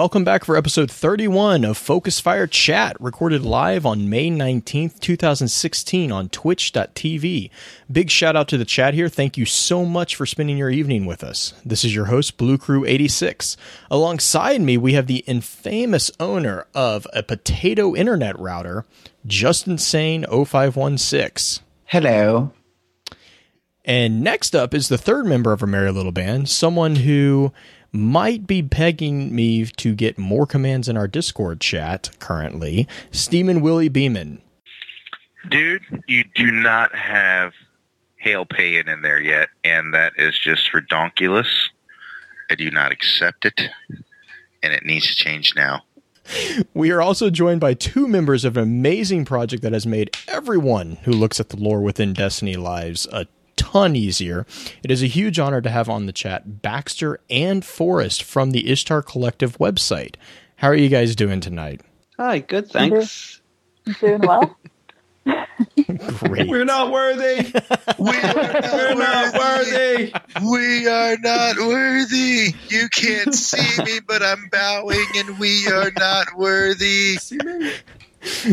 welcome back for episode 31 of Focus Fire Chat, recorded live on May 19th, 2016 on twitch.tv. Big shout out to the chat here. Thank you so much for spending your evening with us. This is your host, Blue Crew 86. Alongside me, we have the infamous owner of a potato internet router, Justin Sane 0516. Hello. And next up is the third member of our Merry Little Band, someone who might be begging me to get more commands in our Discord chat currently, Steeman Willie Beeman. Dude, you do not have Hail Pahanin in there yet, and that is just redonkulous. I do not accept it, and it needs to change now. We are also joined by two members of an amazing project that has made everyone who looks at the lore within Destiny lives a ton easier. It is a huge honor to have on the chat Baxter and Forrest from the Ishtar Collective website. How are you guys doing tonight? Hi, good, thanks. Doing well. Great. We're not worthy. We are We're not worthy. We are not worthy. You can't see me, but I'm bowing, and we are not worthy.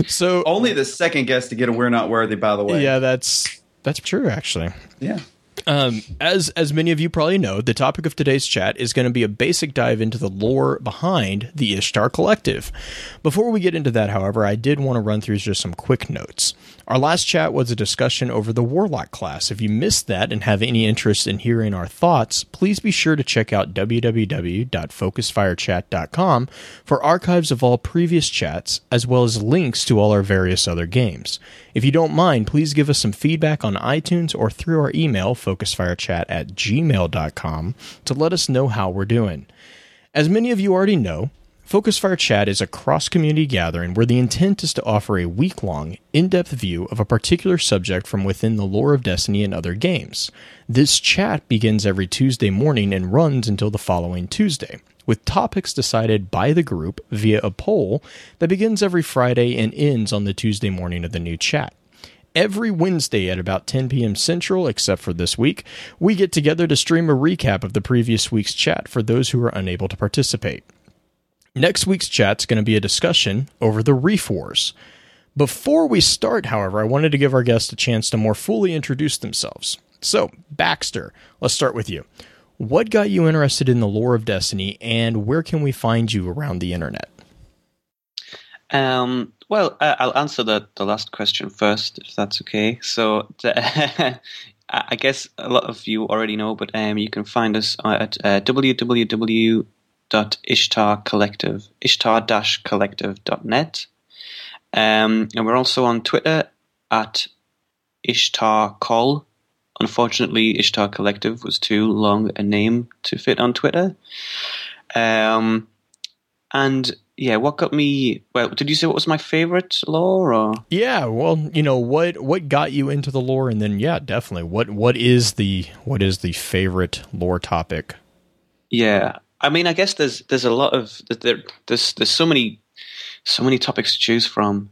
So, Only the second guest to get a "We're not worthy." By the way. yeah, that's that's true actually. Yeah. Um, as as many of you probably know, the topic of today's chat is going to be a basic dive into the lore behind the Ishtar Collective. Before we get into that, however, I did want to run through just some quick notes. Our last chat was a discussion over the Warlock class. If you missed that and have any interest in hearing our thoughts, please be sure to check out www.focusfirechat.com for archives of all previous chats, as well as links to all our various other games. If you don't mind, please give us some feedback on iTunes or through our email, focusfirechat at gmail.com, to let us know how we're doing. As many of you already know, Focus Fire Chat is a cross community gathering where the intent is to offer a week long, in depth view of a particular subject from within the lore of Destiny and other games. This chat begins every Tuesday morning and runs until the following Tuesday, with topics decided by the group via a poll that begins every Friday and ends on the Tuesday morning of the new chat. Every Wednesday at about 10 p.m. Central, except for this week, we get together to stream a recap of the previous week's chat for those who are unable to participate. Next week's chat's going to be a discussion over the Reef Wars. Before we start, however, I wanted to give our guests a chance to more fully introduce themselves. So, Baxter, let's start with you. What got you interested in the lore of Destiny, and where can we find you around the internet? Um, well, uh, I'll answer the, the last question first, if that's okay. So, the, I guess a lot of you already know, but um, you can find us at uh, www.ishtarcollective, ishtar-collective.net. Um, and we're also on Twitter at ishtarcol. Unfortunately, Ishtar Collective was too long a name to fit on Twitter. Um, and yeah, what got me? Well, did you say what was my favorite lore? Or Yeah, well, you know what what got you into the lore, and then yeah, definitely what what is the what is the favorite lore topic? yeah, I mean, I guess there's there's a lot of there, there's there's so many so many topics to choose from.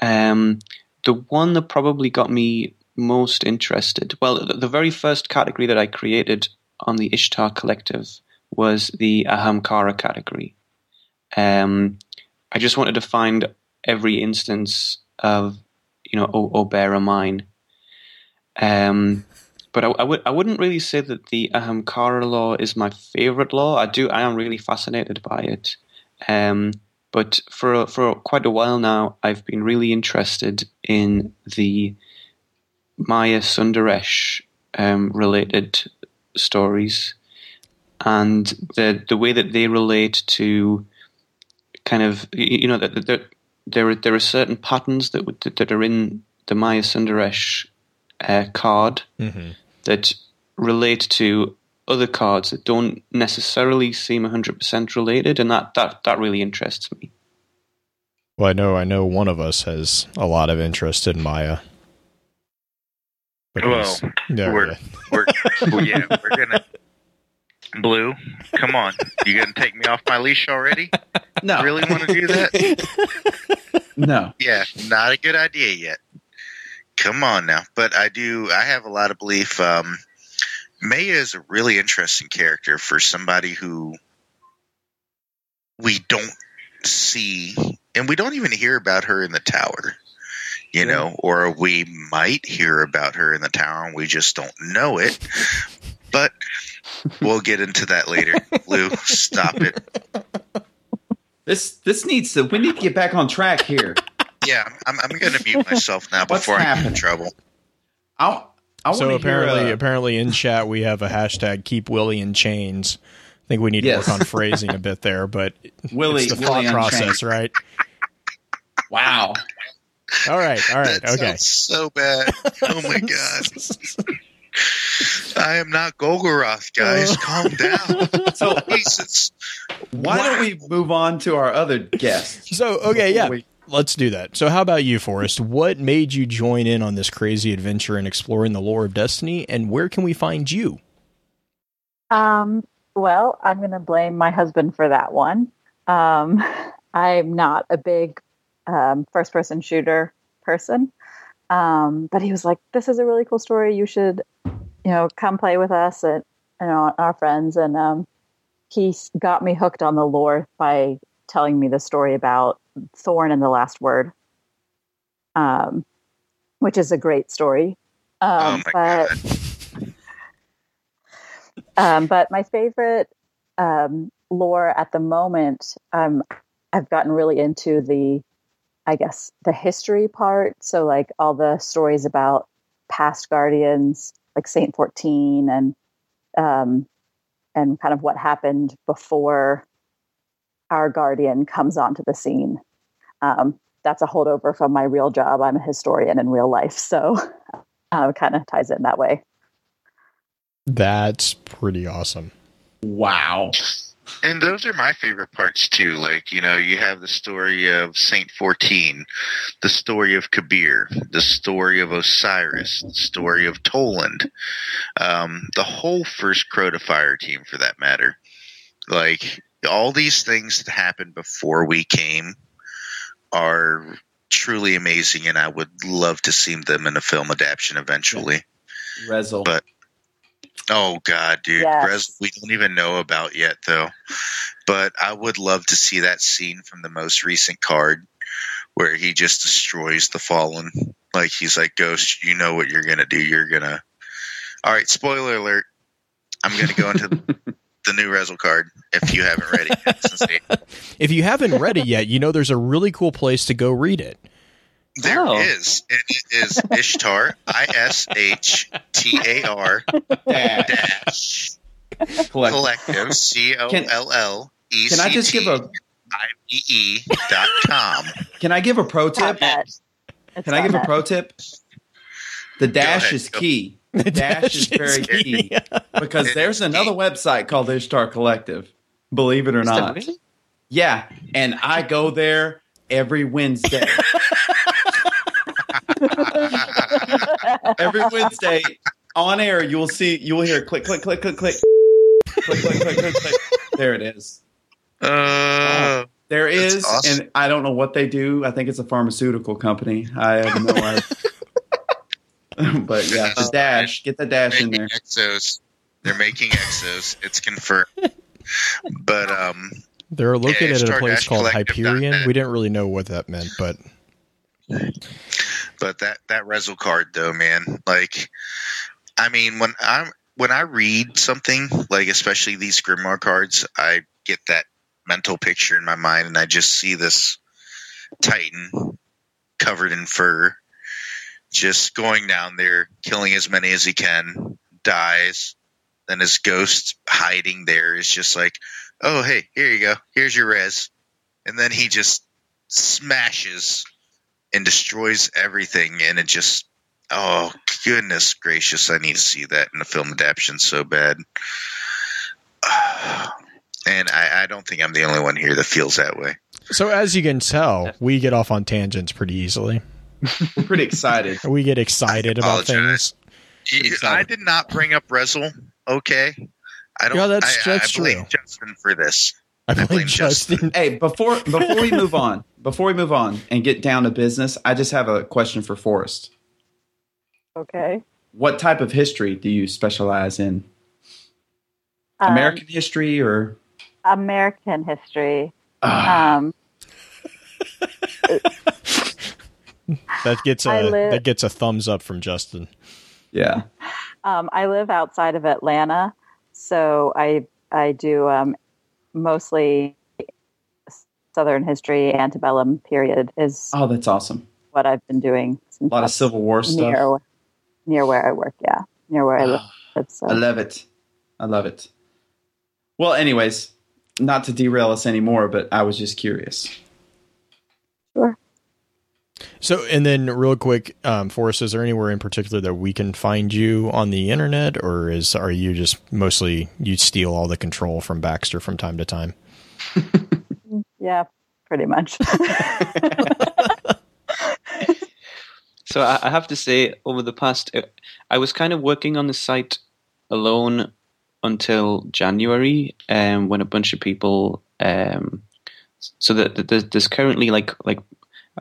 Um, the one that probably got me most interested, well, the, the very first category that I created on the Ishtar Collective was the Ahamkara category. Um, I just wanted to find every instance of, you know, Obera mine. Um, but I, would, I wouldn't really say that the Ahamkara law is my favorite law. I do, I am really fascinated by it. Um, but for for quite a while now, I've been really interested in the Maya Sundaresh um, related stories and the the way that they relate to kind of you know that there there are, there are certain patterns that that are in the Maya Sundaresh uh, card Mm-hmm. That relate to other cards that don't necessarily seem 100% related and that, that, that really interests me. Well, I know I know one of us has a lot of interest in Maya. Because- Well, yeah, we're, yeah. we're, well, yeah, we're gonna. Blue, come on! You gonna take me off my leash already? No. Really want to do that? No. Yeah, not a good idea yet. Come on now, but I do. I have a lot of belief. Um, Maya is a really interesting character for somebody who we don't see, and we don't even hear about her in the tower. You Yeah. know, or we might hear about her in the tower and we just don't know it. But we'll get into that later. Lou, stop it. This this needs to. We need to get back on track here. Yeah, I'm, I'm going to mute myself now What's before I get in trouble. I I so apparently, hear, uh, apparently in chat we have a hashtag keep Willie in chains. I think we need to work on phrasing a bit there, but Willie it's the Willie thought process, Unchained. right? Wow. All right, all right, That okay. so bad. Oh my god. I am not Golgoroth, guys. Calm down. So Jesus. why don't we move on to our other guests? So okay, yeah, we- let's do that. So how about you, Forrest? What made you join in on this crazy adventure in exploring the lore of Destiny, and where can we find you? Um, well, I'm going to blame my husband for that one. Um, I'm not a big um, first person shooter person. Um, but he was like, this is a really cool story. You should, you know, come play with us and, know, our friends. And um, he got me hooked on the lore by telling me the story about Thorn and the Last Word, um, which is a great story. Um, Oh but um, but my favorite um, lore at the moment, um, I've gotten really into the, I guess, the history part. So, like all the stories about past guardians, like Saint Fourteen, and um, and kind of what happened before our guardian comes onto the scene. Um, that's a holdover from my real job. I'm a historian in real life, so uh, kind of ties in that way. That's pretty awesome. Wow. And those are my favorite parts too. Like, you know, you have the story of Saint 14, the story of Kabir, the story of Osiris, the story of Toland, um, the whole first Crota Fire team for that matter. Like, all these things that happened before we came are truly amazing, and I would love to see them in a film adaptation eventually. Rezyl. But- Oh God, dude, Yes. Res- we don't even know about yet though. But I would love to see that scene from the most recent card where he just destroys the fallen. Like he's like, Ghost, you know what you're gonna do. You're gonna. All right, spoiler alert. I'm gonna go into the new Rezyl card if you haven't read it yet. If you haven't read it yet, you know there's a really cool place to go read it. there Oh. is, and it is Ishtar, I S H T A R Dash. dash Collective. collective C O L L E Can I just give T a I V E dot com. Can I give a pro tip? Can I give a pro tip? The dash ahead, is go. key. The dash is very key because there's another website called Ishtar Collective. Believe it or Is not. really? Yeah, and I go there every Wednesday. every Wednesday on air, you will see, you will hear click, click, click, click, click, click, click, click, click, click. There it is. Uh, There That's is, awesome. and I don't know what they do. I think it's a pharmaceutical company. I have no idea. but yeah, the dash. Get the dash in making there. exos. They're making exos. It's confirmed. But um, They're located at a place called Hyperion. We didn't really know what that meant, but but that that Rezyl card though, man. Like, I mean, when I'm when I read something like, especially these Grimoire cards, I get that mental picture in my mind, and I just see this Titan covered in fur, just going down there, killing as many as he can, dies. Then his ghost hiding there is just like, oh hey, here you go, here's your res, and then he just smashes and destroys everything. And it just oh goodness gracious. I need to see that in a film adaptation so bad. And I, I don't think i'm the only one here that feels that way. So as you can tell, we get off on tangents pretty easily. We're pretty excited. We get excited about things. You- i did not bring up Rezyl, okay i don't Yeah, that's- I, that's I blame true. justin for this I blame blame Justin. Justin. Hey, before before we move on, before we move on and get down to business, I just have a question for Forrest. Okay. What type of history do you specialize in? Um, American history or American history. Ah, Um, That gets I a live- that gets a thumbs up from Justin. yeah. um, I live outside of Atlanta, so I I do um, mostly Southern history, antebellum period is Oh, that's awesome. what I've been doing A lot of Civil War stuff. near near where I work. Yeah, near where I live. So. I love it. I love it. Well, anyways, not to derail us anymore, but I was just curious. Sure. So, and then real quick, um, Forrest, is there anywhere in particular that we can find you on the internet, or is are you just mostly you steal all the control from Baxter from time to time? Yeah, pretty much. So I, I have to say, over the past, uh, I was kind of working on the site alone until January, um, when a bunch of people. Um, so that that there's, there's currently like like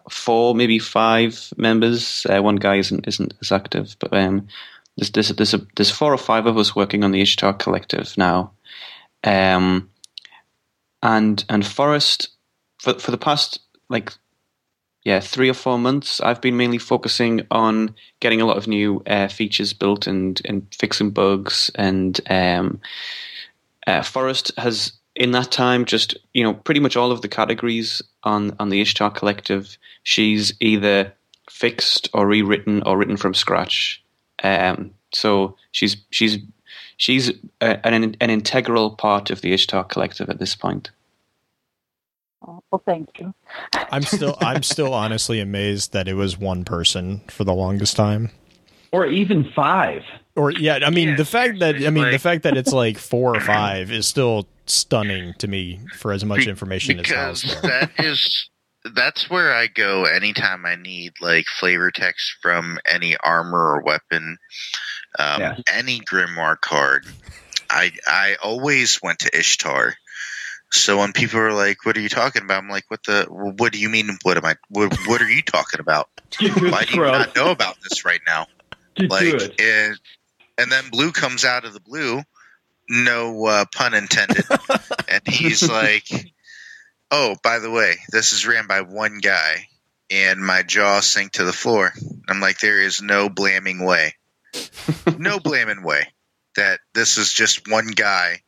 four, maybe five members. Uh, one guy isn't isn't as active, but um, there's there's there's, a, there's four or five of us working on the Ishtar Collective now, um, and and Forrest for for the past like yeah, three or four months, I've been mainly focusing on getting a lot of new uh, features built and, and fixing bugs. And um, uh, Forrest has, in that time, just you know, pretty much all of the categories on on the Ishtar Collective. She's either fixed or rewritten or written from scratch. Um, so she's she's she's a, an an integral part of the Ishtar Collective at this point. Oh, well, thank you. I'm still I'm still honestly amazed that it was one person for the longest time. Or even five. Or yeah, I mean Yeah, the fact that I mean the fact that it's like four or five is still stunning to me for as much Be- information as because housed there. that is that's where I go anytime I need like flavor text from any armor or weapon, um, Yeah. any grimoire card. I I always went to Ishtar. So when people are like, "What are you talking about?" I'm like, "What the? What do you mean? What am I? What, what are you talking about? Why do you not know about this right now?" Get like good. and, and then blue comes out of the blue no uh, pun intended. And he's like oh by the way this is ran by one guy and my jaw sank to the floor. I'm like there is no blaming way. No blaming way that this is just one guy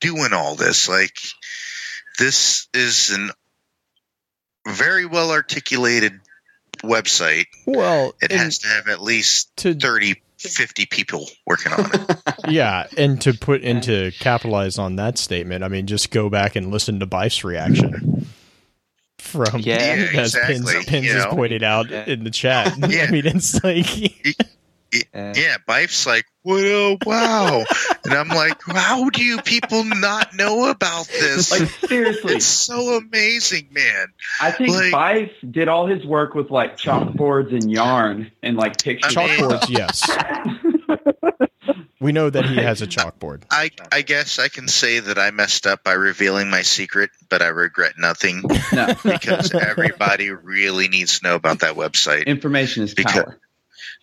doing all this. Like this is an very well articulated website. Well, it has to have at least to 30 50 people working on it yeah, and to put into capitalize on that statement, I mean, just go back and listen to Byf's reaction from Yeah. Yeah, as exactly, Pins, Pins you has know? pointed out Yeah. in the chat. Yeah. I mean, it's like Uh, yeah bife's like whoa wow and i'm like how do you people not know about this Like seriously, it's so amazing man I think like- Fife did all his work with like chalkboards and yarn and like pictures. I mean- chalkboards. Yes, we know that he has a chalkboard. I, I guess I can say that I messed up by revealing my secret, but I regret nothing no, because everybody really needs to know about that website. information is Because- power.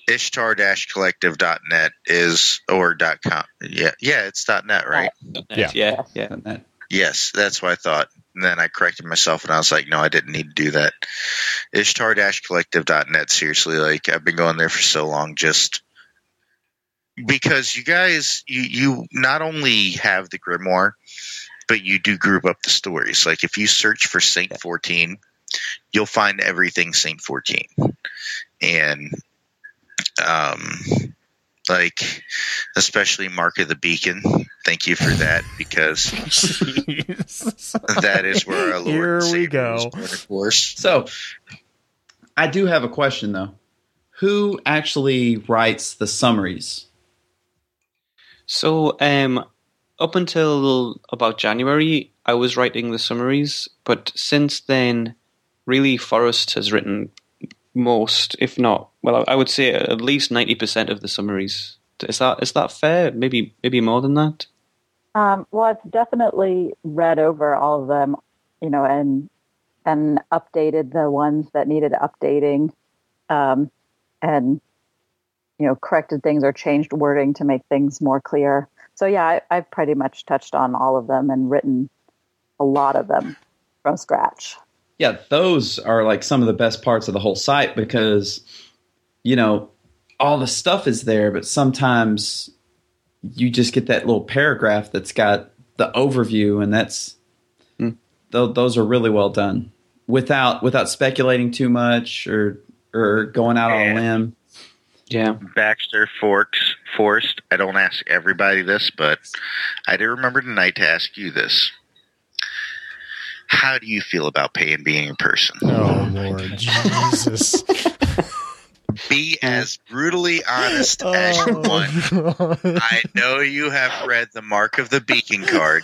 ishtar-collective.net is or dot com. Yeah yeah it's dot net right? Yeah. yeah, yeah. And that- yes that's what i thought. And then i corrected myself and i was like no i didn't need to do that. ishtar-collective.net seriously like i've been going there for so long just because you guys you you not only have the grimoire but you do group up the stories. Like if you search for saint 14 you'll find everything saint 14 and um like especially mark of the beacon thank you for that because that is where our Lord Here we Savior go. of course. So, I do have a question though. Who actually writes the summaries? So, um, up until about January, I was writing the summaries, but since then, really, Forrest has written most, if not, well, I would say at least ninety percent of the summaries. Is that is that fair? Maybe maybe more than that. Um, well, I've definitely read over all of them, you know, and and updated the ones that needed updating, um, and you know, corrected things or changed wording to make things more clear. So yeah, I, I've pretty much touched on all of them and written a lot of them from scratch. Yeah, those are like some of the best parts of the whole site because, you know, all the stuff is there, but sometimes you just get that little paragraph that's got the overview, and that's Hmm. tho- those are really well done without without speculating too much or or going out on a limb. Yeah. Baxter Forks Forced. I don't ask everybody this, but I do remember tonight to ask you this. How do you feel about pay and being a person? Oh Lord Jesus! Be as brutally honest as you oh, want. Oh, God. I know you have read the Mark of the Beacon card.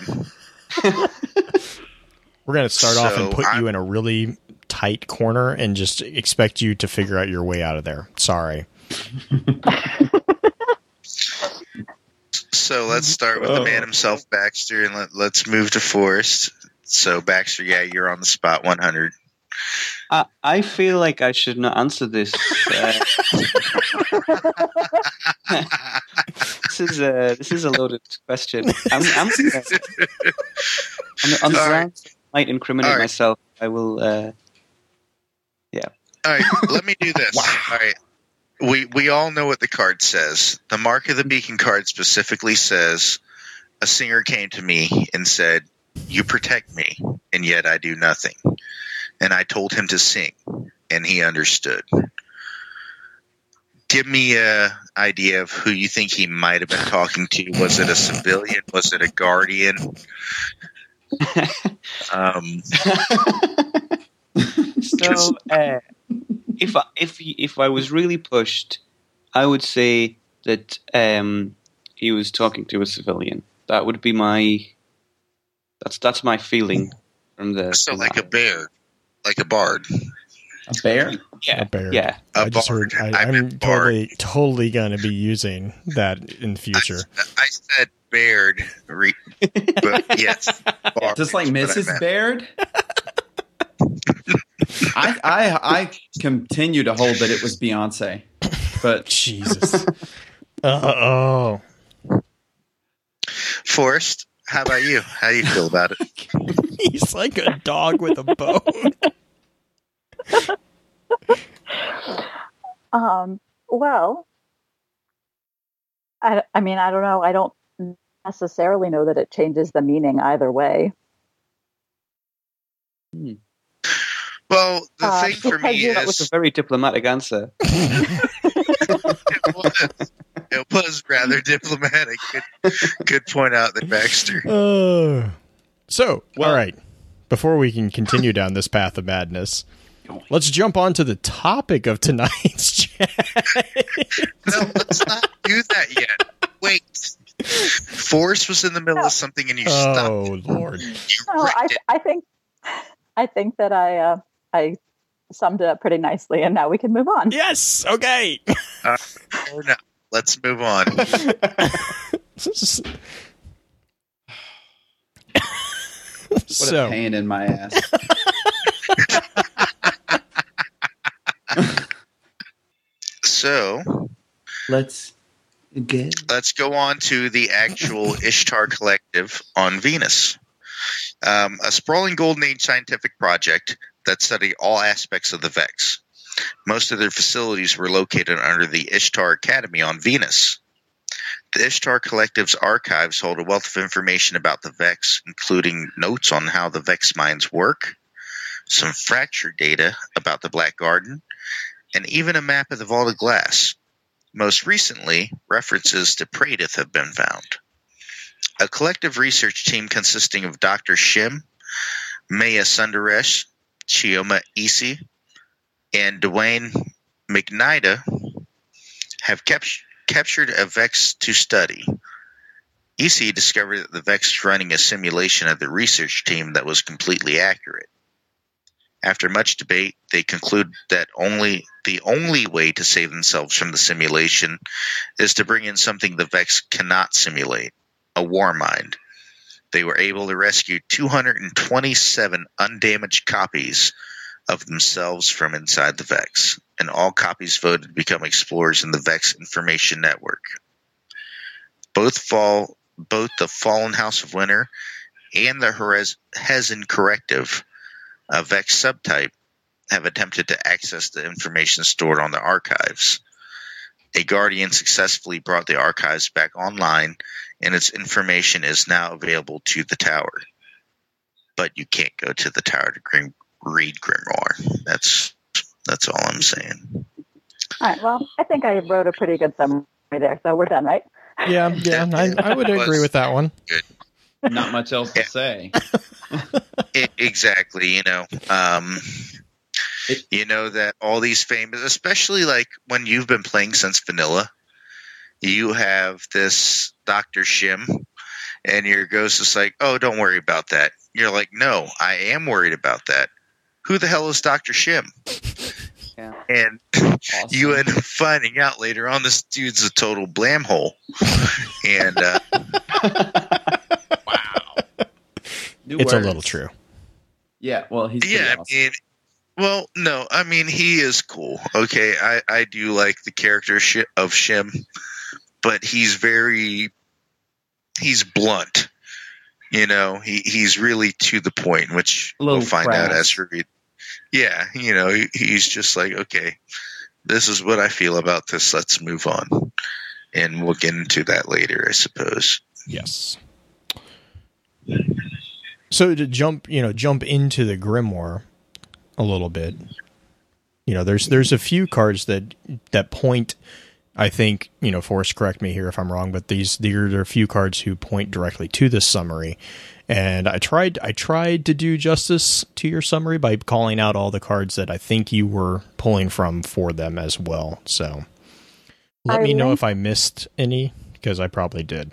We're gonna start off and put you I'm- in a really tight corner and just expect you to figure out your way out of there. Sorry. So let's start with the oh. man himself, Baxter, and let, let's move to Forrest. So Baxter, yeah, you're on the spot 100. I, I feel like I should not answer this. Uh, this is a this is a loaded question. I'm, I'm, uh, on the, on the All right. grounds I might incriminate All right. myself. I will. Uh, yeah. All right, let me do this. All right. We we all know what the card says. The Mark of the Beacon card specifically says a singer came to me and said, "You protect me, and yet I do nothing." And I told him to sing, and he understood. Give me a idea of who you think he might have been talking to. Was it a civilian? Was it a guardian? Um, so uh, if I, if if I was really pushed, I would say that um, he was talking to a civilian. That would be my. That's that's my feeling from the. so from like a bear, like a bard. A bear? yeah A bear. yeah. A I just bard. heard. I, I I'm meant totally, totally gonna be using that in the future. I said Baird, re- but yes, Bard Just like is what I Mrs. meant. Baird? I, I I continue to hold that it was Beyonce, but Jesus. Uh oh. Forrest, how about you? How do you feel about it? He's like a dog with a bone. Um, well, I, I mean, I don't know. I don't necessarily know that it changes the meaning either way. Well, the Uh, thing for me because That was a very diplomatic answer. it was, it was rather diplomatic. Good, good point out that Baxter. Uh, so, Well- all right. Before we can continue down this path of madness, let's jump on to the topic of tonight's chat. No, let's not do that yet. Wait. Forrest was in the middle of something and you stopped. Oh Lord. You No, I. I think, I think that I, uh, I summed it up pretty nicely, and now we can move on. Yes. Okay. Or no. Let's move on. what so a pain in my ass. So Let's get let's go on to the actual Ishtar Collective on Venus. Um, a sprawling golden age scientific project that studied all aspects of the Vex. Most of their facilities were located under the Ishtar Academy on Venus. The Ishtar Collective's archives hold a wealth of information about the Vex, including notes on how the Vex minds work, some fracture data about the Black Garden, and even a map of the Vault of Glass. Most recently, references to Praedyth have been found. A collective research team consisting of Dr. Shim, Maya Sundaresh, Chioma Esi, and Duane McNiadh have cap- captured a Vex to study. Esi discovered that the Vex is running a simulation of the research team that was completely accurate. After much debate, they conclude that only the only way to save themselves from the simulation is to bring in something the Vex cannot simulate, a war mind. They were able to rescue 227 undamaged copies of themselves from inside the Vex, and all copies voted to become explorers in the Vex Information Network. Both fall, both the Fallen House of Winter and the Herez- Hezen Corrective a Vex subtype have attempted to access the information stored on the archives. A Guardian successfully brought the archives back online, and its information is now available to the tower. But you can't go to the tower to read Grimoire. That's that's all I'm saying. All right. Well, I think I wrote a pretty good summary there, so we're done, right? Yeah, yeah, I, I would agree with that one. Not much else to say. I- exactly. You know, um, It- you know that all these famous, especially like when you've been playing since vanilla, you have this Doctor Shim, and your ghost is like, "Oh, don't worry about that." You're like, "No, I am worried about that." Who the hell is Doctor Shim? Yeah. And Awesome. you end up finding out later on this dude's a total blam hole, and uh, New It's a little true. Yeah. Well, he's yeah, awesome. I mean, well, no, I mean he is cool. Okay, I I do like the character of Shim, but he's very he's blunt. You know, he he's really to the point, which we'll find out as we read. Yeah, you know, he's just like, okay, this is what I feel about this. Let's move on, and we'll get into that later, I suppose. Yes. So to jump, you know, jump into the grimoire a little bit. You know, there's there's a few cards that that point. I think you know, Forrest, correct me here if I'm wrong, but these there are a few cards who point directly to this summary. And I tried I tried to do justice to your summary by calling out all the cards that I think you were pulling from for them as well. So let I me know if I missed any because I probably did.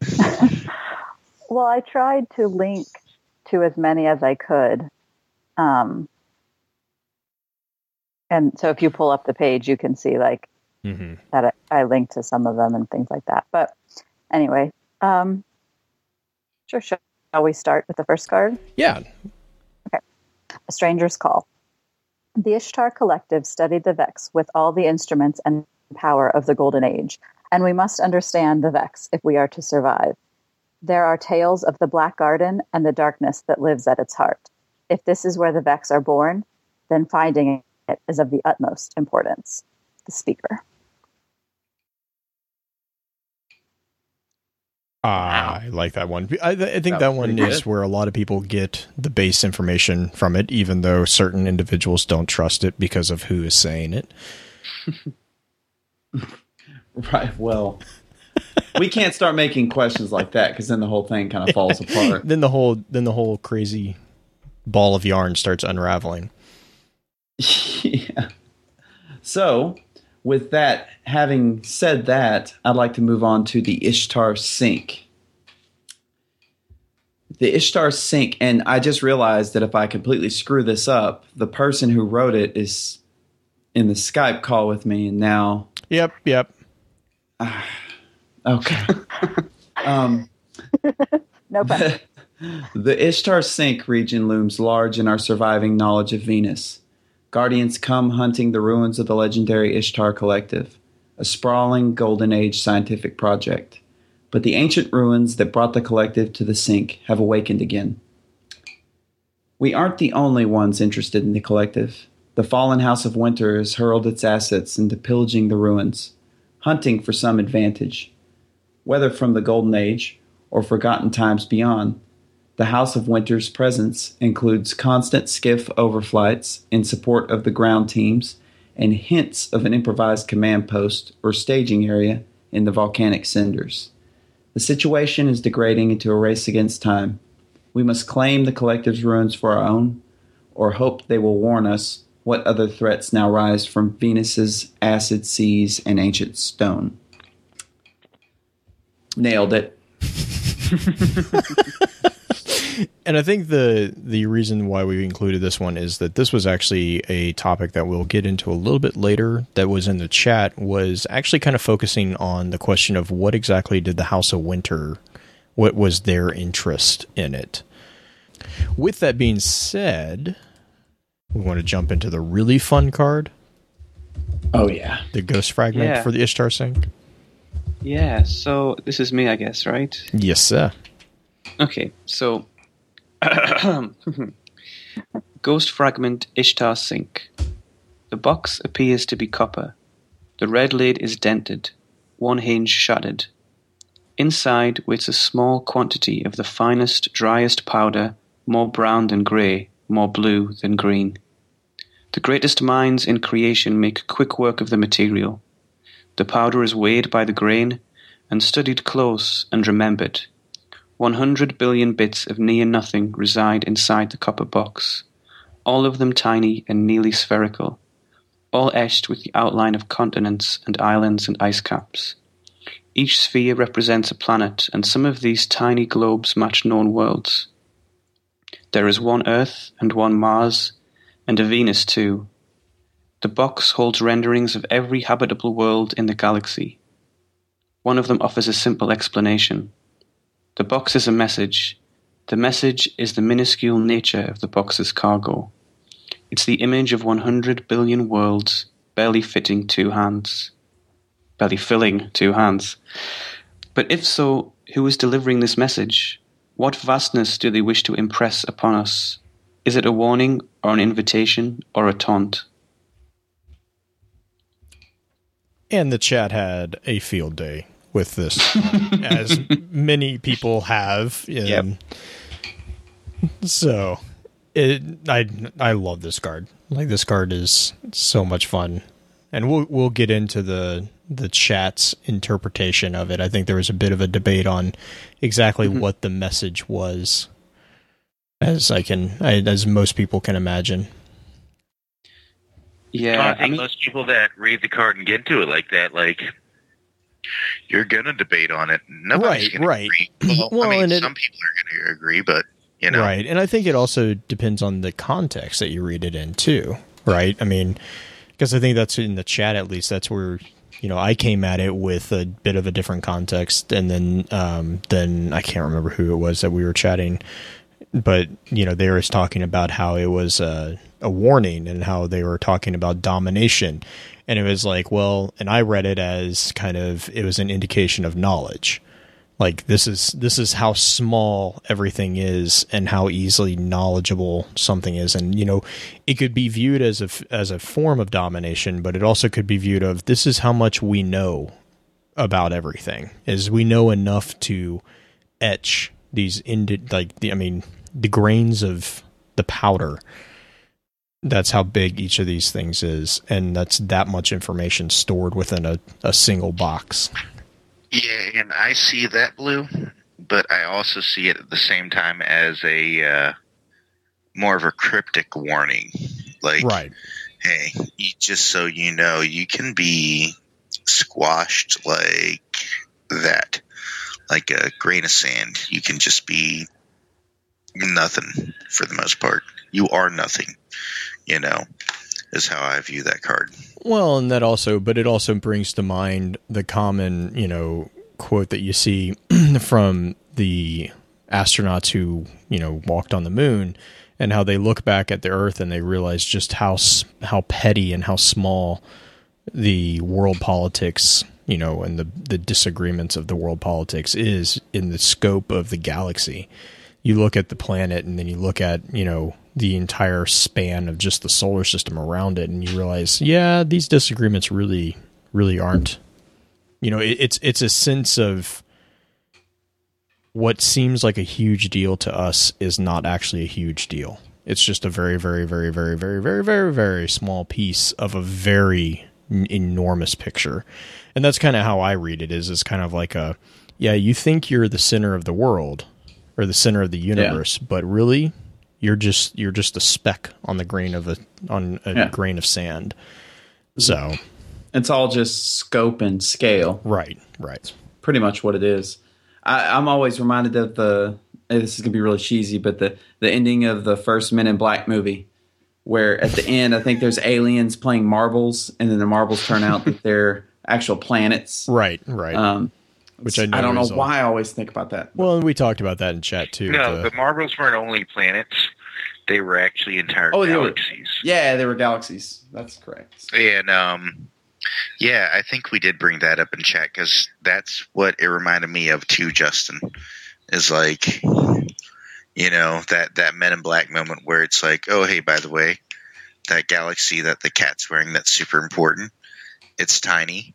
Well, I tried to link to as many as I could. Um, and so if you pull up the page, you can see like hmm that I, I linked to some of them and things like that. But anyway, um, sure, sure. Shall we start with the first card? Yeah, Okay. A Stranger's Call. The Ishtar Collective studied the Vex with all the instruments and power of the Golden Age, and we must understand the Vex if we are to survive. There are tales of the Black Garden and the darkness that lives at its heart. If this is where the Vex are born, then finding it is of the utmost importance. The speaker. I like that one. I, I think That that one is good. where a lot of people get the base information from it, even though certain individuals don't trust it because of who is saying it. Right. Well, we can't start making questions like that because then the whole thing kind of falls apart. Then the whole then the whole crazy ball of yarn starts unraveling. yeah. So, with that, having said that, I'd like to move on to the Ishtar sink. The Ishtar sink, and I just realized that if I completely screw this up, the person who wrote it is in the Skype call with me, and now Yep, yep. okay. um, No pun. The Ishtar Sink region looms large in our surviving knowledge of Venus. Guardians come hunting the ruins of the legendary Ishtar Collective, a sprawling Golden Age scientific project. But the ancient ruins that brought the collective to the sink have awakened again. We aren't the only ones interested in the collective. The fallen House of Winter has hurled its assets into pillaging the ruins, hunting for some advantage. Whether from the Golden Age or forgotten times beyond, the House of Winter's presence includes constant skiff overflights in support of the ground teams and hints of an improvised command post or staging area in the volcanic cinders. The situation is degrading into a race against time. We must claim the collective's ruins for our own, or hope they will warn us what other threats now rise from Venus's acid seas and ancient stone. Nailed it. And I think the the reason why we included this one is that this was actually a topic that we'll get into a little bit later that was in the chat was actually kind of focusing on the question of what exactly did the House of Winter what was their interest in it. With that being said, we want to jump into the really fun card, Oh, yeah. the ghost fragment Yeah. for the Ishtar Sink. Yeah, so this is me, I guess, right? Yes, sir. Okay, so Ghost fragment Ishtar sink. The box appears to be copper. The red lid is dented, one hinge shattered. Inside waits a small quantity of the finest, driest powder, more brown than grey, more blue than green. The greatest minds in creation make quick work of the material. The powder is weighed by the grain and studied close and remembered. One hundred billion bits of near nothing reside inside the copper box, all of them tiny and nearly spherical, all etched with the outline of continents and islands and ice caps. Each sphere represents a planet, and some of these tiny globes match known worlds. There is one Earth and one Mars, and a Venus too. The box holds renderings of every habitable world in the galaxy. One of them offers a simple explanation. The box is a message. The message is the minuscule nature of the box's cargo. It's the image of 100 billion worlds, barely fitting two hands. Barely filling two hands. But if so, who is delivering this message? What vastness do they wish to impress upon us? Is it a warning, or an invitation, or a taunt? And the chat had a field day with this, as many people have. In, Yep. So, it, I I love this card. Like this card is so much fun, and we'll we'll get into the the chat's interpretation of it. I think there was a bit of a debate on exactly mm-hmm. what the message was, as I can I, as most people can imagine. Yeah, I I think mean, most people that read the card and get into it like that, like you're gonna debate on it. Nobody's Right, right. agree. Well, Well, I mean, it- some people are gonna agree, but you know, Right. And I think it also depends on the context that you read it in, too. Right. I mean, because I think that's in the chat, at least, that's where, you know, I came at it with a bit of a different context. And then, um, then I can't remember who it was that we were chatting. But, you know, they were talking about how it was a, a warning and how they were talking about domination. And it was like, well, and I read it as kind of, it was an indication of knowledge. Like this is this is how small everything is and how easily knowledgeable something is. And you know it could be viewed as a as a form of domination but it also could be viewed of this is how much we know about everything is we know enough to etch these into like the i mean the grains of the powder that's how big each of these things is and that's that much information stored within a, a single box Yeah, and I see that blue, but I also see it at the same time as a uh, more of a cryptic warning. Like, right hey, you, just so you know, you can be squashed like that, like a grain of sand. You can just be nothing for the most part. You are nothing, you know, is how I view that card. Well, and that also, but it also brings to mind the common, you know, quote that you see from the astronauts who, you know, walked on the moon and how they look back at the earth and they realize just how how petty and how small the world politics, you know, and the the disagreements of the world politics is in the scope of the galaxy. You look at the planet and then you look at, you know, the entire span of just the solar system around it and you realize, yeah, these disagreements really really aren't you know, it, it's it's a sense of what seems like a huge deal to us is not actually a huge deal. It's just a very, very, very, very, very, very, very, very small piece of a very n- enormous picture, and that's kind of how I read it. Is it's kind of like a, yeah, you think you're the center of the world or the center of the universe, but really, you're just you're just a speck on the grain of a on a Yeah. grain of sand. So It's all just scope and scale. right, right, pretty much what it is. I, I'm always reminded of the. This is gonna be really cheesy, but the the ending of the first Men in Black movie, where at the end I think there's aliens playing marbles, and then the marbles turn out that they're actual planets. right, right. Um, Which I I don't know all- why I always think about that. Well, and we talked about that in chat too. No, the- the marbles weren't only planets; they were actually entire Oh, they were- galaxies. Yeah, they were galaxies. That's correct. And um, yeah, I think we did bring that up in chat because that's what it reminded me of too. Justin is like, You know that that Men in Black moment where it's like, oh hey, by the way, that galaxy that the cat's wearing that's super important. It's tiny,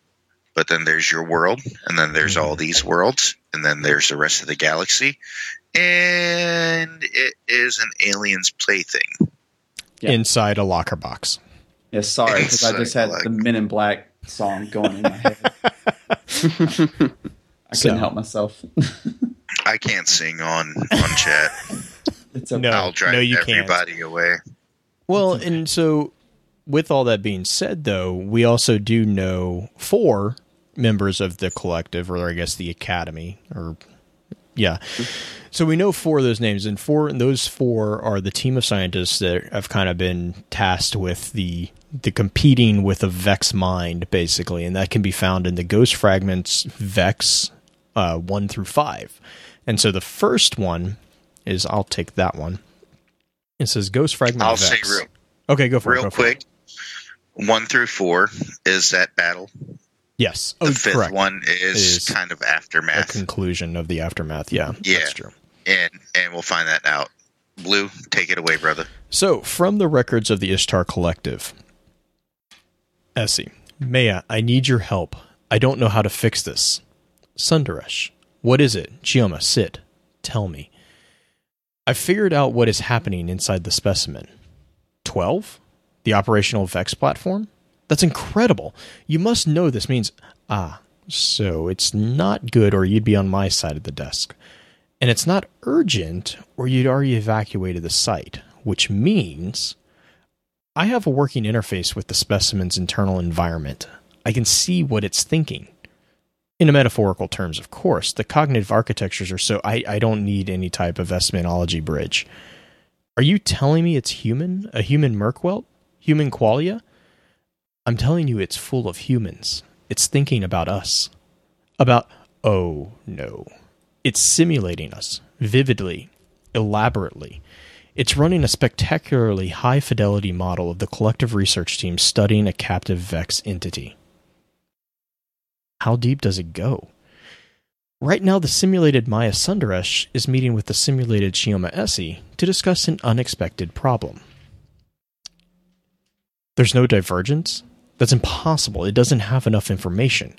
but then there's your world, and then there's all mm-hmm. these worlds, and then there's the rest of the galaxy, and it is an alien's plaything. Yeah. inside a locker box. Yeah, sorry, because I just had Like- the Men in Black song going in my head. I So- couldn't help myself. I can't sing on on chat. it's okay. No. I'll drive no, you can't. everybody away. Well, and so with all that being said, though, we also do know four members of the collective, or I guess the academy, or yeah. So we know four of those names, and four and those four are the team of scientists that have kind of been tasked with the the competing with a Vex mind, basically, and that can be found in the Ghost Fragments Vex uh, one through five. And so the first one is I'll take that one. It says Ghost Fragment I'll Vex. say real Okay, go for it. real for it. quick. One through four is that battle. Yes. The Oh, fifth correct. one is, Is kind of aftermath. The aftermath, conclusion of the aftermath. Yeah, Yeah. that's true. and and we'll find that out. Blue, take it away, brother. So, from the records of the Ishtar Collective, Esi, Maya, I need your help. I don't know how to fix this. Sundaresh, what is it? Chioma, sit. Tell me. I figured out what is happening inside the specimen. 12? The operational VEX platform? That's incredible. You must know this means. Ah, so it's not good, or you'd be on my side of the desk. And it's not urgent, or you'd already evacuated the site, which means I have a working interface with the specimen's internal environment. I can see what it's thinking. In a metaphorical terms, of course, the cognitive architectures are so I, I don't need any type of epistemology bridge. Are you telling me it's human? A human Merkwelt? Human qualia? I'm telling you it's full of humans. It's thinking about us. About, oh no. It's simulating us, vividly, elaborately. It's running a spectacularly high fidelity model of the collective research team studying a captive Vex entity. How deep does it go? Right now, the simulated Maya Sundaresh is meeting with the simulated Chioma Esi to discuss an unexpected problem. There's no divergence? That's impossible. It doesn't have enough information.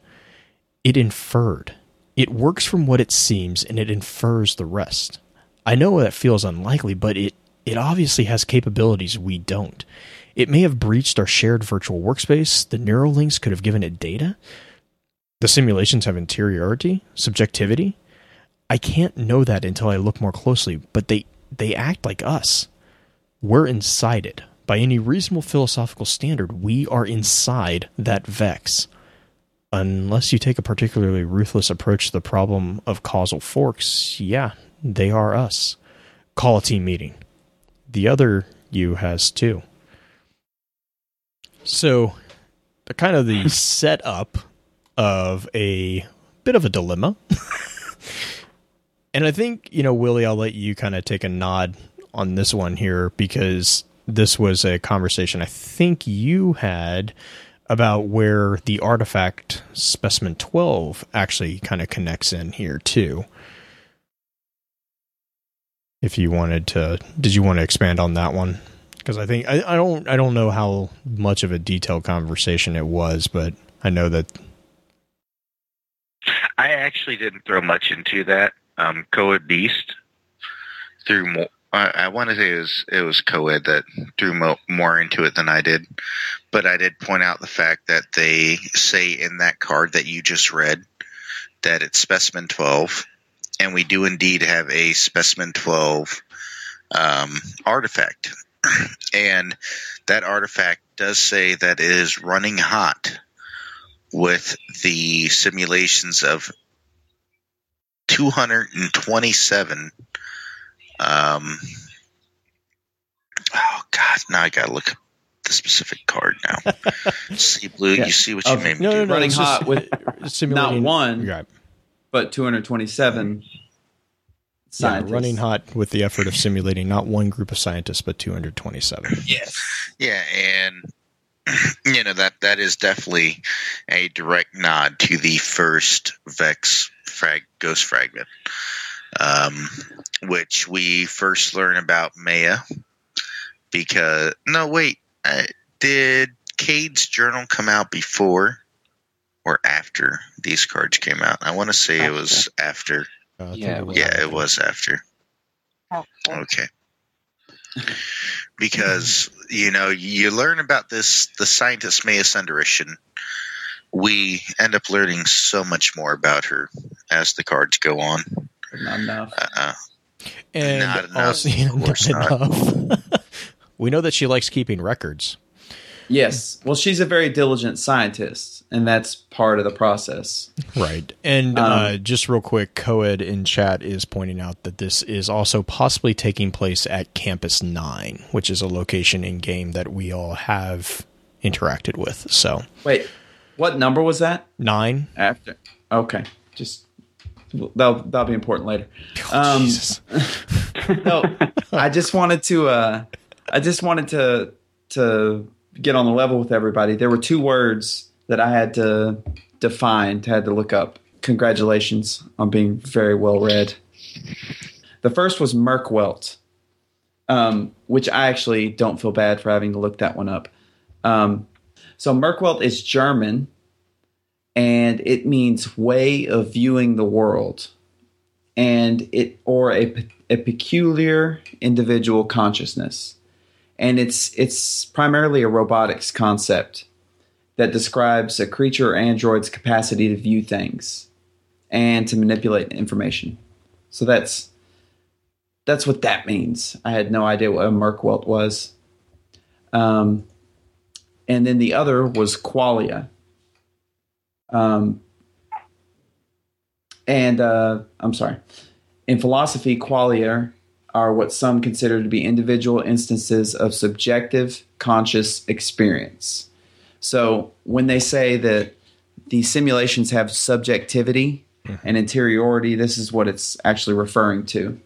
It inferred. It works from what it seems and it infers the rest. I know that feels unlikely, but it, it obviously has capabilities we don't. It may have breached our shared virtual workspace. The neural links could have given it data. The simulations have interiority, subjectivity. I can't know that until I look more closely, but they, they act like us. We're inside it. By any reasonable philosophical standard, we are inside that Vex. Unless you take a particularly ruthless approach to the problem of causal forks, yeah, they are us. Call a team meeting. The other you has too. So, the kind of the setup of a bit of a dilemma. and I think, you know, Willie, I'll let you kind of take a nod on this one here because this was a conversation I think you had about where the artifact specimen 12 actually kind of connects in here too. If you wanted to, did you want to expand on that one? Because I think I, I don't I don't know how much of a detailed conversation it was, but I know that I actually didn't throw much into that. Um, Coed Beast more. I, I want to say it was it was Coed that threw mo- more into it than I did, but I did point out the fact that they say in that card that you just read that it's specimen twelve, and we do indeed have a specimen twelve um, artifact, and that artifact does say that it is running hot with the simulations of 227 um oh god now i gotta look up the specific card now see blue Yeah. you see what you Of- made me no, do no, no, Running hot just with not one, Right. but 227 Yeah, scientists. running hot with the effort of simulating not one group of scientists but 227. Yes. yeah and you know that that is definitely a direct nod to the first vex frag ghost fragment um, which we first learn about Maya because no, wait, uh, did Cade's journal come out before or after these cards came out? I want to say it was after. Uh, Yeah, it was Yeah, after. it was after. Okay. Because you know you learn about this the scientist Maya Sundaresh, and we end up learning so much more about her as the cards go on. Not enough. Uh, And Not enough, also, of course not not. enough. we know that she likes keeping records. Yes. Well, she's a very diligent scientist, and that's part of the process. Right. And Um, uh, just real quick, Coed in chat is pointing out that this is also possibly taking place at Campus 9, which is a location in game that we all have interacted with. So, Wait, what number was that? 9. After. Okay. Just that'll that'll be important later. Um, Jesus. no, I just wanted to. Uh, I just wanted to to get on the level with everybody. There were two words that I had to define, had to look up. Congratulations on being very well read. The first was Merkwelt, um, which I actually don't feel bad for having to look that one up. Um, so Merkwelt is German, and it means way of viewing the world and it or a, a peculiar individual consciousness. And it's it's primarily a robotics concept that describes a creature or android's capacity to view things and to manipulate information. So that's that's what that means. I had no idea what a merkwelt was. Um, and then the other was qualia um, and uh, I'm sorry. In philosophy, qualia are what some consider to be individual instances of subjective conscious experience. So when they say that the simulations have subjectivity and interiority, this is what it's actually referring to.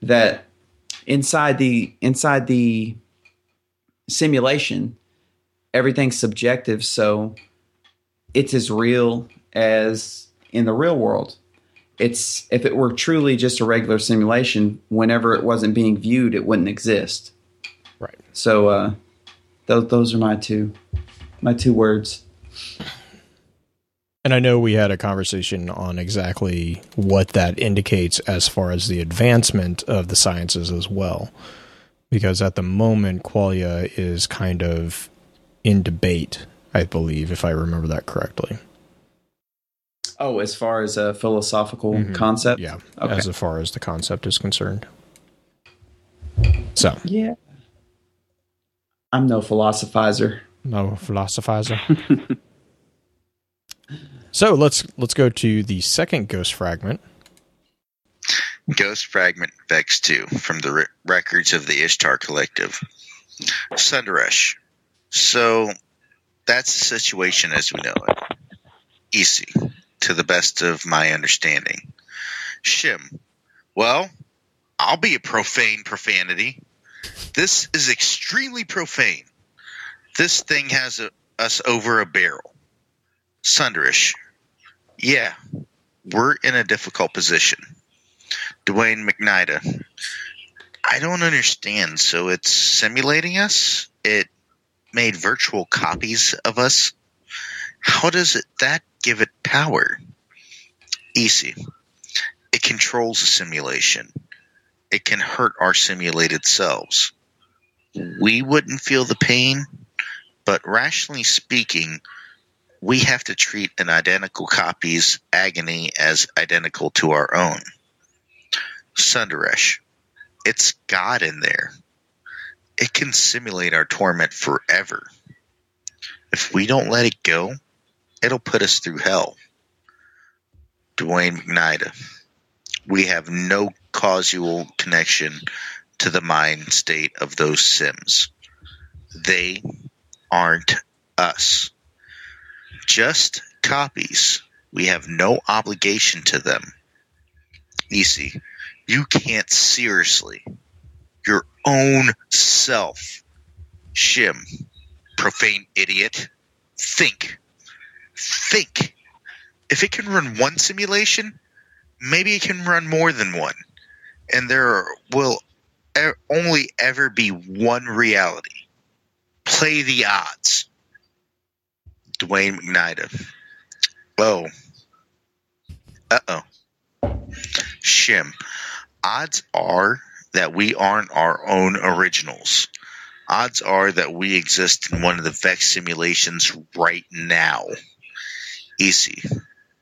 That inside the inside the simulation, everything's subjective, so it's as real as in the real world it's if it were truly just a regular simulation whenever it wasn't being viewed it wouldn't exist Right. so uh those, those are my two my two words And I know we had a conversation on exactly what that indicates as far as the advancement of the sciences as well. Because at the moment, qualia is kind of in debate, I believe, if I remember that correctly. oh as far as a philosophical Mhm. concept Yeah, Okay. as far as the concept is concerned. So, yeah i'm no philosophizer no philosophizer. so let's let's go to the second ghost fragment. Ghost Fragment Vex 2 from the re- records of the Ishtar Collective. Sundaresh. So that's the situation as we know it. Esi, to the best of my understanding. Shim. Well, I'll be a profane profanity. This is extremely profane. This thing has a, us over a barrel. Sundaresh. Yeah, we're in a difficult position. Duane McNiadh. I don't understand. So it's simulating us? It made virtual copies of us? How does it that give it power? Esi. It controls the simulation. It can hurt our simulated selves. We wouldn't feel the pain, but rationally speaking, we have to treat an identical copy's agony as identical to our own. Sundaresh. It's God in there. It can simulate our torment forever. If we don't let it go, it'll put us through hell. Duane McNiadh. We have no causal connection to the mind state of those Sims. They aren't us. Just copies. We have no obligation to them. Esi you can't seriously your own self shim profane idiot think think if it can run one simulation maybe it can run more than one and there will only ever be one reality. Play the odds. Duane McNiadh. Oh. Uh oh. Shim. Odds are that we aren't our own originals. Odds are that we exist in one of the Vex simulations right now. Esi.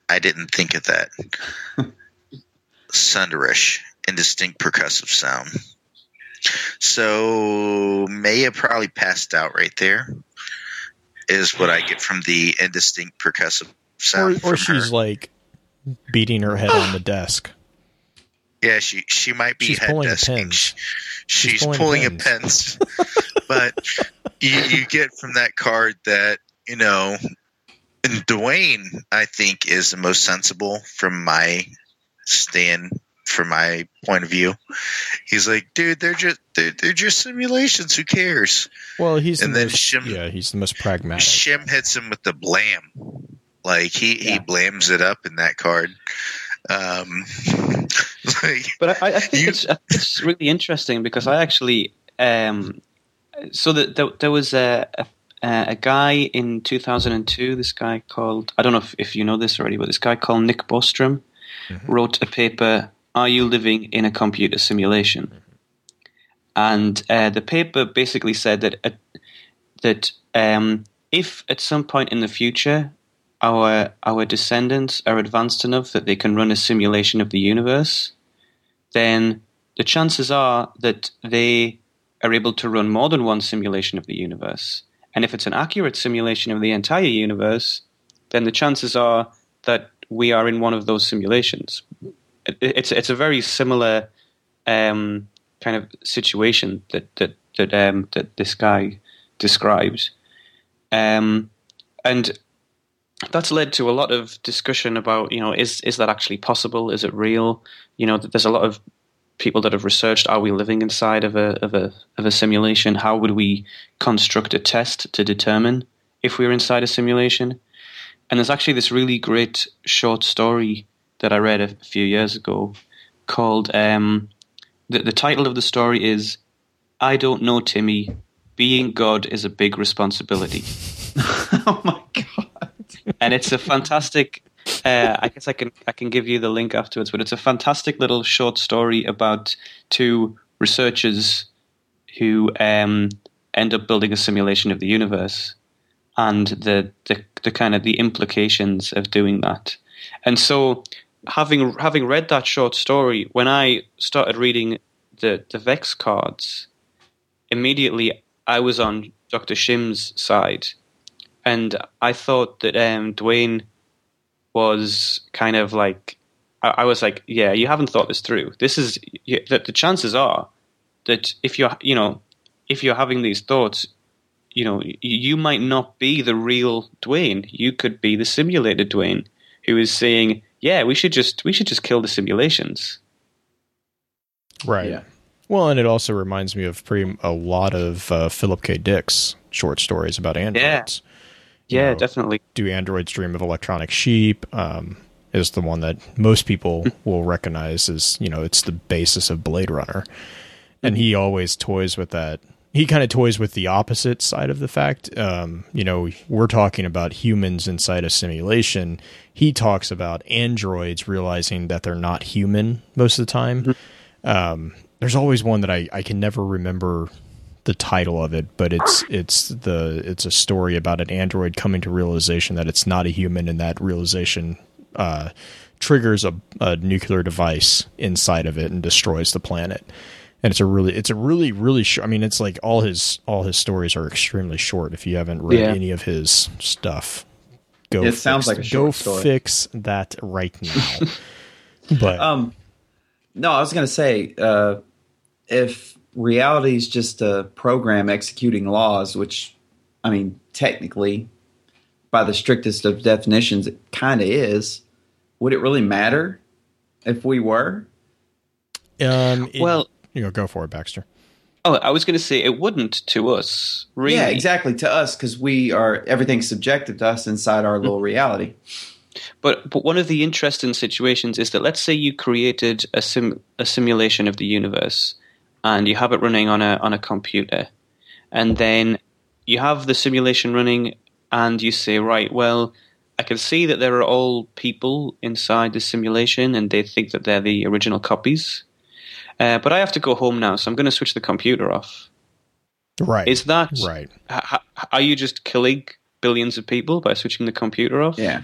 I didn't think of that. Sundaresh. Indistinct percussive sound. So Maya probably passed out right there. Is what I get from the indistinct percussive sound. or from she's her. like beating her head on the desk. Yeah, she she might be She's head pulling desking. pins. She- She's She's, pulling pulling, a pins. but you, you get from that card that you know, and Duane I think is the most sensible from my stand, from my point of view. He's like, dude, they're just they're, they're just simulations. Who cares? Well, he's And the then most, Shim- yeah, he's the most pragmatic. Shim hits him with the blam. Like he he blams it up in that card. Um, like, But I, I think You- it's I think it's really interesting because I actually um, so that there, there was a, a a guy in 2002. This guy called I don't know if, if you know this already, but this guy called Nick Bostrom wrote a paper. Are you living in a computer simulation? And uh, the paper basically said that uh, that um, if at some point in the future our our descendants are advanced enough that they can run a simulation of the universe, then the chances are that they are able to run more than one simulation of the universe. And if it's an accurate simulation of the entire universe, then the chances are that we are in one of those simulations. It, it's it's a very similar um, kind of situation that that that um, that this guy describes, um, and that's led to a lot of discussion about you know is is that actually possible? Is it real? You know, there's a lot of people that have researched are we living inside of a of a of a simulation? How would we construct a test to determine if we're inside a simulation? And there's actually this really great short story that I read a few years ago called um, the the title of the story is I don't know Timmy. Being God is a big responsibility oh my god. And it's a fantastic. Uh, I guess I can I can give you the link afterwards, but it's a fantastic little short story about two researchers who um, end up building a simulation of the universe and the, the the kind of the implications of doing that. And so, having having read that short story, when I started reading the the Vex cards, immediately I was on Doctor Shim's side and I thought that um, Duane was kind of like I, I was like, yeah, you haven't thought this through. This is you, that the chances are that if you're you know if you're having these thoughts, you know y- you might not be the real Duane. You could be the simulated Duane who is saying, yeah, we should just we should just kill the simulations. Right. Yeah. Well, and it also reminds me of pretty a lot of uh, Philip K. Dick's short stories about androids. You Yeah, know, definitely. Do androids dream of electronic sheep? Um, is the one that most people will recognize as you know it's the basis of Blade Runner, and he always toys with that. He kind of toys with the opposite side of the fact. Um, you know, we're talking about humans inside a simulation. He talks about androids realizing that they're not human most of the time. Um, there's always one that I, I can never remember the title of it, but it's it's the it's a story about an android coming to realization that it's not a human, and that realization uh, triggers a, a nuclear device inside of it and destroys the planet. And it's a really it's a really really short. I mean, it's like all his all his stories are extremely short. If you haven't read Yeah. any of his stuff, go. It sounds like a go story. fix that right now. but Um, no, I was going to say uh, if reality is just a program executing laws, which, I mean, technically, by the strictest of definitions, it kind of is. Would it really matter if we were? um, it- Well, you know, go for it, Baxter. oh, I was going to say it wouldn't to us. Really, Yeah, exactly. To us, because we are everything's subjective to us inside our little reality. But but one of the interesting situations is that let's say you created a sim a simulation of the universe, and you have it running on a on a computer, and then you have the simulation running, and you say, right, well, I can see that there are all people inside the simulation, and they think that they're the original copies. Uh, but I have to go home now, so I'm going to switch the computer off. Right. Is that right? h- h- are you just killing billions of people by switching the computer off? Yeah.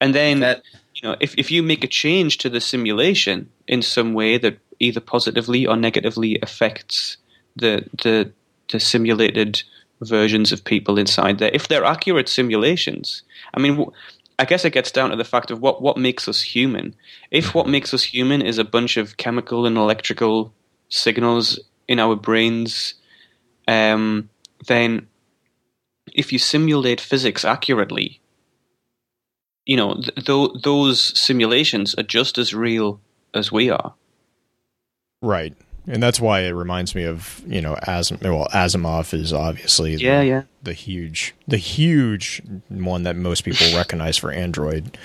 And then That you know, if if you make a change to the simulation in some way that either positively or negatively affects the the the simulated versions of people inside there, if they're accurate simulations, I mean. I guess it gets down to the fact of what, what makes us human. If what makes us human is a bunch of chemical and electrical signals in our brains, um, then if you simulate physics accurately, you know th- th- those simulations are just as real as we are. Right. And that's why it reminds me of you know Asim. Well, Asimov is obviously the- Yeah, yeah. the huge the huge one that most people recognize for Android.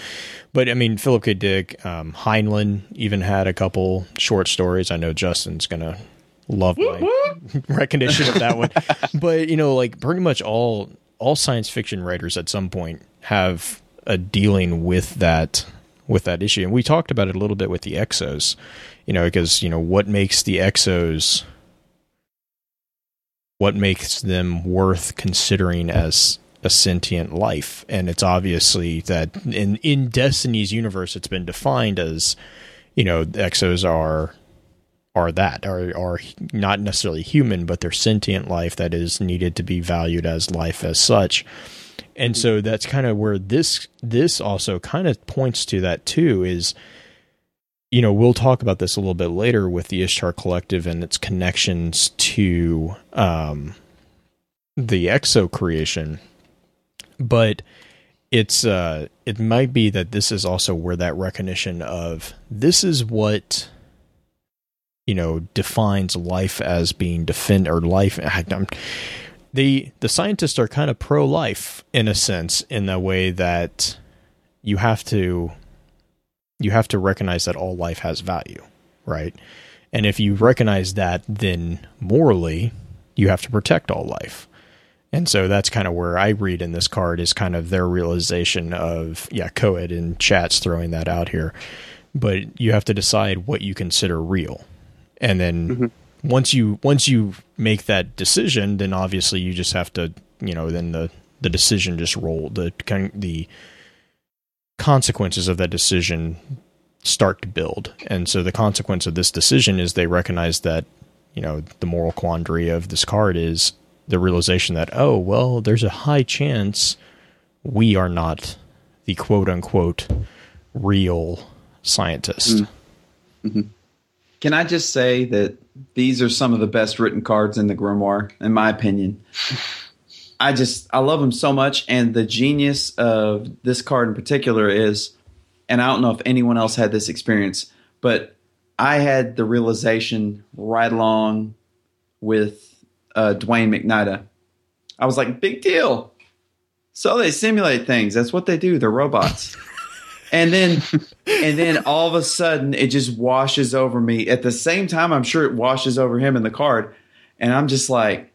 But I mean, Philip K. Dick, um, Heinlein even had a couple short stories. I know Justin's gonna love my recognition of that one. But you know, like pretty much all all science fiction writers at some point have a dealing with that with that issue. And we talked about it a little bit with the exos, you know, because you know what makes the exos what makes them worth considering as a sentient life? And it's obviously that in in destiny's universe it's been defined as you know the exos are are that are are not necessarily human but they're sentient life that is needed to be valued as life as such. And so that's kind of where this this also kind of points to that too is you know we'll talk about this a little bit later with the ishtar collective and its connections to um the exo creation. But it's uh it might be that this is also where that recognition of this is what you know defines life as being defend or life I'm, the the scientists are kind of pro life in a sense in the way that you have to you have to recognize that all life has value right and if you recognize that then morally you have to protect all life and so that's kind of where I read in this card is kind of their realization of yeah, Coed in chats throwing that out here. But you have to decide what you consider real. And then Mhm. once you once you make that decision, then obviously you just have to, you know, then the the decision just roll the kind the consequences of that decision start to build. And so the consequence of this decision is they recognize that, you know, the moral quandary of this card is the realization that, oh, well, there's a high chance we are not the quote unquote real scientist. Mm. Can I just say that these are some of the best written cards in the grimoire, in my opinion? I just I love him so much, and the genius of this card in particular is, and I don't know if anyone else had this experience, but I had the realization right along with uh, Duane McNiadh. I was like, big deal. So they simulate things. That's what they do. They're robots. and then and then all of a sudden it just washes over me. At the same time, I'm sure it washes over him in the card. And I'm just like,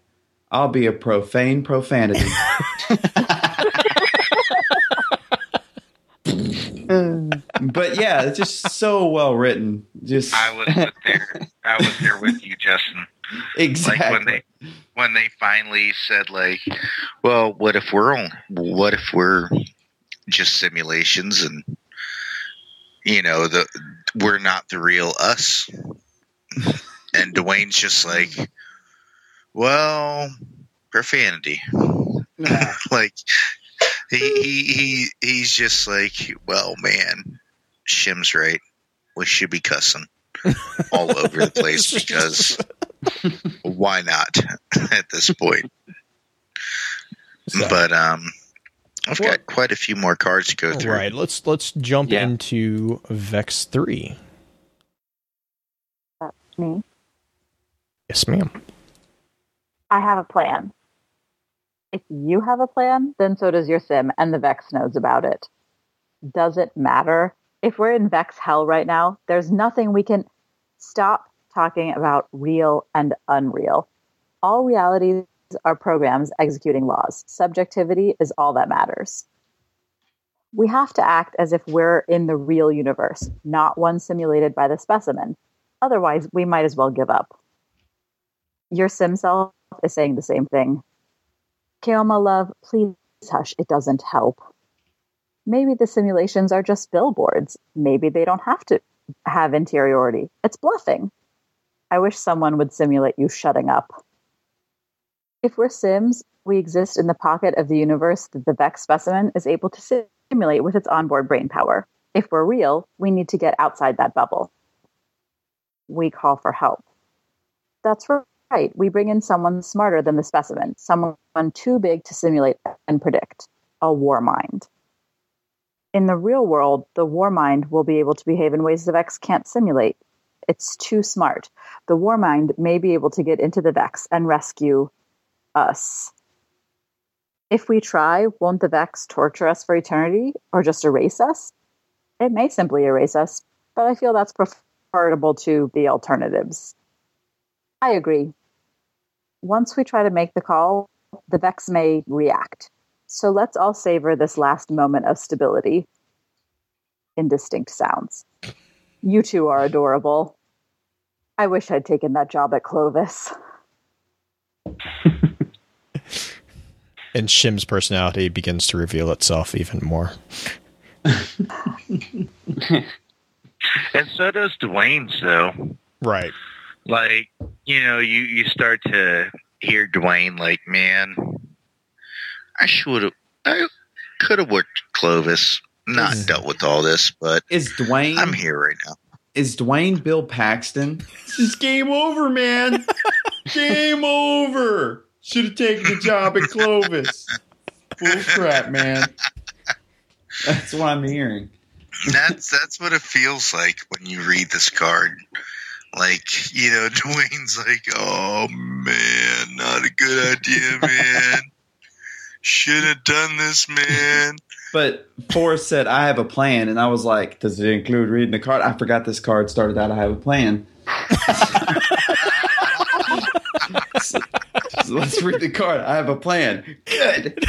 I'll be a profane profanity. but yeah, it's just so well written. Just I was there. I was there with you, Justin. exactly. Like when they when they finally said like, well, what if we're on? What if we're just simulations and you know the we're not the real us? And Duane's just like, well, profanity. like he, he he he's just like, well, man, Shim's right. We should be cussing all over the place because why not at this point? So- But um, I've Well- got quite a few more cards to go through. right, let's let's jump Yeah. into Vex three. That's Me. Yes, ma'am. I have a plan. If you have a plan, then so does your sim, and the Vex knows about it. Does it matter? If we're in Vex hell right now, there's nothing we can stop talking about real and unreal. All realities are programs executing laws. Subjectivity is all that matters. We have to act as if we're in the real universe, not one simulated by the specimen. Otherwise, we might as well give up. Your sim self is saying the same thing. Chioma, love, please hush. It doesn't help. Maybe the simulations are just billboards. Maybe they don't have to have interiority. It's bluffing. I wish someone would simulate you shutting up. If we're Sims, we exist in the pocket of the universe that the Vex specimen is able to simulate with its onboard brain power. If we're real, we need to get outside that bubble. We call for help. That's right. We bring in someone smarter than the specimen, someone too big to simulate and predict a war mind. In the real world, the war mind will be able to behave in ways the Vex can't simulate. It's too smart. The war mind may be able to get into the Vex and rescue us. If we try, won't the Vex torture us for eternity or just erase us? It may simply erase us, but I feel that's preferable to the alternatives. I agree. Once we try to make the call, the Vex may react. So let's all savor this last moment of stability. Indistinct sounds. You two are adorable. I wish I'd taken that job at Clovis. and Shim's personality begins to reveal itself even more. and so does Duane's, though. Right. Like, you know, you, you start to hear Duane, like, man, I should have, I could have worked Clovis, not is, dealt with all this, but is Duane? I'm here right now. Is Duane Bill Paxton? It's game over, man. game over. Should have taken the job at Clovis. Full crap, man. That's what I'm hearing. That's that's what it feels like when you read this card. Like, you know, Duane's like, oh man, not a good idea, man. Should have done this, man. But Forrest said, I have a plan. And I was like, Does it include reading the card? I forgot this card started out, I have a plan. so, so let's read the card. I have a plan. Good.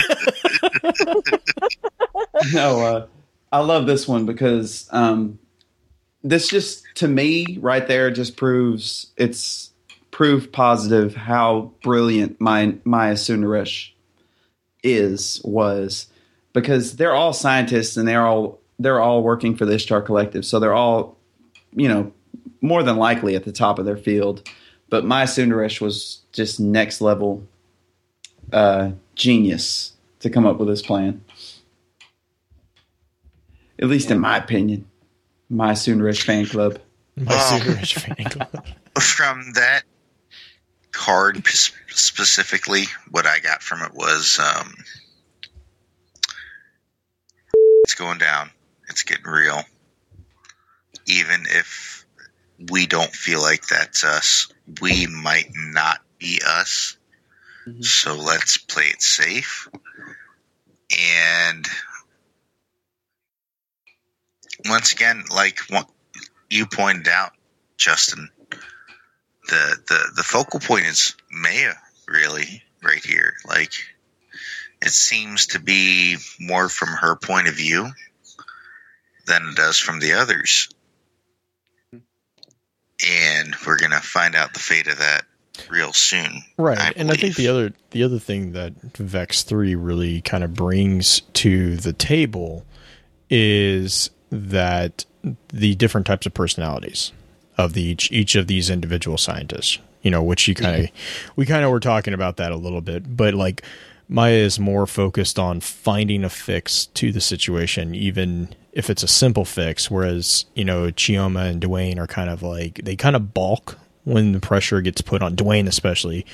no, uh, I love this one because um, this just, to me, right there, just proves it's proof positive how brilliant my Maya Sundaresh is, was because they're all scientists and they're all they're all working for the Ishtar Collective, so they're all you know more than likely at the top of their field. But Maya Sundaresh was just next level uh, genius to come up with this plan. At least in my opinion, Maya Sundaresh fan club. My Sundaresh fan club. From that card specifically, what I got from it was um, it's going down. It's getting real. Even if we don't feel like that's us, we might not be us. Mm-hmm. So let's play it safe. And once again, like what you pointed out, Justin, the, the, the focal point is Maya, really, right here. Like, it seems to be more from her point of view than it does from the others. And we're going to find out the fate of that real soon. Right. I and I think the other the other thing that Vex 3 really kind of brings to the table is that the different types of personalities of the each each of these individual scientists, you know, which you kind of we kind of were talking about that a little bit, but like Maya is more focused on finding a fix to the situation, even if it's a simple fix. Whereas, you know, Chioma and Duane are kind of like, they kind of balk when the pressure gets put on Duane, especially.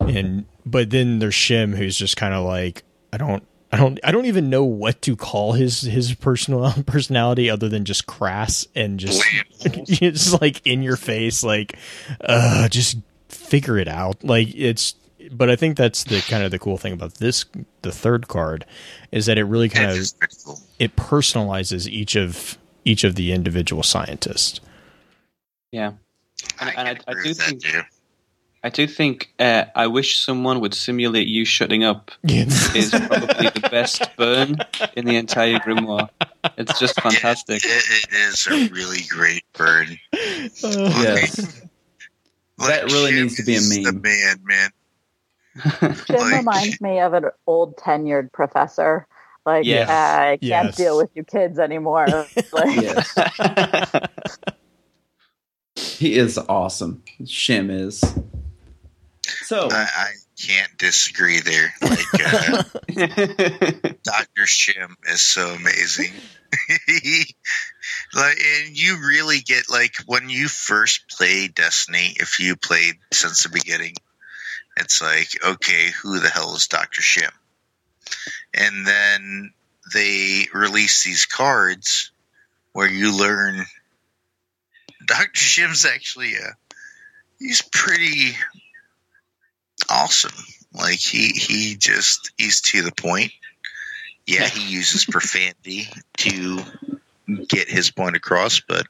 And, but then there's Shim, who's just kind of like, I don't, I don't, I don't even know what to call his, his personal personality other than just crass and just, just like in your face, like, uh, just figure it out. Like it's, but I think that's the kind of the cool thing about this the third card is that it really kind That of cool. it personalizes each of each of the individual scientists. Yeah. And, I, and I, I do think too. I do think uh, I wish someone would simulate you shutting up is probably the best burn in the entire grimoire. It's just fantastic. It, it, it is a really great burn. Yes. That really Shim needs to be a is The meme. man, man. Shim Like- reminds me of an old tenured professor. Like, Yes. uh, I can't Yes. deal with you kids anymore. like, Yes. He is awesome. Shim is. So I, I can't disagree there. Like uh, Doctor Shim is so amazing. like, and you really get like when you first play Destiny. If you played since the beginning, it's like, okay, who the hell is Doctor Shim? And then they release these cards where you learn Doctor Shim's actually a he's pretty awesome. Like he he just he's to the point. Yeah, he uses profanity to get his point across, but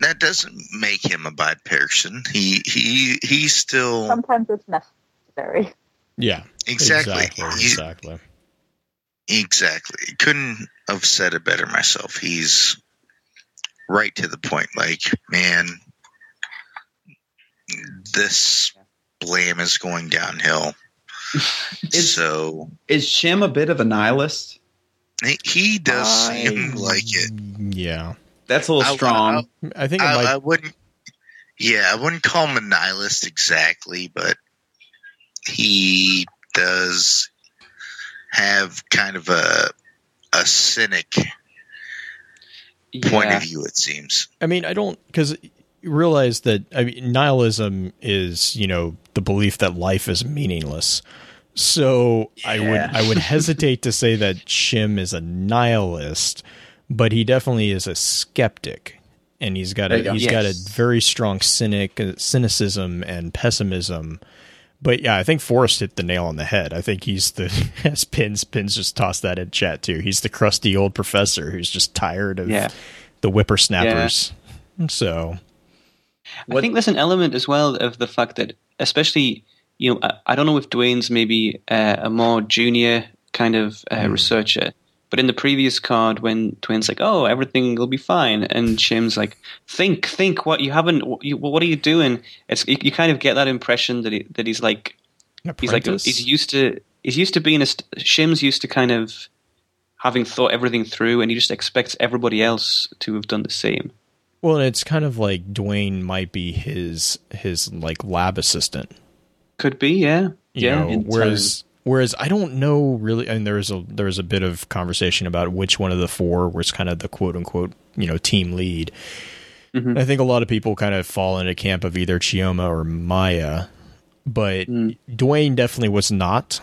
that doesn't make him a bad person. He he he's still sometimes it's necessary. Yeah, exactly exactly, he- exactly. exactly. Couldn't have said it better myself. He's right to the point. Like, man, this blam is going downhill. Is- so is Shim a bit of a nihilist? he, he does I- seem like it. Yeah, That's a little I- strong. I think I, might. I wouldn't. Yeah, I wouldn't call him a nihilist exactly, but he does have kind of a a cynic point of view. It seems. I mean, I don't because you realize that I mean, nihilism is you know the belief that life is meaningless. So I would I would hesitate to say that Shim is a nihilist, but he definitely is a skeptic, and he's got a go. he's got a very strong cynic uh, cynicism and pessimism. But yeah, I think Forrest hit the nail on the head. I think he's the as pins pins just tossed that in chat too. He's the crusty old professor who's just tired of Yeah. the whippersnappers. So I think there's an element as well of the fact that, especially, you know, I, I don't know if Duane's maybe uh, a more junior kind of uh, researcher, but in the previous card, when Duane's like, "Oh, everything will be fine," and Shim's like, "Think, think, what you haven't, what, you, what are you doing?" It's you, you kind of get that impression that he, that he's like he's like he's used to he's used to being a Shim's used to kind of having thought everything through, and he just expects everybody else to have done the same. Well, and it's kind of like Duane might be his his like lab assistant. Could be, yeah, you yeah. know, whereas whereas I don't know really. And there was a there was a bit of conversation about which one of the four was kind of the quote unquote you know team lead. Mhm. I think a lot of people kind of fall into camp of either Chioma or Maya, but Mm. Duane definitely was not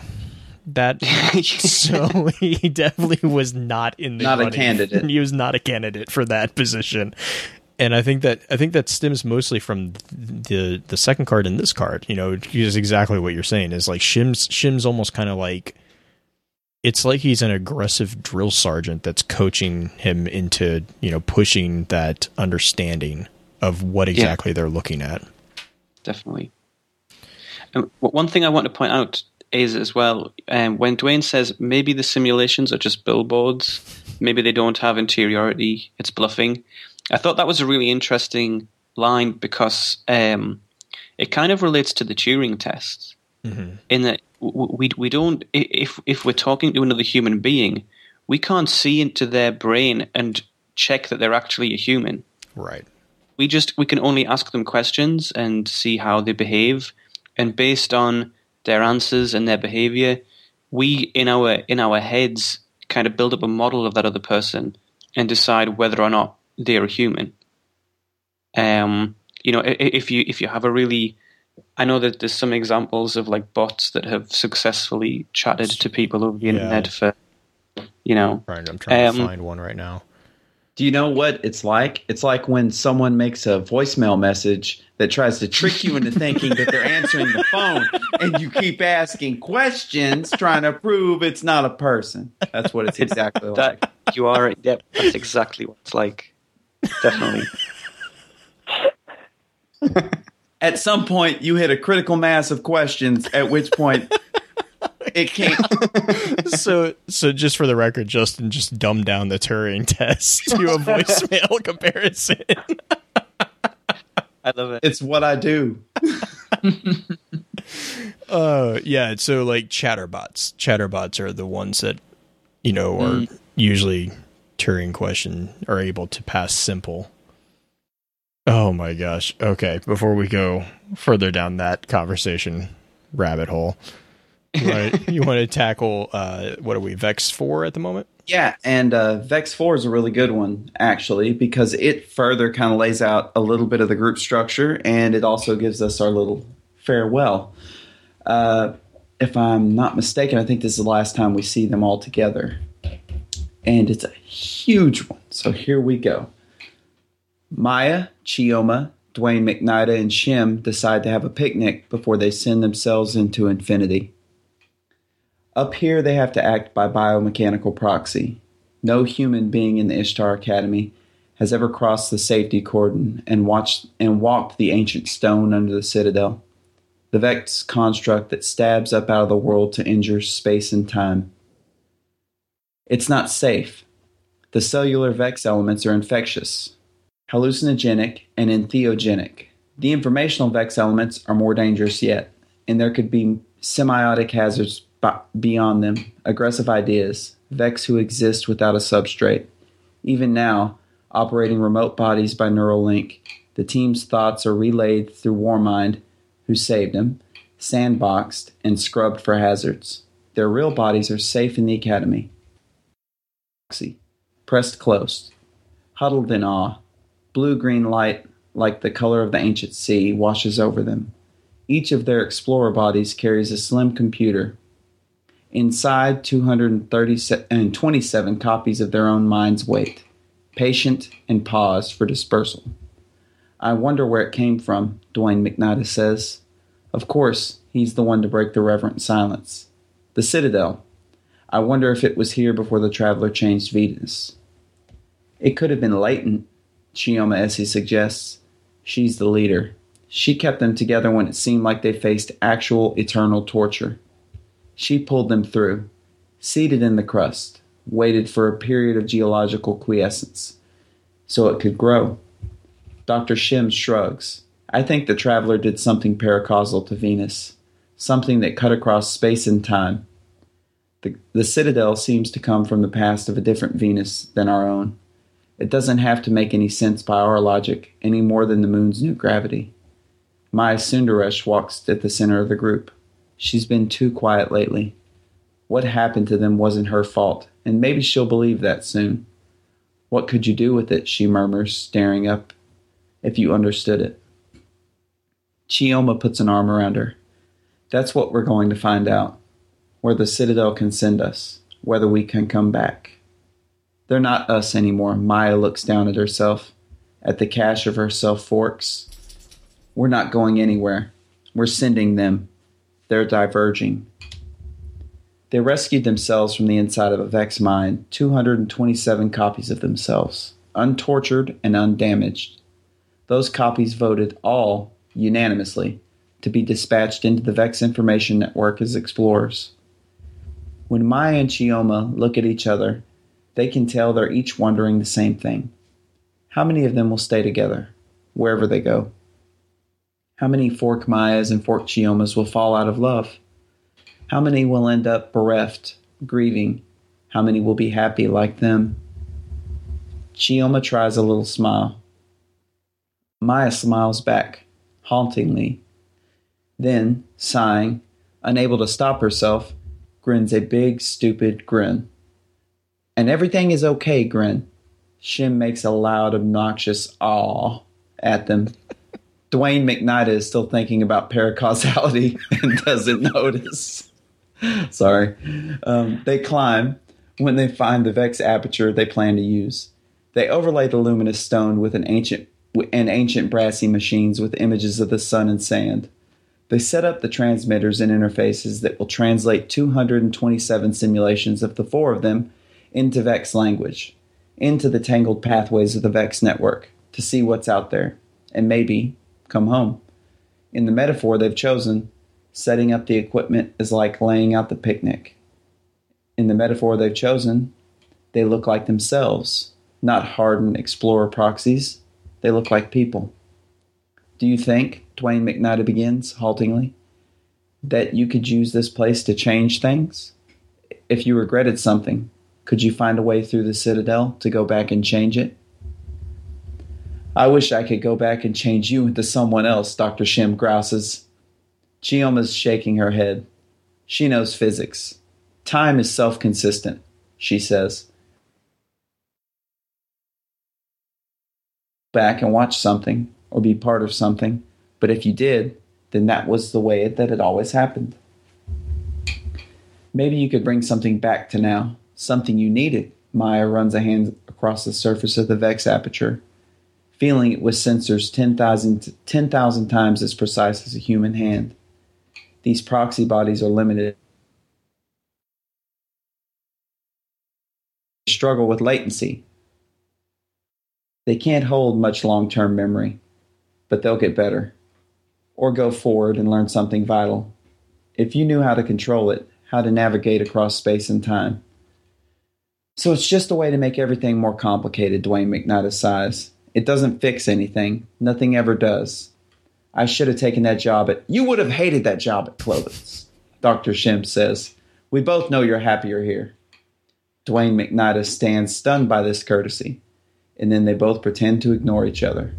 that. so he definitely was not in the Not a candidate. He was not a candidate for that position. And I think that I think that stems mostly from the the second card and this card. You know, is exactly what you're saying. Is like Shim's Shim's almost kind of like it's like he's an aggressive drill sergeant that's coaching him into you know pushing that understanding of what exactly they're looking at. definitely. And one thing I want to point out is as well um, when Duane says maybe the simulations are just billboards, maybe they don't have interiority, it's bluffing. I thought that was a really interesting line because um, it kind of relates to the Turing test Mm-hmm. in that we we don't if if we're talking to another human being, we can't see into their brain and check that they're actually a human Right. we just we can only ask them questions and see how they behave and based on their answers and their behavior we in our in our heads kind of build up a model of that other person and decide whether or not they're human um you know if you if you have a really i know that there's some examples of like bots that have successfully chatted to people over the Yeah. internet for you know Right. I'm trying to Um, find one right now. Do you know what it's like? It's like when someone makes a voicemail message that tries to trick you into thinking that they're answering the phone and you keep asking questions trying to prove it's not a person. That's what it's exactly like. You are. Yep, that's exactly what it's like. Definitely. At some point, you hit a critical mass of questions, at which point it can't. so so just for the record, Justin just dumbed down the Turing test to a voicemail comparison. I love it. It's what I do. Uh yeah, so like chatterbots. Chatterbots are the ones that you know are usually Turing question are able to pass simple. Oh my gosh. Okay, before we go further down that conversation rabbit hole, you want to, you want to tackle uh, what are we Vex four at the moment? Yeah, and uh, Vex 4 is a really good one, actually, because it further kind of lays out a little bit of the group structure and it also gives us our little farewell. Uh, if I'm not mistaken, I think this is the last time we see them all together. And it's a huge one. So here we go. Maya, Chioma, Duane McNiadh, and Shim decide to have a picnic before they send themselves into infinity. Up here, they have to act by biomechanical proxy. No human being in the Ishtar Academy has ever crossed the safety cordon and watched and walked the ancient stone under the citadel, the Vex construct that stabs up out of the world to injure space and time. It's not safe. The cellular Vex elements are infectious, hallucinogenic, and entheogenic. The informational Vex elements are more dangerous yet, and there could be semiotic hazards beyond them, aggressive ideas, Vex who exist without a substrate. Even now, operating remote bodies by Neuralink, the team's thoughts are relayed through Warmind, who saved him, sandboxed, and scrubbed for hazards. Their real bodies are safe in the academy. Pressed close, huddled in awe, blue green light, like the color of the ancient sea, washes over them. Each of their explorer bodies carries a slim computer. Inside, 227 copies of their own minds wait, patient and pause for dispersal. I wonder where it came from, Duane McNiadh says. Of course, he's the one to break the reverent silence. The Citadel. I wonder if it was here before the traveler changed Venus. It could have been latent, Chioma Esi suggests. She's the leader. She kept them together when it seemed like they faced actual eternal torture. She pulled them through, seated in the crust, waited for a period of geological quiescence, so it could grow. Dr. Shim shrugs. I think the traveler did something paracausal to Venus, something that cut across space and time. The, the Citadel seems to come from the past of a different Venus than our own. It doesn't have to make any sense by our logic any more than the moon's new gravity. Maya Sundaresh walks at the center of the group. She's been too quiet lately. What happened to them wasn't her fault, and maybe she'll believe that soon. What could you do with it? she murmurs, staring up. If you understood it. Chioma puts an arm around her. That's what we're going to find out. Where the Citadel can send us, whether we can come back. They're not us anymore. Maya looks down at herself, at the cache of her self forks. We're not going anywhere. We're sending them. They're diverging. They rescued themselves from the inside of a Vex mind, 227 copies of themselves, untortured and undamaged. Those copies voted all unanimously to be dispatched into the Vex Information Network as explorers. When Maya and Chioma look at each other, they can tell they're each wondering the same thing. How many of them will stay together, wherever they go? How many Fork Mayas and Fork Chiomas will fall out of love? How many will end up bereft, grieving? How many will be happy like them? Chioma tries a little smile. Maya smiles back, hauntingly. Then, sighing, unable to stop herself, grins a big, stupid grin. And everything is okay grin. Shim makes a loud, obnoxious aw at them. Duane McNiadh is still thinking about paracausality and doesn't notice. Sorry. Um, they climb when they find the Vex aperture they plan to use. They overlay the luminous stone with an ancient and ancient brassy machines with images of the sun and sand. They set up the transmitters and interfaces that will translate 227 simulations of the four of them into Vex language, into the tangled pathways of the Vex network, to see what's out there, and maybe come home. In the metaphor they've chosen, setting up the equipment is like laying out the picnic. In the metaphor they've chosen, they look like themselves, not hardened explorer proxies. They look like people. Do you think, Duane McNiadh begins haltingly, that you could use this place to change things? If you regretted something, could you find a way through the Citadel to go back and change it? I wish I could go back and change you into someone else, Dr. Shim grouses. Chioma's shaking her head. She knows physics. Time is self consistent, she says. Back and watch something, or be part of something, but if you did, then that was the way that it always happened. Maybe you could bring something back to now, something you needed. Maya runs a hand across the surface of the Vex aperture, feeling it with sensors 10,000 10, times as precise as a human hand. These proxy bodies are limited. They struggle with latency. They can't hold much long term memory, but they'll get better. Or go forward and learn something vital. If you knew how to control it, how to navigate across space and time. So it's just a way to make everything more complicated, Duane McNiadh sighs. It doesn't fix anything. Nothing ever does. I should have taken that job at. You would have hated that job at Clovis, Dr. Shim says. We both know you're happier here. Duane McNiadh stands stunned by this courtesy, and then they both pretend to ignore each other.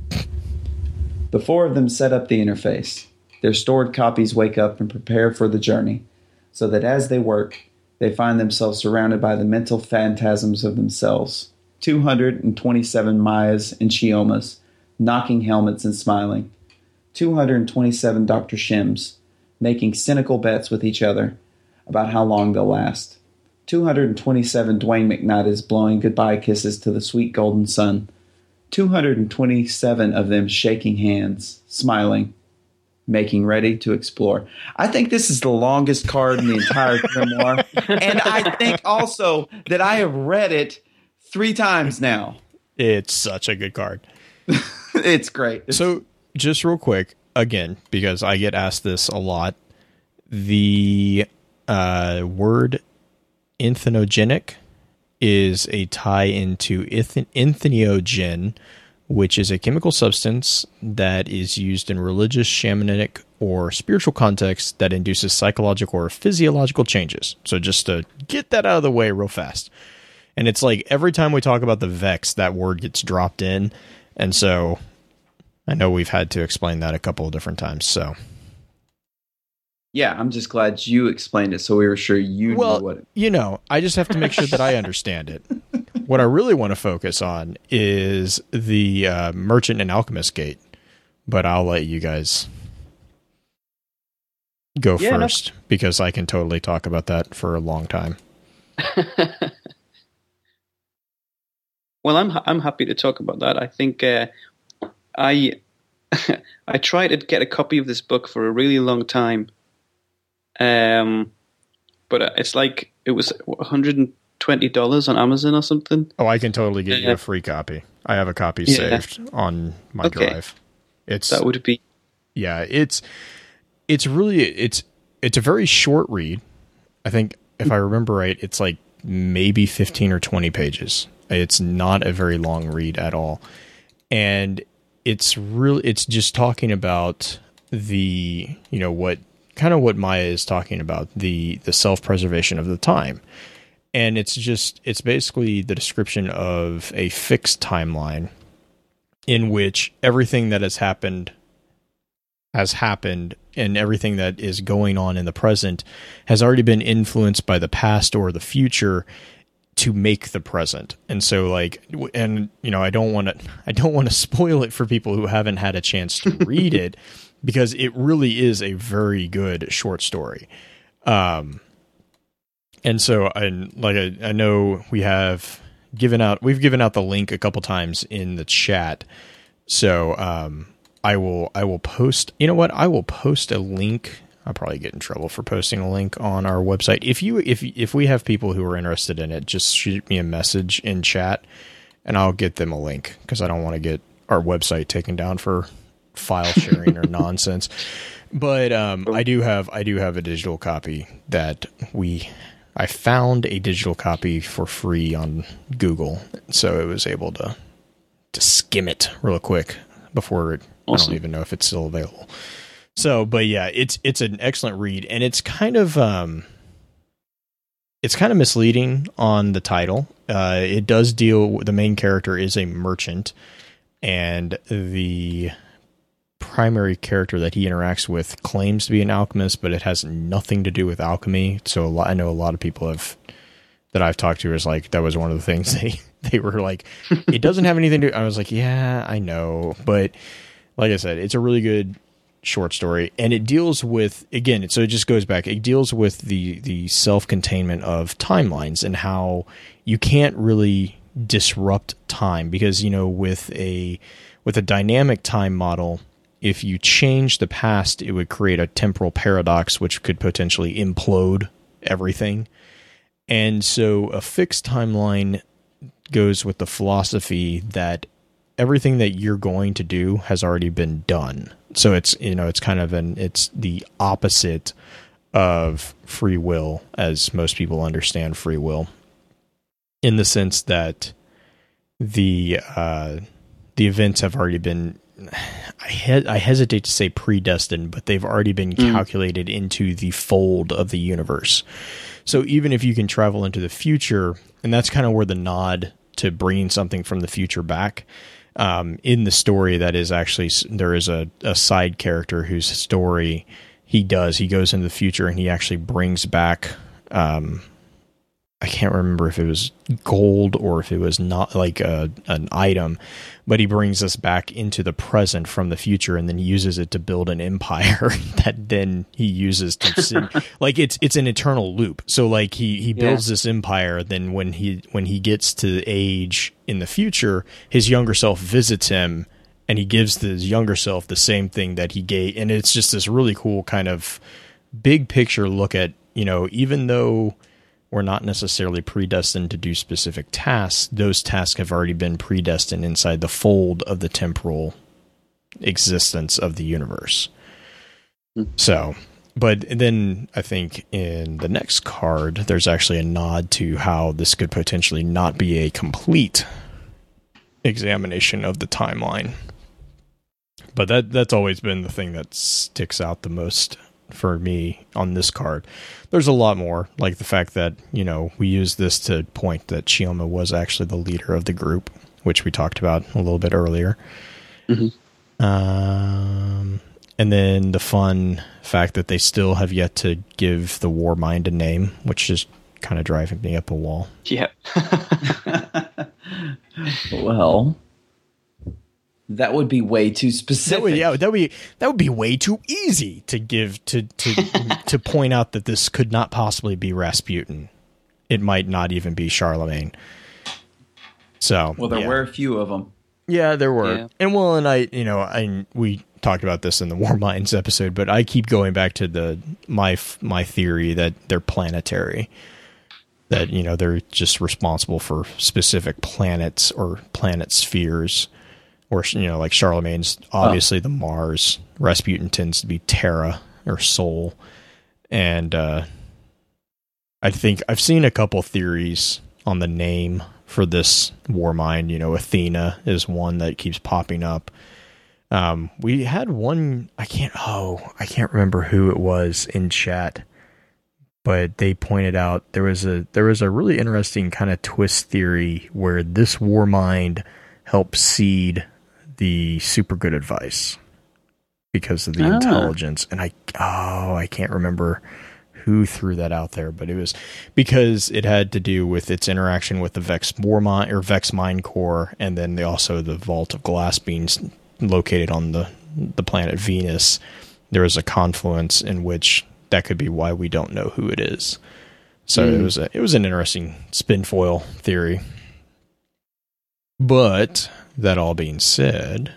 The four of them set up the interface. Their stored copies wake up and prepare for the journey, so that as they work, they find themselves surrounded by the mental phantasms of themselves 227 Mayas and Chiomas, knocking helmets and smiling, 227 Dr. Shims, making cynical bets with each other about how long they'll last. 227 Duane McNiadh blowing goodbye kisses to the sweet golden sun. 227 of them shaking hands, smiling, making ready to explore. I think this is the longest card in the entire grimoire. and I think also that I have read it three times now. It's such a good card. it's great. It's- so, just real quick, again, because I get asked this a lot, the uh, word entheogenic is a tie into entheogen, which is a chemical substance that is used in religious, shamanic, or spiritual contexts that induces psychological or physiological changes. So just to get that out of the way real fast. And it's like every time we talk about the Vex, that word gets dropped in. And so I know we've had to explain that a couple of different times. So yeah, I'm just glad you explained it so we were sure you well, knew what. It- you know, I just have to make sure that I understand it. What I really want to focus on is the uh, merchant and alchemist gate, but I'll let you guys go yeah, first no. because I can totally talk about that for a long time. well, I'm I'm happy to talk about that. I think uh, I I tried to get a copy of this book for a really long time um, but uh, it's like it was one hundred and twenty dollars on Amazon or something. Oh, I can totally get you a free copy. I have a copy yeah. saved on my okay. drive. It's that would be. Yeah, it's it's really it's it's a very short read. I think if I remember right, it's like maybe fifteen or twenty pages. It's not a very long read at all, and it's really it's just talking about the you know what kind of what Maya is talking about the the self preservation of the time, and it's just it's basically the description of a fixed timeline in which everything that has happened has happened and everything that is going on in the present has already been influenced by the past or the future to make the present. And so like and you know I don't want to I don't want to spoil it for people who haven't had a chance to read it because it really is a very good short story. Um, and so I like I, I know we have given out we've given out the link a couple times in the chat. So um, I will I will post. You know what? I will post a link. I'll probably get in trouble for posting a link on our website. If you if if we have people who are interested in it, just shoot me a message in chat, and I'll get them a link because I don't want to get our website taken down for file sharing or nonsense. But um, I do have I do have a digital copy that we I found a digital copy for free on Google, so it was able to to skim it real quick before it. I don't even know if it's still available. So, but yeah, it's it's an excellent read, and it's kind of um, it's kind of misleading on the title. Uh, it does deal. The main character is a merchant, and the primary character that he interacts with claims to be an alchemist, but it has nothing to do with alchemy. So lot, I know a lot of people have that I've talked to is like that was one of the things they they were like it doesn't have anything to. I was like, yeah, I know, but like I said, it's a really good short story, and it deals with again. So it just goes back. It deals with the the self containment of timelines and how you can't really disrupt time because you know with a with a dynamic time model if you change the past it would create a temporal paradox which could potentially implode everything and so a fixed timeline goes with the philosophy that everything that you're going to do has already been done. So it's you know it's kind of an it's the opposite of free will as most people understand free will in the sense that the uh the events have already been I, he- I hesitate to say predestined, but they've already been calculated into the fold of the universe. So even if you can travel into the future, and that's kind of where the nod to bringing something from the future back. Um, in the story, that is actually there is a, a side character whose story he does. He goes into the future and he actually brings back. Um, I can't remember if it was gold or if it was not like a, an item, but he brings us back into the present from the future and then uses it to build an empire that then he uses to like it's it's an eternal loop. So like he he builds this empire then when he when he gets to age in the future, his younger self visits him and he gives his younger self the same thing that he gave and it's just this really cool kind of big picture look at, you know, even though we're not necessarily predestined to do specific tasks. Those tasks have already been predestined inside the fold of the temporal existence of the universe. Hmm. So, but then I think in the next card, there's actually a nod to how this could potentially not be a complete examination of the timeline. But that that's always been the thing that sticks out the most for me on this card. There's a lot more, like the fact that, you know, we use this to point that Chioma was actually the leader of the group, which we talked about a little bit earlier. Um, and then the fun fact that they still have yet to give the War Mind a name, which is kind of driving me up a wall. Yeah. Well, that would be way too That specific. would, yeah, that would be that would be way too easy to give to to to point out that this could not possibly be Rasputin. It might not even be Charlemagne. So Well, there yeah. were a few of them. Yeah, there were. Yeah. And well, and I, you know, I we talked about this in the War Minds episode, but I keep going back to the my my theory that they're planetary. That you know they're just responsible for specific planets or planet spheres, or you know like Charlemagne's obviously the Mars. Rasputin tends to be Terra or Sol, and uh, I think I've seen a couple theories on the name for this war mind. You know, Athena is one that keeps popping up. Um, we had one. I can't. Oh, I can't remember who it was in chat, but they pointed out there was a there was a really interesting kind of twist theory where this war mind helps seed the super good advice because of the Ah. intelligence. And I oh, I can't remember who threw that out there, but it was because it had to do with its interaction with the Vex War or Vex Mine Core, and then the, also the Vault of Glass Beans located on the the planet Venus. There is a confluence in which that could be why we don't know who it is. So it was a, it was an interesting spin foil theory. But that all being said,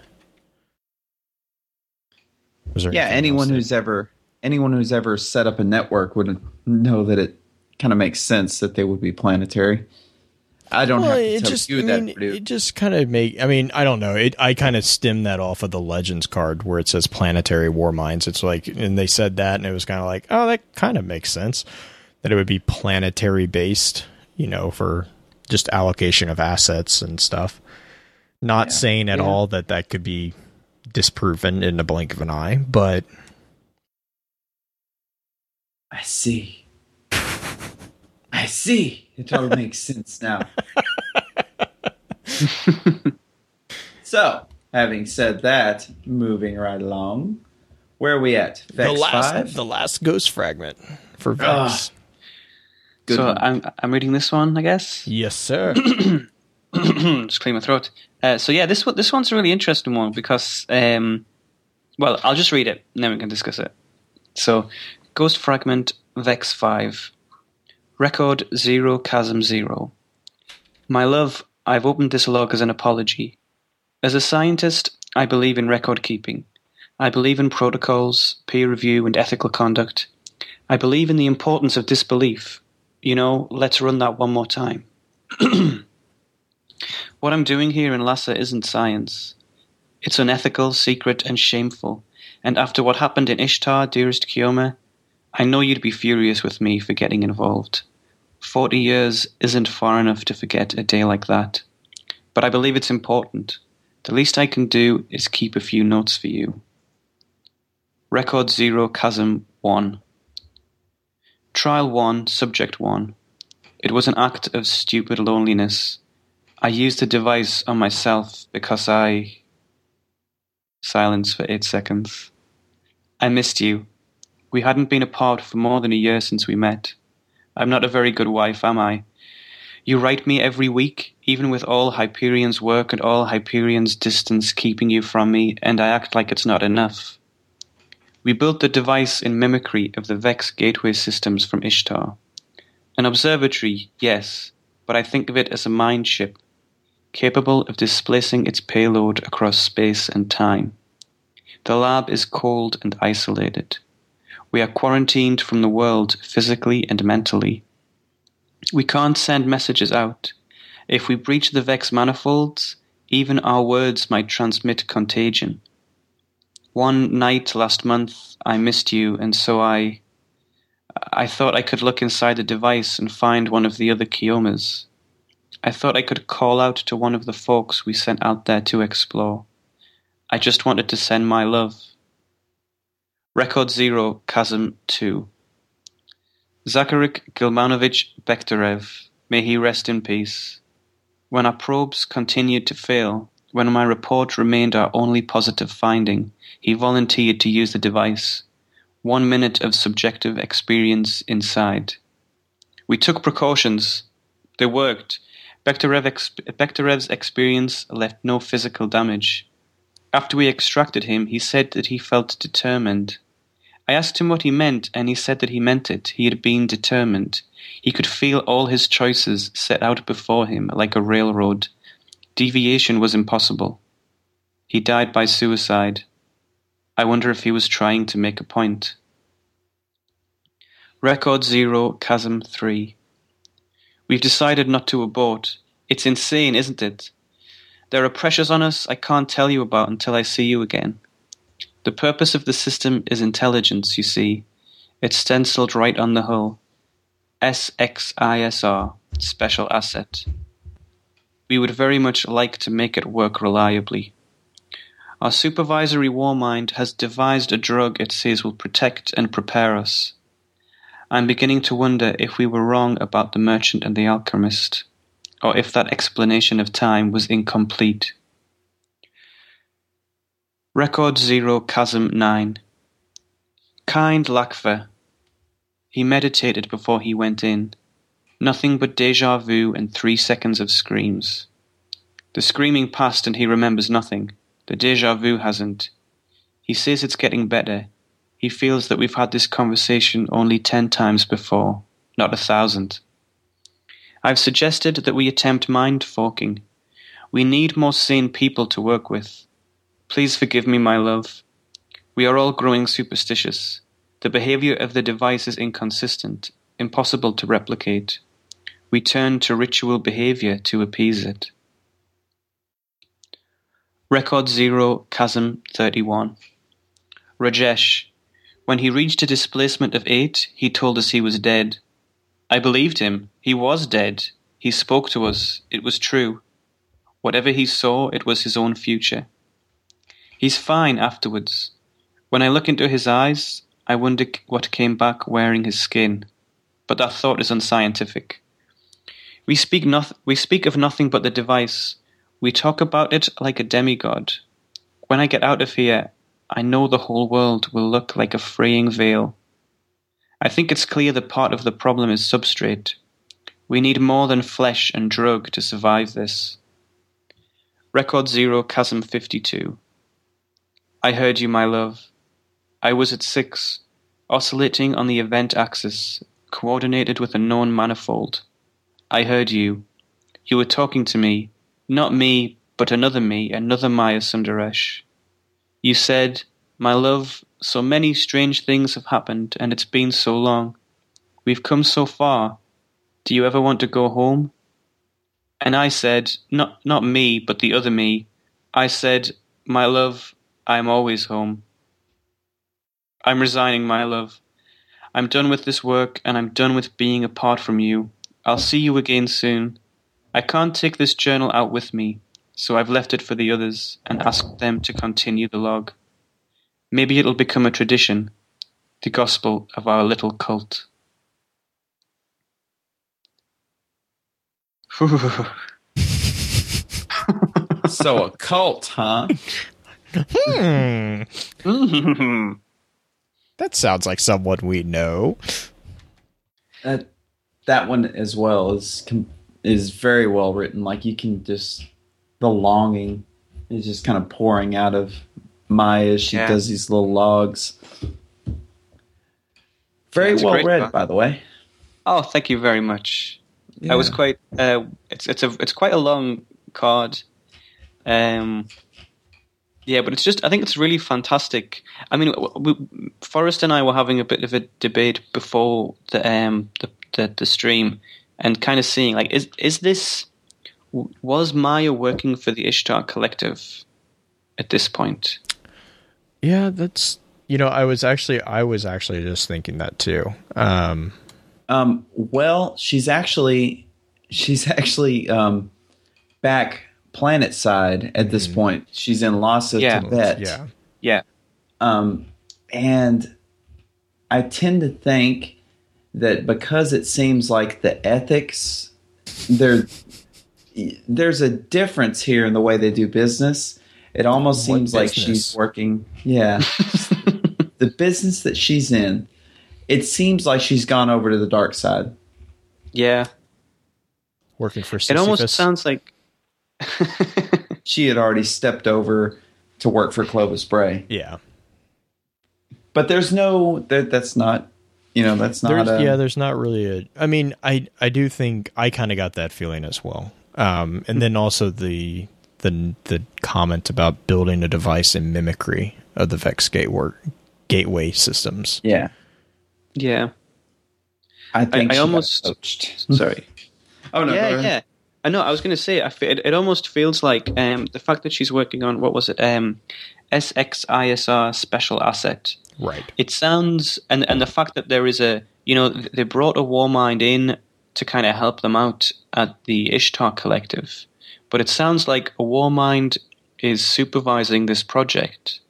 Yeah, anyone that- who's ever anyone who's ever set up a network would know that it kind of makes sense that they would be planetary. I don't well, have to it tell just, you I that, mean, Purdue. it just kind of make. I mean, I don't know. It, I kind of stemmed that off of the Legends card where it says planetary war minds. It's like, and they said that, and it was kind of like, oh, that kind of makes sense that it would be planetary based, you know, for just allocation of assets and stuff. Not Yeah. saying at Yeah. all that that could be disproven in the blink of an eye, but I see. I see. It all makes sense now. so, having said that, moving right along, where are we at? the last, five. the last ghost fragment for Vex. Good so one. I'm I'm reading this one, I guess. yes, sir. Just clear my throat. Uh, so yeah, this this one's a really interesting one because, um, well, I'll just read it and then we can discuss it. So, Ghost Fragment Vex Five, Record Zero Chasm Zero. My love, I've opened this log as an apology. As a scientist, I believe in record keeping. I believe in protocols, peer review, and ethical conduct. I believe in the importance of disbelief. You know, let's run that one more time. What I'm doing here in Lhasa isn't science. It's unethical, secret, and shameful. And after what happened in Ishtar, dearest Chioma, I know you'd be furious with me for getting involved. Forty years isn't far enough to forget a day like that. But I believe it's important. The least I can do is keep a few notes for you. Record 0, Chasm 1. Trial 1, Subject 1. It was an act of stupid loneliness. I used the device on myself because I. Silence for eight seconds. I missed you. We hadn't been apart for more than a year since we met. I'm not a very good wife, am I? You write me every week, even with all Hyperion's work and all Hyperion's distance keeping you from me, and I act like it's not enough. We built the device in mimicry of the Vex gateway systems from Ishtar. An observatory, yes, but I think of it as a mind ship, capable of displacing its payload across space and time. The lab is cold and isolated. We are quarantined from the world physically and mentally. We can't send messages out. If we breach the Vex manifolds, even our words might transmit contagion. One night last month, I missed you, and so I. I thought I could look inside the device and find one of the other Chiomas. I thought I could call out to one of the folks we sent out there to explore. I just wanted to send my love. Record Zero, Chasm 2. Zakharik Gilmanovich Bekhterev, may he rest in peace. When our probes continued to fail, when my report remained our only positive finding, he volunteered to use the device. One minute of subjective experience inside. We took precautions. They worked. Bekhterev ex- Bekhterev's experience left no physical damage. After we extracted him, he said that he felt determined. I asked him what he meant, and he said that he meant it. He had been determined. He could feel all his choices set out before him like a railroad. Deviation was impossible. He died by suicide. I wonder if he was trying to make a point. Record Zero, Chasm 3. We've decided not to abort. It's insane, isn't it? There are pressures on us I can't tell you about until I see you again. The purpose of the system is intelligence, you see. It's stenciled right on the hull. SXISR, Special Asset. We would very much like to make it work reliably. Our supervisory war mind has devised a drug it says will protect and prepare us. I'm beginning to wonder if we were wrong about the merchant and the alchemist, or if that explanation of time was incomplete. Record Zero Chasm 9 Kind Lakva. He meditated before he went in. Nothing but deja vu and three seconds of screams. The screaming passed and he remembers nothing. The deja vu hasn't. He says it's getting better. He feels that we've had this conversation only ten times before, not a thousand. I've suggested that we attempt mind forking. We need more sane people to work with. Please forgive me, my love. We are all growing superstitious. The behavior of the device is inconsistent, impossible to replicate. We turn to ritual behavior to appease it. Record Zero, Chasm 31. Rajesh. When he reached a displacement of eight, he told us he was dead. I believed him. He was dead. He spoke to us. It was true. Whatever he saw, it was his own future. He's fine afterwards. When I look into his eyes, I wonder what came back wearing his skin. But that thought is unscientific. We speak, noth- we speak of nothing but the device. We talk about it like a demigod. When I get out of here, I know the whole world will look like a fraying veil. I think it's clear that part of the problem is substrate. We need more than flesh and drug to survive this. Record Zero, Chasm 52. I heard you, my love. I was at six, oscillating on the event axis, coordinated with a known manifold. I heard you. You were talking to me, not me, but another me, another Maya Sundaresh. You said, My love, so many strange things have happened, and it's been so long. We've come so far. Do you ever want to go home? And I said, not, not me, but the other me. I said, My love, I'm always home. I'm resigning, my love. I'm done with this work, and I'm done with being apart from you. I'll see you again soon. I can't take this journal out with me, so I've left it for the others and asked them to continue the log. Maybe it'll become a tradition, the gospel of our little cult. So a cult, huh? Hmm. That sounds like someone we know. That that one as well is com- is very well written. Like you can just the longing is just kind of pouring out of Maya as she Yeah. does these little logs. Very a well read, book. by the way. oh, thank you very much. I was quite. Uh, it's it's a it's quite a long card. Um, yeah, but it's just I think it's really fantastic. I mean, we, Forrest and I were having a bit of a debate before the um the the, the stream, and kind of seeing like is is this was Maya working for the Ishtar Collective at this point? Yeah, that's you know, I was actually I was actually just thinking that too. Um Um, well, she's actually she's actually um, back planet side at this point. She's in Lhasa, Yeah. Tibet. yeah. Yeah, Um, and I tend to think that because it seems like the ethics there there's a difference here in the way they do business. It almost What seems like she's working. Yeah, the business that she's in. It seems like she's gone over to the dark side. yeah. Working for It almost sounds like She had already stepped over to work for Clovis Bray. Yeah. But there's no that that's not you know that's not There's, a, yeah, there's not really a. I mean, I I do think I kind of got that feeling as well. Um, and then also the the the comment about building a device in mimicry of the Vex gateway gateway systems. yeah. yeah. I think I she got almost- poached. Sorry. Oh no, yeah, yeah. I know. I was going to say, I it, it almost feels like um, the fact that she's working on what was it, um, SXISR special asset. Right. It sounds, and and the fact that there is a, you know, they brought a war mind in to kind of help them out at the Ishtar Collective, but it sounds like a war mind is supervising this project.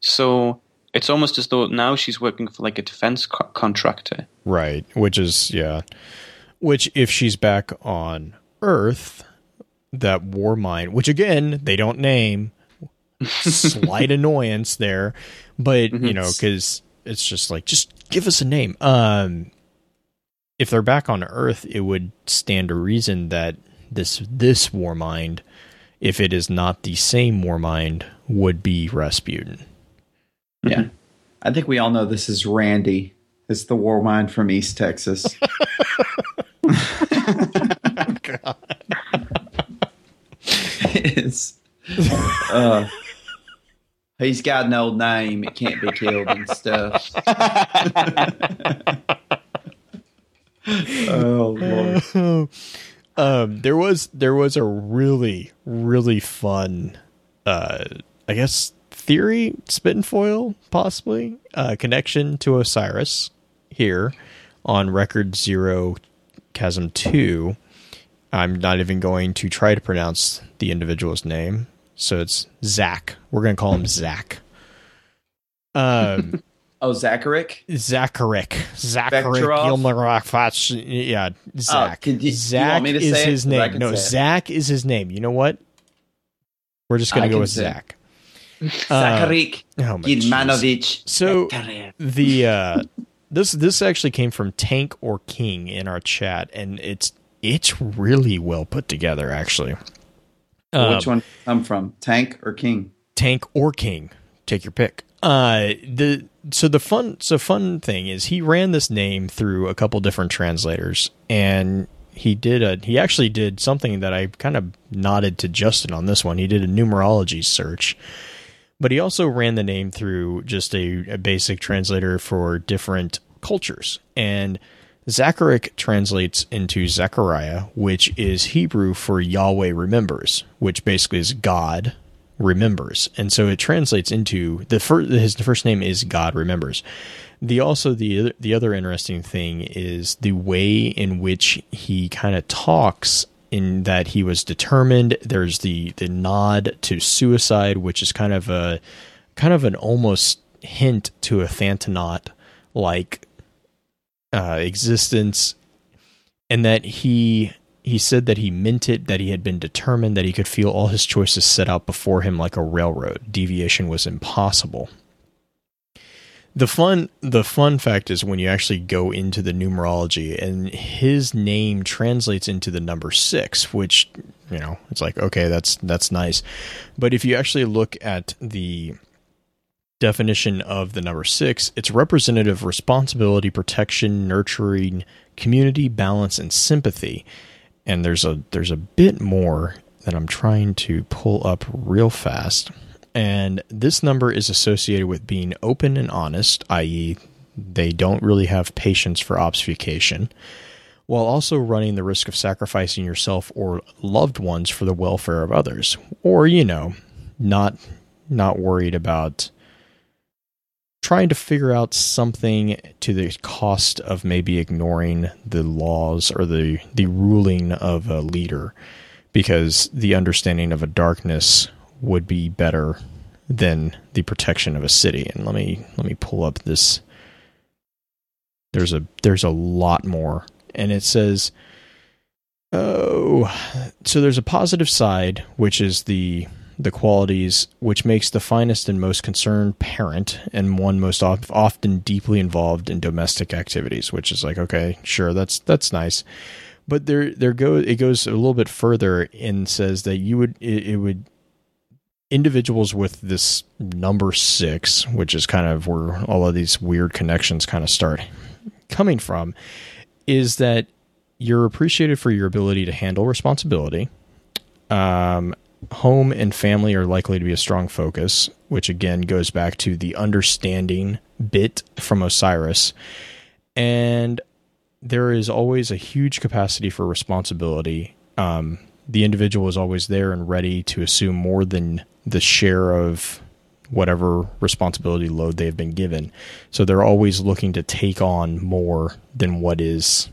So it's almost as though now she's working for like a defense co- contractor. Right. Which is yeah. Which if she's back on Earth, that war mind, which again they don't name, slight annoyance there, but you know because it's just like just give us a name. Um, if they're back on Earth, it would stand to reason that this this war mind, if it is not the same war mind, would be Rasputin. Yeah. I think we all know this is Randy. It's the war mind from East Texas. is. Uh, he's got an old name. It can't be killed and stuff. oh lord. um, there was there was a really really fun, uh, I guess theory spit and foil possibly uh, connection to Osiris here on record zero chasm two. I'm not even going to try to pronounce the individual's name, so it's Zach. We're gonna call him Zach. Um. Oh, Zacharic. Zacharic. Zacharic? Gilmarok Yeah, Zach. could you- you Zach to is his it? his 'Cause I name. No. Zach is his name. You know what? We're just gonna go with it. Zach. Zacharic Oh. So the uh this this actually came from Tank or King in our chat, and it's it's really well put together actually. Um, Which one come from? Tank or King? tank or king take your pick uh the so the fun so fun thing is he ran this name through a couple different translators and he did a he actually did something that i kind of nodded to justin on this one. He did a numerology search but he also ran the name through just a, a basic translator for different cultures. And Zacharic translates into Zechariah, which is Hebrew for Yahweh remembers, which basically is God remembers, and so it translates into the first. His first name is God remembers. The also the the other interesting thing is the way in which he kind of talks. In that he was determined. There's the the nod to suicide, which is kind of a kind of an almost hint to a Thanatonaut like uh, existence, and that he he said that he meant it, that he had been determined, that he could feel all his choices set out before him like a railroad. Deviation was impossible. The fun the fun fact is when you actually go into the numerology and his name translates into the number 6 which you know it's like okay that's that's nice but if you actually look at the definition of the number 6 it's representative responsibility protection nurturing community balance and sympathy and there's a there's a bit more that I'm trying to pull up real fast and this number is associated with being open and honest, i.e., they don't really have patience for obfuscation, while also running the risk of sacrificing yourself or loved ones for the welfare of others, or you know, not not worried about trying to figure out something to the cost of maybe ignoring the laws or the the ruling of a leader because the understanding of a darkness would be better than the protection of a city. And let me let me pull up this. There's a there's a lot more, and it says, oh, so there's a positive side, which is the the qualities which makes the finest and most concerned parent and one most of, often deeply involved in domestic activities which is like okay sure that's that's nice but there there go it goes a little bit further and says that you would it, it would individuals with this number six, which is kind of where all of these weird connections kind of start coming from, is that you're appreciated for your ability to handle responsibility. Um, home and family are likely to be a strong focus, which again goes back to the understanding bit from Osiris. And there is always a huge capacity for responsibility. Um, the individual is always there and ready to assume more than the share of whatever responsibility load they've been given. So they're always looking to take on more than what is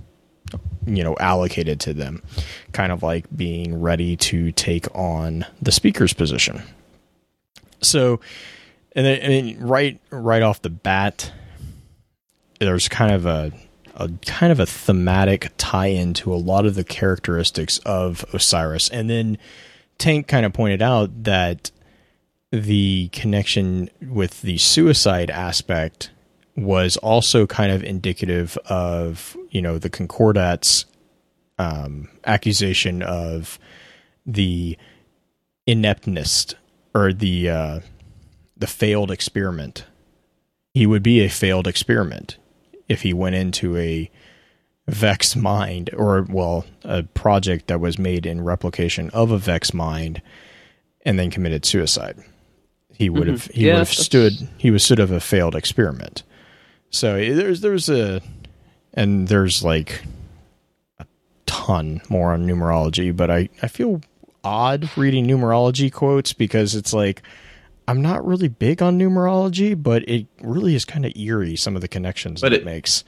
you know allocated to them kind of like being ready to take on the speaker's position. So and then I mean, right right off the bat there's kind of a a kind of a thematic tie-in to a lot of the characteristics of Osiris. And then Tank kind of pointed out that the connection with the suicide aspect was also kind of indicative of you know the concordat's um, accusation of the ineptness or the uh, the failed experiment. He would be a failed experiment if he went into a Vex mind or well a project that was made in replication of a Vex mind and then committed suicide. He would have he Yeah, would have stood he was sort of a failed experiment. So eh, there's there's a and there's like a ton more on numerology, but I I feel odd reading numerology quotes because it's like I'm not really big on numerology, but it really is kind of eerie some of the connections But that it, it- makes.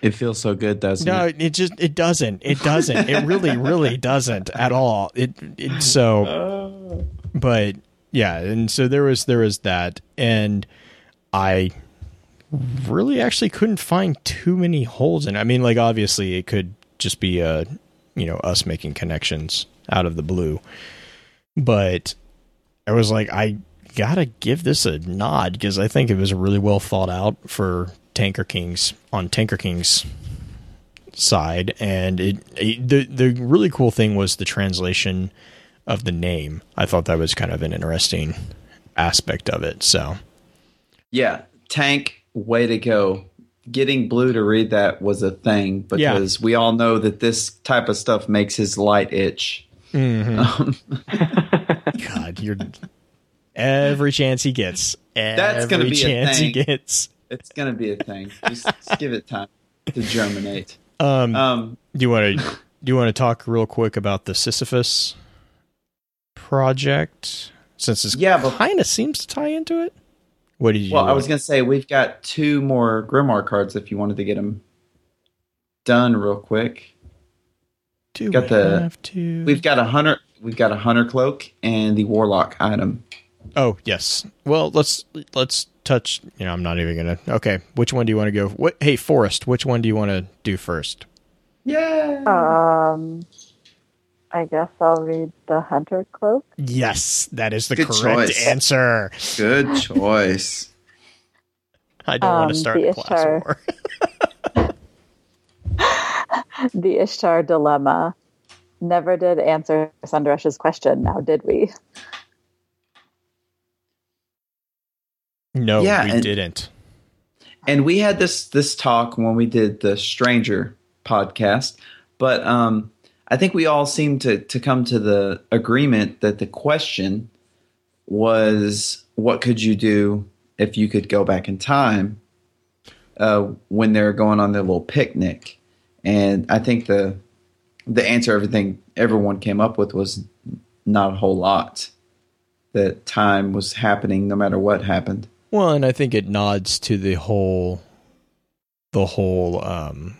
It feels so good, doesn't No, it? it just it doesn't. It doesn't. It really, really doesn't at all. It it so but yeah, and so there was there was that and I really actually couldn't find too many holes in it. I mean, like obviously it could just be uh you know, us making connections out of the blue. But I was like I gotta give this a nod because I think it was really well thought out for Tanker Kings on Tanker Kings side, and it, it the the really cool thing was the translation of the name. I thought that was kind of an interesting aspect of it. So Yeah, Tank, way to go. Getting Blue to read that was a thing because we all know that this type of stuff makes his light itch. Um, God, you're every chance he gets. That's gonna every be a chance he thing. gets. it's going to be a thing. Just, just give it time to germinate. Um, Um, do you want to do you want to talk real quick about the Sisyphus project since it's Yeah, but- kind of seems to tie into it? What did you? well, I was going to say we've got two more Grimoire cards if you wanted to get them done real quick. do got we the- have to? We've got a hunter. We've got a hunter cloak and the warlock item. Oh yes. Well, let's let's touch. You know, I'm not even gonna. Okay, which one do you want to go? What? Hey, Forrest, which one do you want to do first? Yeah. Um, I guess I'll read the Hunter Cloak. Yes, that is the Good correct choice. answer. Good choice. I don't want Um, to start the a class Ishtar. war. The Ishtar Dilemma. Never did answer Sundaresh's question, now did we? No, Yeah, we and- didn't. and we had this this talk when we did the stranger podcast but um i think we all seemed to to come to the agreement that the question was what could you do if you could go back in time uh when they're going on their little picnic? And i think the the answer everything everyone came up with was not a whole lot. That time was happening no matter what happened. Well, and I think it nods to the whole, the whole um,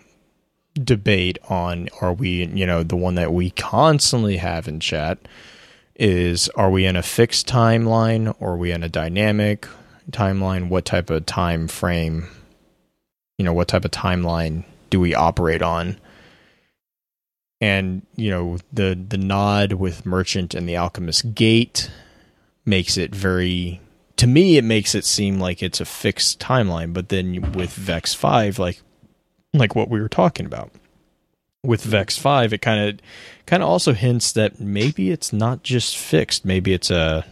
debate on are we, you know, the one that we constantly have in chat is are we in a fixed timeline or are we in a dynamic timeline? What type of time frame, you know, what type of timeline do we operate on? And you know the the nod with Merchant and the Alchemist Gate makes it very to me it makes it seem like it's a fixed timeline but then with vex 5 like like what we were talking about. With vex 5 it kind of kind of also hints that maybe it's not just fixed. Maybe it's a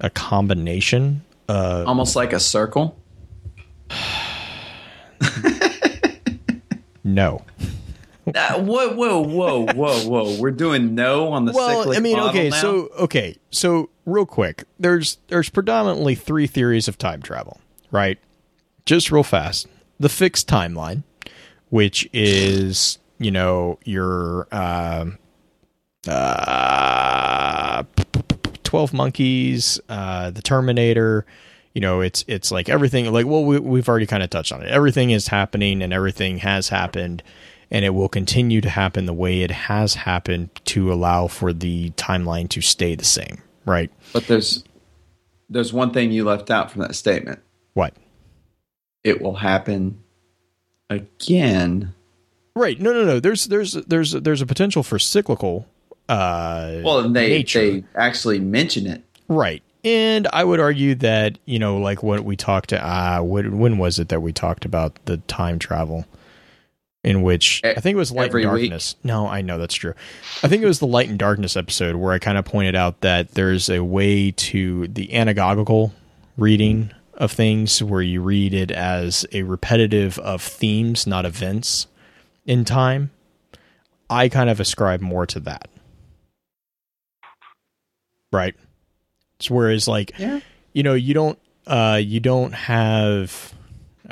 a combination uh almost like a circle? No. Uh, whoa, whoa, whoa, whoa, whoa! We're doing no on the well i mean okay now? so okay so real quick there's there's predominantly three theories of time travel right? Just real fast. The fixed timeline which is you know your um uh 12 monkeys uh the terminator you know it's it's like everything like well we, we've already kind of touched on it. Everything is happening and everything has happened and it will continue to happen the way it has happened to allow for the timeline to stay the same right? But there's there's one thing you left out from that statement. what? It will happen again. right no no no there's there's there's there's a potential for cyclical uh Well, and they nature. they actually mention it. Right. And I would argue that, you know, like what we talked to, uh, when, when was it that we talked about the time travel? In which I think it was Light every and week. Darkness. No, I know that's true. I think it was the Light and Darkness episode where I kind of pointed out that there's a way to the anagogical reading of things where you read it as a repetitive of themes, not events in time. I kind of ascribe more to that. Right Whereas like Yeah. you know you don't uh, you don't have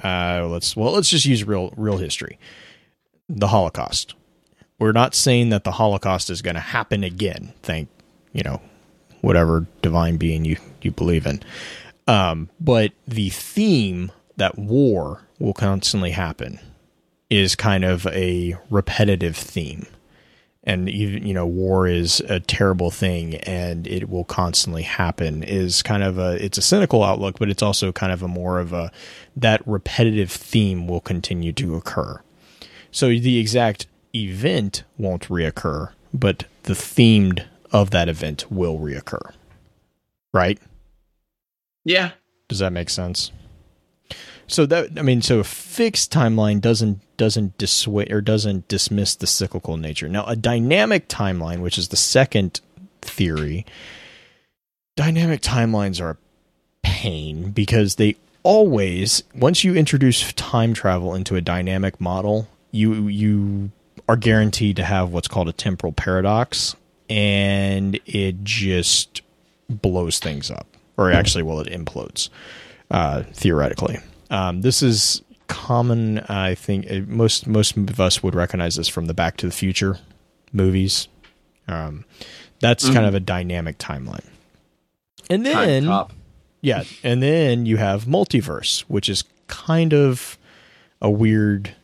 uh, let's well let's just use real real history the holocaust we're not saying that the holocaust is going to happen again thank you know whatever divine being you you believe in um, but the theme that war will constantly happen is kind of a repetitive theme. And even you know war is a terrible thing and it will constantly happen is kind of a it's a cynical outlook but it's also kind of a more of a that repetitive theme will continue to occur. So the exact event won't reoccur but the themed of that event will reoccur. Right Yeah. does that make sense? So that I mean, so a fixed timeline doesn't doesn't dissuade or doesn't dismiss the cyclical nature. Now, a dynamic timeline, which is the second theory, dynamic timelines are a pain because they always once you introduce time travel into a dynamic model, you you are guaranteed to have what's called a temporal paradox, and it just blows things up, or actually, well, it implodes uh, theoretically. Um, this is common. I think uh, most most of us would recognize this from the Back to the Future movies. Um, that's kind of a dynamic timeline. And then, cop. yeah, and then you have multiverse, which is kind of a weird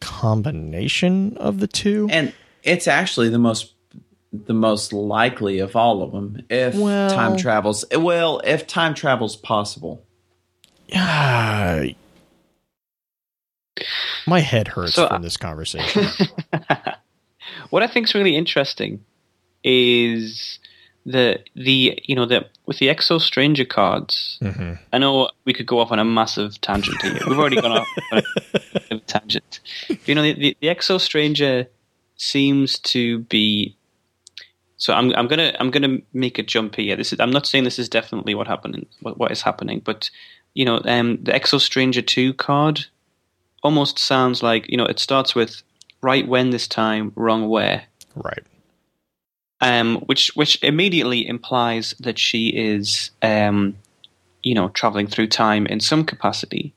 combination of the two. And it's actually the most the most likely of all of them if Well- time travels well if time travel's possible Yeah. My head hurts So, from uh, this conversation. what I think is really interesting is the the you know the with the Exo Stranger cards. hmm I know we could go off on a massive tangent here. We've already gone off on a tangent. But, you know, the, the, the Exo Stranger seems to be. So I'm I'm gonna I'm gonna make a jump here. This is I'm not saying this is definitely what happening what, what is happening, but you know um, the Exo Stranger two card almost sounds like you know it starts with right when this time wrong where Right. um, which which immediately implies that she is, um, you know, traveling through time in some capacity.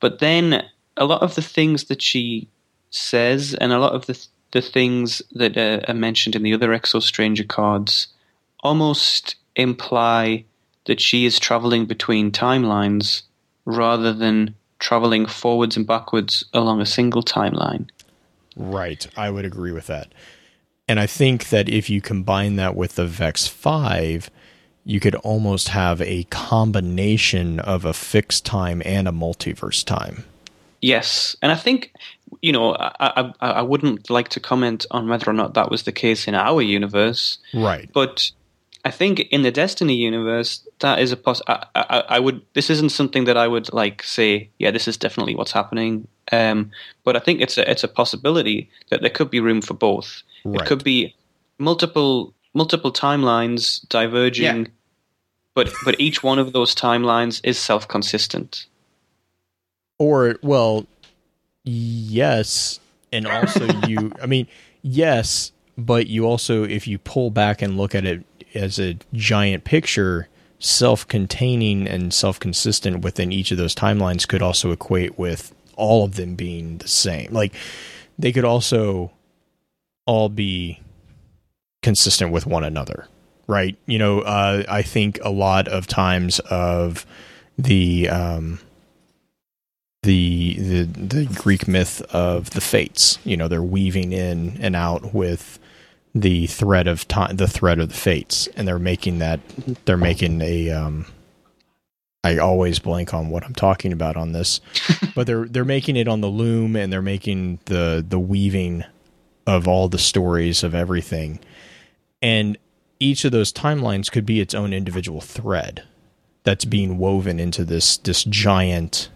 But then a lot of the things that she says, and a lot of the the things that uh, are mentioned in the other Exo Stranger cards, almost imply that she is traveling between timelines rather than traveling forwards and backwards along a single timeline. Right. I would agree with that. And I think that if you combine that with the Vex 5, you could almost have a combination of a fixed time and a multiverse time. Yes, and I think you know I, I I wouldn't like to comment on whether or not that was the case in our universe, Right. but I think in the Destiny universe that is a poss. I, I, I would. This isn't something that I would like say. Yeah, this is definitely what's happening. Um, but I think it's a it's a possibility that there could be room for both. Right. It could be multiple multiple timelines diverging, Yeah. but but each one of those timelines is self consistent. Or, well, yes. And also, you, I mean, yes, but you also, if you pull back and look at it as a giant picture, self containing and self consistent within each of those timelines could also equate with all of them being the same. Like, they could also all be consistent with one another, right? You know, uh, I think a lot of times of the, um, the the the Greek myth of the fates. You know, they're weaving in and out with the thread of time, the thread of the fates, and they're making that. They're making a. Um, I always blank on what I'm talking about on this, but they're they're making it on the loom, and they're making the the weaving of all the stories of everything, and each of those timelines could be its own individual thread that's being woven into this this giant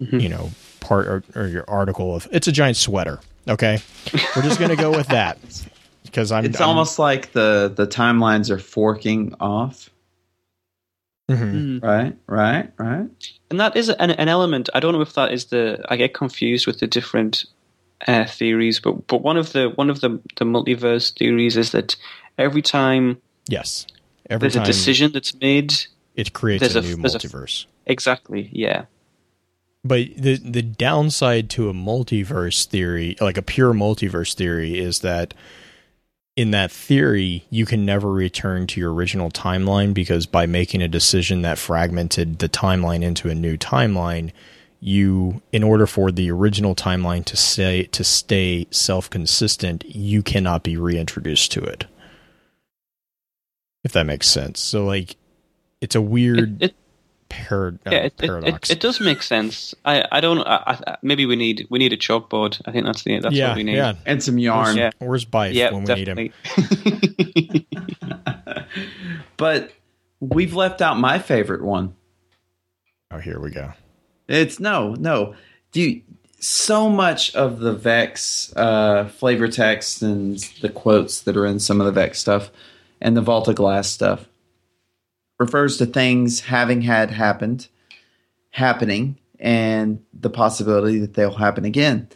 you know part or, or your article of it's a giant sweater okay we're just gonna go with that because i'm it's I'm- almost like the the timelines are forking off Mhm. right right right And that is an, an element. I don't know if that is the. I get confused with the different uh, theories, but but one of the one of the the multiverse theories is that every time yes Every there's time a decision that's made. it creates a, a- new there's a- multiverse. Exactly. Yeah. But the the downside to a multiverse theory, like a pure multiverse theory, is that in that theory you can never return to your original timeline because by making a decision that fragmented the timeline into a new timeline, you in order for the original timeline to stay to stay self-consistent, you cannot be reintroduced to it. If that makes sense. So like it's a weird It, it, parad- uh, yeah, it, it, paradox. it, it does make sense. I, I don't. I, I, maybe we need we need a chalkboard. I think that's the that's yeah, what we need. yeah. and some yarn. Yeah. Where's Byf Yeah, when we need him? but we've left out my favorite one. Oh, here we go. It's no, no. Dude, so much of the Vex uh, flavor text and the quotes that are in some of the Vex stuff and the Vault of Glass stuff refers to things having had happened, happening, and the possibility that they'll happen again.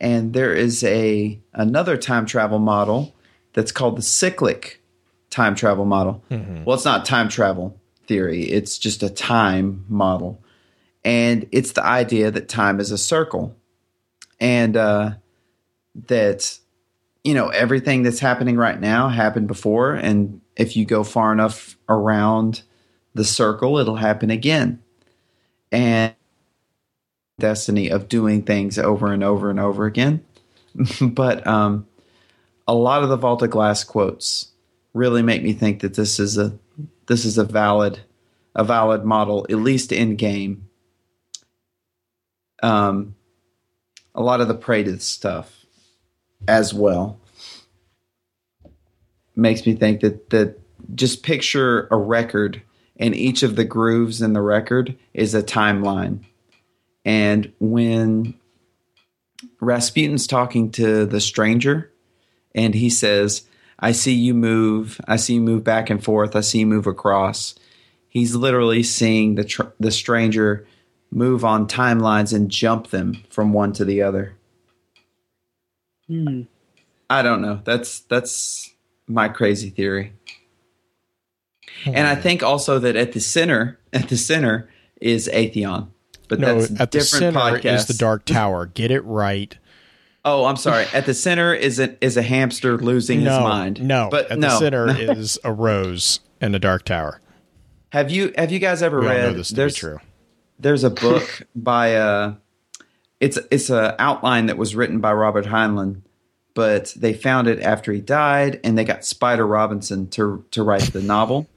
And there is a another time travel model that's called the cyclic time travel model. Well, it's not time travel theory; it's just a time model and it's the idea that time is a circle and uh, that you know everything that's happening right now happened before and if you go far enough around the circle it'll happen again. And destiny of doing things over and over and over again. But um, a lot of the Vault of Glass quotes really make me think that this is a this is a valid a valid model at least in game. Um, a lot of the Praetor stuff as well makes me think that that just picture a record and each of the grooves in the record is a timeline and when Rasputin's talking to the stranger and he says I see you move I see you move back and forth I see you move across he's literally seeing the tr- the stranger move on timelines and jump them from one to the other. Hmm. I don't know. That's that's my crazy theory. And I think also that at the center, at the center is Atheon. But no, that's at the different center podcast. is the Dark Tower. Get it right. Oh, I'm sorry. At the center is a, is a hamster losing no, his mind. no. but at no. the center is a rose and a Dark Tower. Have you have you guys ever We read? know this to be there's true. there's a book by uh it's it's a outline that was written by Robert Heinlein, but they found it after he died, and they got Spider Robinson to to write the novel,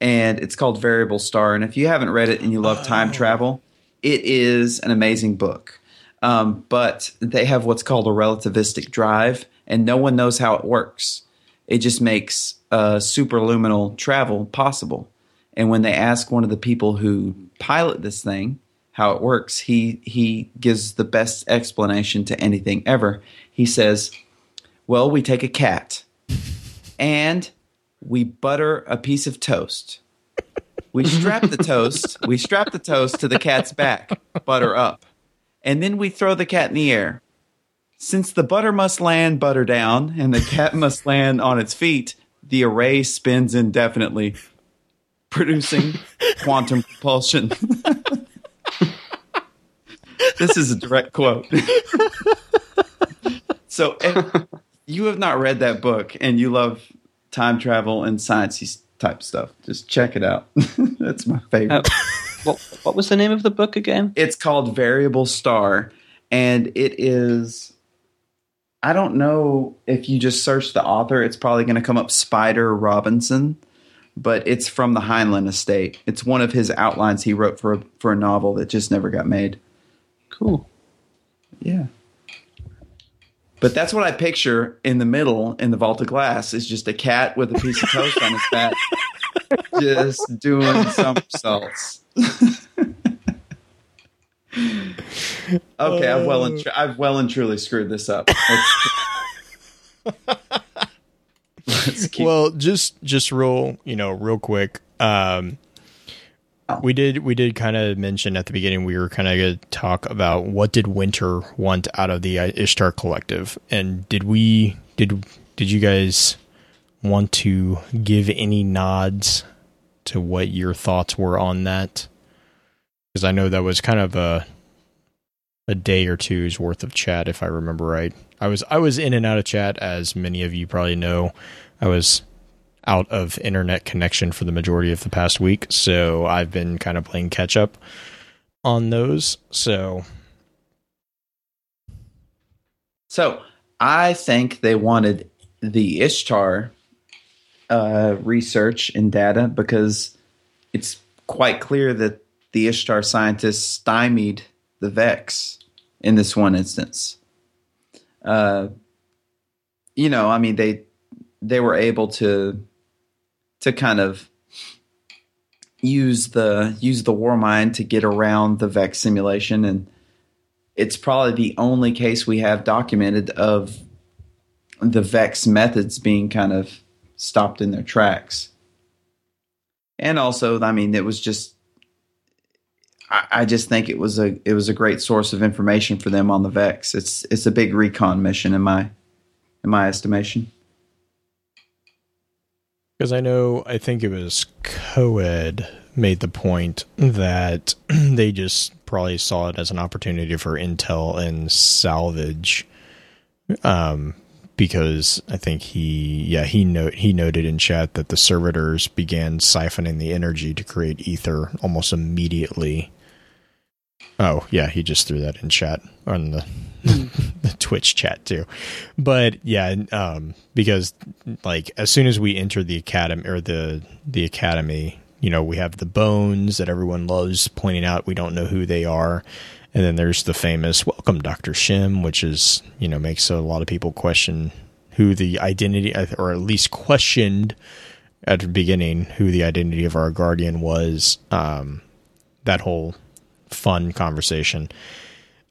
and it's called Variable Star. And if you haven't read it and you love time travel, it is an amazing book. Um, but they have what's called a relativistic drive, and no one knows how it works. It just makes uh, superluminal travel possible. And when they ask one of the people who pilot this thing how it works, he he gives the best explanation to anything ever. He says, "Well, we take a cat and we butter a piece of toast. We strap the toast, we strap the toast to the cat's back, butter up, and then we throw the cat in the air. Since the butter must land butter down and the cat must land on its feet, the array spins indefinitely, producing quantum propulsion. this is a direct quote. so, if you have not read that book and you love time travel and sciencey type stuff, just check it out. That's my favorite. Uh, what what was the name of the book again? It's called Variable Star, and it is. I don't know if you just search the author, it's probably going to come up Spider Robinson, but it's from the Heinlein estate. It's one of his outlines he wrote for a, for a novel that just never got made. Cool. Yeah. But that's what I picture in the middle in the vault of glass is just a cat with a piece of toast on his back, just doing somersaults. okay, I've well and tr- I've well and truly screwed this up. Let's, let's keep. well, just just real, you know, real quick. Um, we did we did kind of mention at the beginning we were kind of going to talk about what did Winter want out of the uh, Ishtar Collective, and did we did did you guys want to give any nods to what your thoughts were on that? Because I know that was kind of a a day or two's worth of chat, if I remember right. I was I was in and out of chat, as many of you probably know. I was out of internet connection for the majority of the past week, so I've been kind of playing catch up on those. So, So I think they wanted the Ishtar uh, research and data because it's quite clear that the Ishtar scientists stymied the Vex in this one instance. Uh, you know, I mean they they were able to to kind of use the use the war mind to get around the Vex simulation and it's probably the only case we have documented of the Vex methods being kind of stopped in their tracks. And also, I mean, it was just I, I just think it was a it was a great source of information for them on the Vex. It's it's a big recon mission in my in my estimation. Because I know I think it was Coed made the point that they just probably saw it as an opportunity for intel and salvage. Um, because I think he, yeah, he note he noted in chat that the servitors began siphoning the energy to create ether almost immediately. Oh yeah, he just threw that in chat on the the Twitch chat too. But yeah, um, because like as soon as we enter the academy or the the academy, you know, we have the bones that everyone loves pointing out. We don't know who they are. And then there's the famous welcome Dr. Shim, which is, you know, makes a lot of people question who the identity or at least questioned at the beginning who the identity of our guardian was. Um, that whole fun conversation.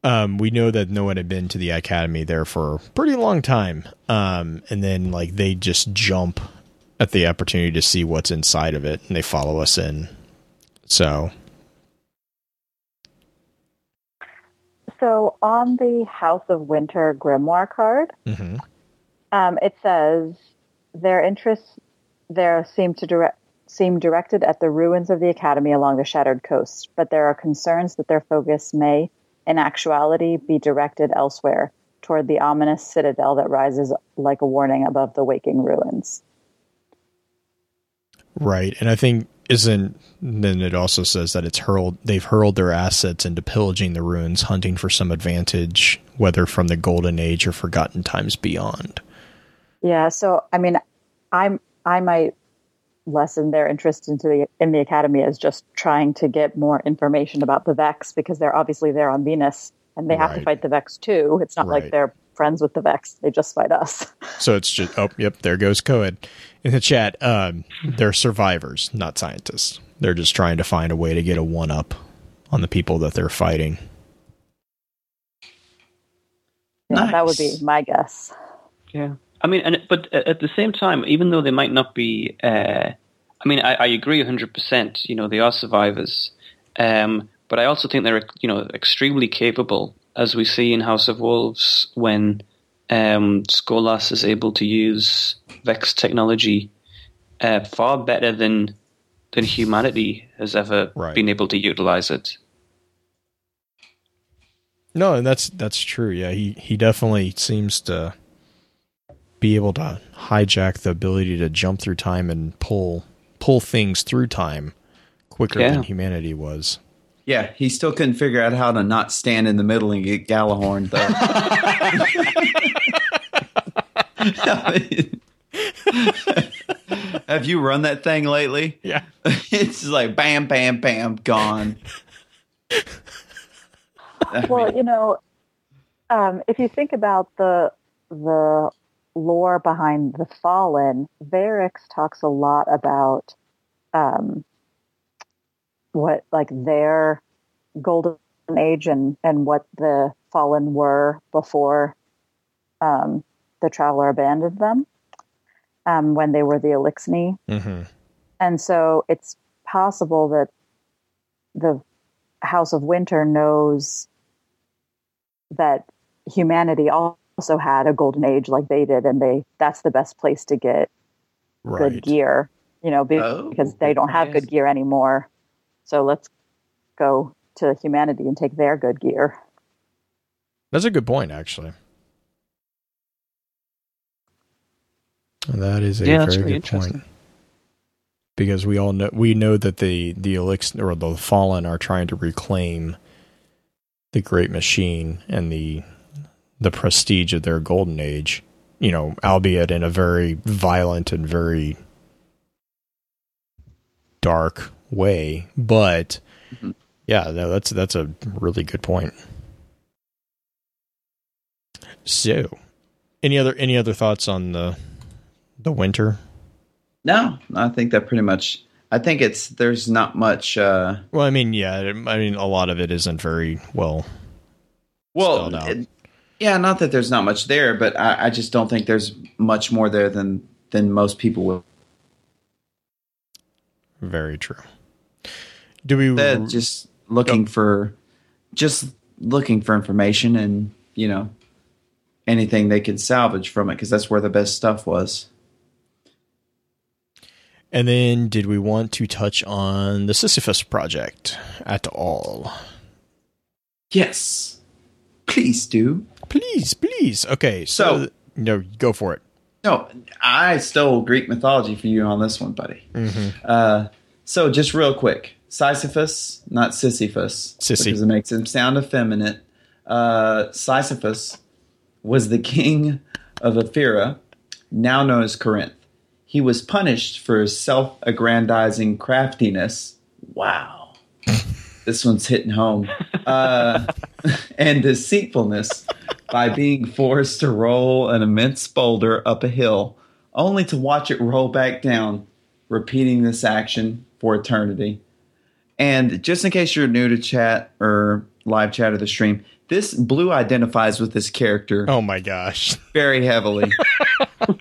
Um, we know that no one had been to the academy there for a pretty long time. Um, and then like they just jump at the opportunity to see what's inside of it and they follow us in. So So on the House of Winter grimoire card, mhm. um, it says their interests there seem to direct seem directed at the ruins of the academy along the shattered coast, but there are concerns that their focus may, in actuality, be directed elsewhere toward the ominous citadel that rises like a warning above the waking ruins. Right. And I think isn't then it also says that it's hurled they've hurled their assets into pillaging the ruins, hunting for some advantage, whether from the golden age or forgotten times beyond. Yeah, so I mean, I'm I might lessen their interest into the in the academy as just trying to get more information about the Vex because they're obviously there on Venus and they have to fight the Vex too. It's not Right. like they're friends with the Vex; they just fight us. So it's just oh yep, there goes Coed. In the chat, um, they're survivors, not scientists. They're just trying to find a way to get a one up on the people that they're fighting. Yeah, That would be my guess. Yeah, I mean, and but at the same time, even though they might not be, uh, I mean, I, I agree hundred percent. You know, they are survivors, um, but I also think they're you know extremely capable, as we see in House of Wolves when um, Skolas is able to use Vex technology uh, far better than than humanity has ever Right. been able to utilize it. No, and that's that's true. Yeah, he he definitely seems to be able to hijack the ability to jump through time and pull pull things through time quicker Yeah. than humanity was. Yeah, he still couldn't figure out how to not stand in the middle and get Gjallarhorn though. Have you run that thing lately? Yeah. it's just like bam, bam, bam, gone. I Well, mean, you know, um, if you think about the the lore behind the Fallen, Variks talks a lot about um, what like their golden age and and what the Fallen were before um, the Traveler abandoned them um, when they were the Eliksni. Mm-hmm. And so it's possible that the House of Winter knows that humanity also had a golden age like they did, and they that's the best place to get Right. good gear, you know, be- Oh, because they don't have good gear anymore. So let's go to humanity and take their good gear. That's a good point, actually. That is a Yeah, very good point. Because we all know we know that the the elixir or the fallen are trying to reclaim the great machine and the the prestige of their golden age. You know, albeit in a very violent and very dark way. But Mhm. yeah, no, that's that's a really good point. So, any other any other thoughts on the the winter? No, I think that pretty much. I think it's there's not much. uh Well, I mean, yeah, I mean, a lot of it isn't very well. Well, it- yeah, not that there's not much there, but I, I just don't think there's much more there than than most people will. Very true. Do we? That just looking for, just looking for information and you know anything they could salvage from it because that's where the best stuff was. and then, did we want to touch on the Sisyphus project at all? Yes, please do. Please, please. Okay, so, So- no, go for it. No, I stole Greek mythology for you on this one, buddy. Mm-hmm. Uh, so just real quick, Sisyphus, not Sisyphus, Sissy. because it makes him sound effeminate. Uh, Sisyphus was the king of Ephyra, now known as Corinth. He was punished for his self-aggrandizing craftiness. Wow, this one's hitting home. Uh, and deceitfulness by being forced to roll an immense boulder up a hill, only to watch it roll back down, repeating this action for eternity. And just in case you're new to chat or live chat or the stream, this blue identifies with this character Oh my gosh. very heavily.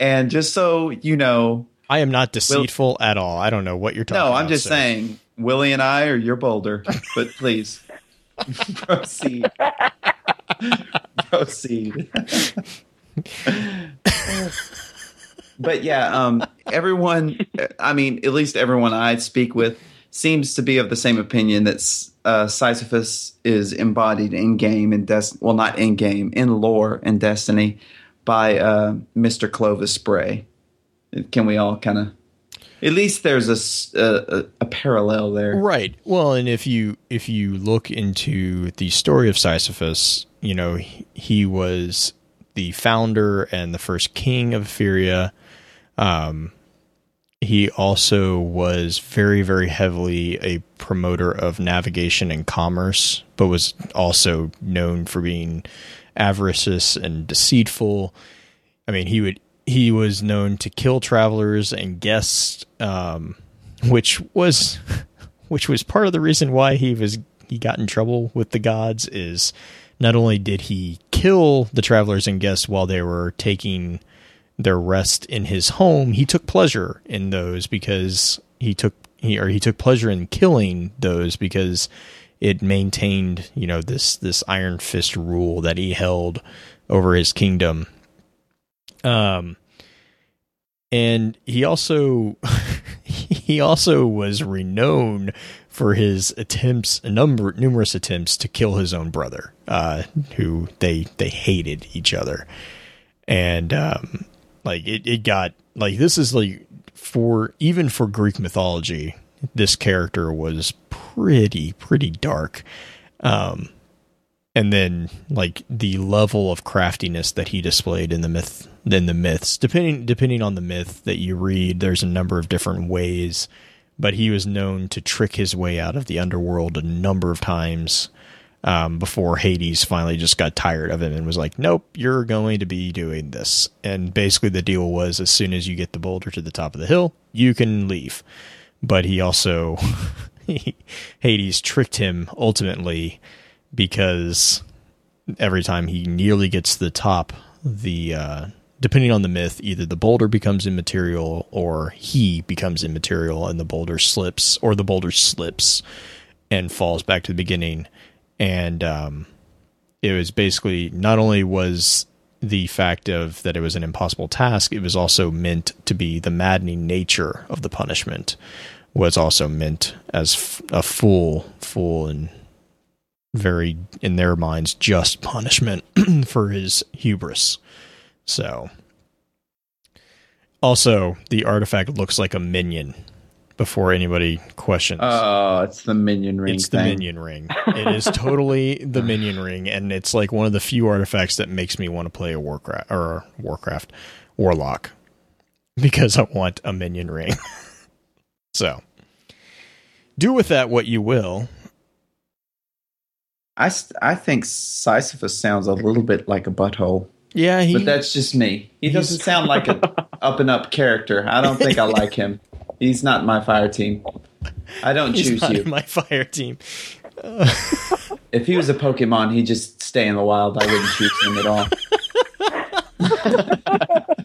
and just so you know, I am not deceitful at all. I don't know what you're talking about. no, I'm just so- saying, Willie and I are your boulder, but please proceed. proceed. but yeah, um, everyone, I mean, at least everyone I speak with seems to be of the same opinion that uh, Sisyphus is embodied in game and des- well, not in game, in lore and Destiny by uh, Mr. Clovis Bray. Can we all kind of? At least there's a a parallel there. Right. Well, and if you if you look into the story of Sisyphus, you know he, he was the founder and the first king of Ephyria. Um, he also was very very heavily a promoter of navigation and commerce, but was also known for being avaricious and deceitful. I mean, he would he was known to kill travelers and guests, um, which was which was part of the reason why he was he got in trouble with the gods. Is not only did he kill the travelers and guests while they were taking their rest in his home, he took pleasure in those because he took he or he took pleasure in killing those because it maintained you know this this iron fist rule that he held over his kingdom um and he also he also was renowned for his attempts a number numerous attempts to kill his own brother uh who they they hated each other. And um like it, it got like this is like for even for greek mythology this character was pretty pretty dark. Um and then like the level of craftiness that he displayed in the myth in the myths depending depending on the myth that you read there's a number of different ways but he was known to trick his way out of the underworld a number of times um, before Hades finally just got tired of him and was like, "Nope, you're going to be doing this." And basically, the deal was, as soon as you get the boulder to the top of the hill, you can leave. But he also Hades tricked him ultimately because every time he nearly gets to the top, the uh, depending on the myth, either the boulder becomes immaterial or he becomes immaterial, and the boulder slips, or the boulder slips and falls back to the beginning. And um, it was basically not only was the fact of that it was an impossible task, it was also meant to be the maddening nature of the punishment was also meant as a full, full and very, in their minds, just punishment for his hubris. So, also, the artifact looks like a minion. Before anybody questions, Oh, it's the minion ring. it's the minion ring. It is totally the minion ring, and it's like one of the few artifacts that makes me want to play a Warcraft or a Warcraft Warlock because I want a minion ring. so, do with that what you will. I, I think Sisyphus sounds a little bit like a butthole, Yeah, he. but that's just me. He doesn't sound like an up and up character. I don't think I like him. He's not my fire team. I don't he's choose not you. my fire team. If he was a Pokemon, he'd just stay in the wild. I wouldn't choose him at all.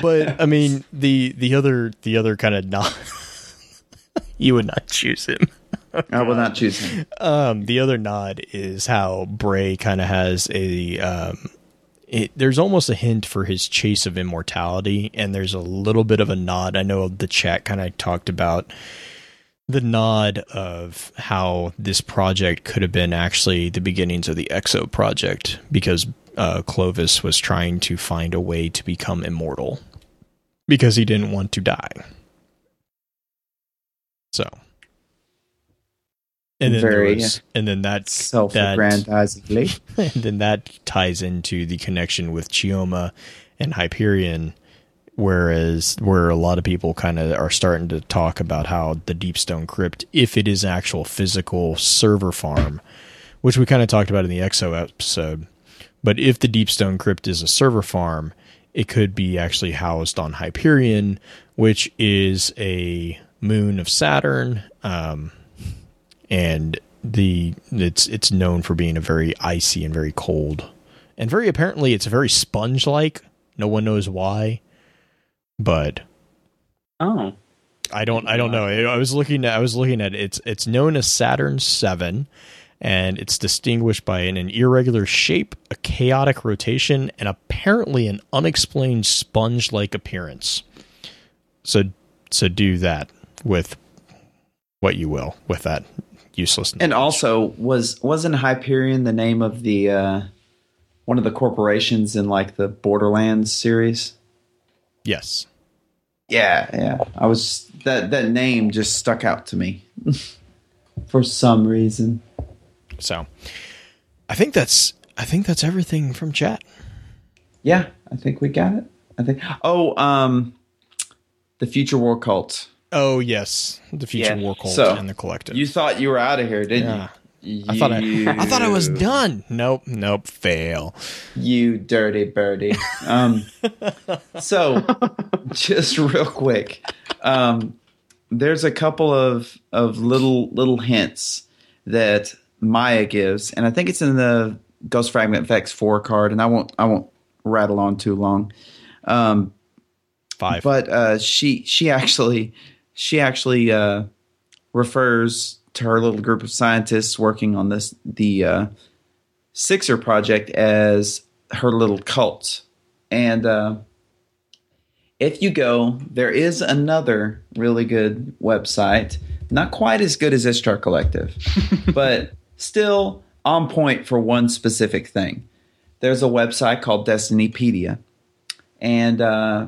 But I mean, the the other the other kind of not. you would not choose him. I will not choose. Um, the other nod is how Bray kind of has a. Um, it, there's almost a hint for his chase of immortality, and there's a little bit of a nod. I know the chat kind of talked about the nod of how this project could have been actually the beginnings of the Exo project because uh, Clovis was trying to find a way to become immortal because he didn't want to die. So, and then Very was, and then that that Self-aggrandizingly. and then that ties into the connection with Chioma and Hyperion, whereas where a lot of people kind of are starting to talk about how the Deepstone Crypt, if it is actual physical server farm, which we kind of talked about in the Exo episode, but if the Deepstone Crypt is a server farm, it could be actually housed on Hyperion, which is a moon of Saturn. Um, and the it's it's known for being a very icy and very cold. And very apparently it's very sponge like no one knows why but Oh, i don't i don't know. I was looking at i was looking at it. it's it's known as saturn 7 and it's distinguished by an, an irregular shape a chaotic rotation and apparently an unexplained sponge like appearance. So so do that with what you will with that useless And also, was wasn't Hyperion the name of the uh, one of the corporations in like the Borderlands series? yes Yeah, yeah. I was that that name just stuck out to me for some reason. So I think that's I think that's everything from chat. Yeah, I think we got it. I think. Oh, um, the Future War Cult. Oh yes, the future Yeah. war cult So, and the collective. You thought you were out of here, didn't Yeah. you? I thought I, I thought I was done. Nope, nope, fail. You dirty birdie. Um, so, just real quick, um, there's a couple of of little little hints that Maya gives, and I think it's in the Ghost Fragment Vex four card, and I won't I won't rattle on too long. Um, Five. but uh, she she actually she actually uh, refers to her little group of scientists working on this the uh, Sixer project as her little cult, and uh, if you go, there is another really good website, not quite as good as Ishtar Collective, but still on point for one specific thing. There's a website called Destinypedia, and uh,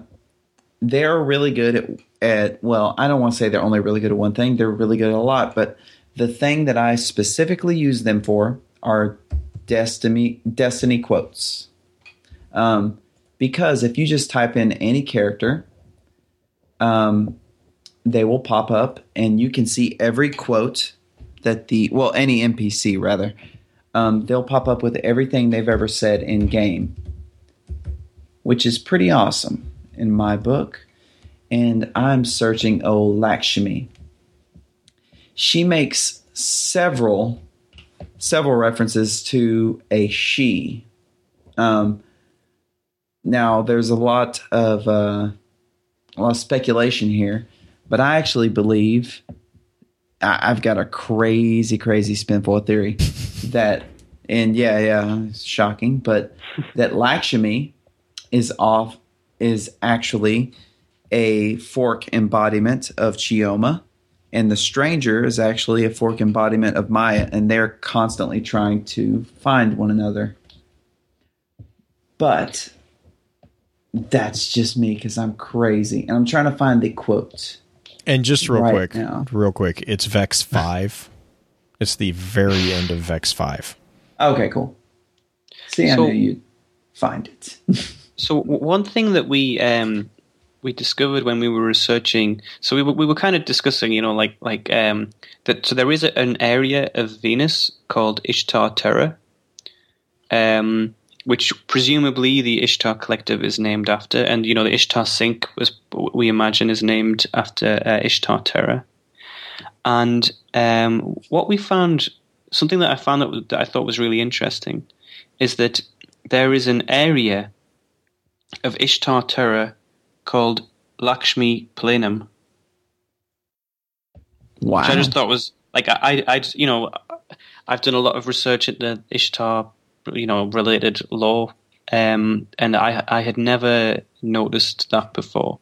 they're really good at, at well i don't want to say they're only really good at one thing they're really good at a lot but the thing that i specifically use them for are destiny destiny quotes um, because if you just type in any character um, they will pop up and you can see every quote that the well any npc rather um, they'll pop up with everything they've ever said in game which is pretty awesome in my book. And I'm searching Oh Lakshmi. She makes several several references to a she. Um, now there's a lot of uh, a lot of speculation here, but I actually believe I- I've got a crazy, crazy spinful theory that And yeah, yeah, it's shocking, but that Lakshmi is off is actually a fork embodiment of Chioma, and the stranger is actually a fork embodiment of Maya, and they're constantly trying to find one another. But that's just me because I'm crazy, and I'm trying to find the quote. And just real Right quick, now. real quick, it's Vex Five. it's the very end of Vex Five. Okay, cool. See, I So- knew you'd find it. So one thing that we um, we discovered when we were researching, so we were, we were kind of discussing, you know, like like um, that. So there is a, an area of Venus called Ishtar Terra, um, which presumably the Ishtar Collective is named after, and you know the Ishtar Sink was we imagine is named after uh, Ishtar Terra. And um, what we found, something that I found that, that I thought was really interesting, is that there is an area of Ishtar Terra called Lakshmi Planum, Wow. which I just thought was like I, I, you know, I've done a lot of research into Ishtar, you know, related lore, um, and I, I had never noticed that before.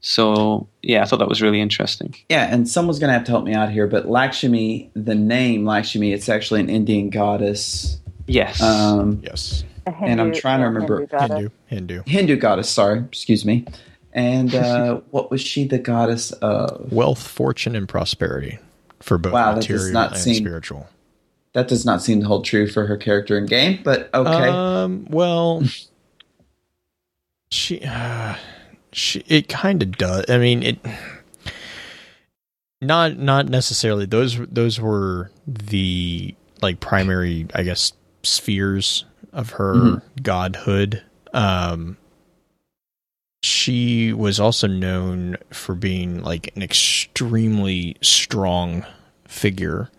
So yeah, I thought that was really interesting. Yeah, and someone's gonna have to help me out here, but Lakshmi, the name Lakshmi, it's actually an Indian goddess. Yes. Um, Yes, A And I'm trying to remember- Hindu goddess. Hindu, Hindu. Hindu goddess, sorry, excuse me. And uh, what was she the goddess of? Wealth, fortune, and prosperity for both Wow, that does material not and seem- spiritual. That does not seem to hold true for her character in game, but okay. Um. Well, she, uh, she. It kind of does. I mean, it. Not not necessarily. Those those were the like primary, I guess, spheres of her Mhm. godhood. Um. She was also known for being like an extremely strong figure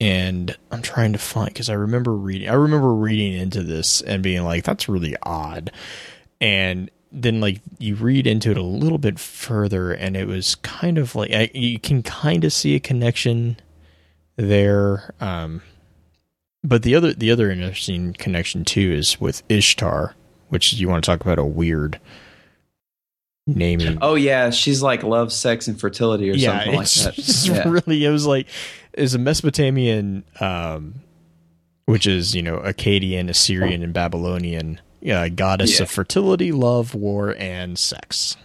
and I'm trying to find because I remember reading. I remember reading into this and being like, "That's really odd," and then like you read into it a little bit further, and it was kind of like I, you can kind of see a connection there. Um, but the other the other interesting connection too is with Ishtar, which you want to talk about a weird naming. oh yeah, she's like love, sex, and fertility or yeah, something like that. just Yeah. really it was like is a Mesopotamian, um, which is you know Akkadian, Assyrian, and Babylonian uh, goddess Yeah. of fertility, love, war, and sex.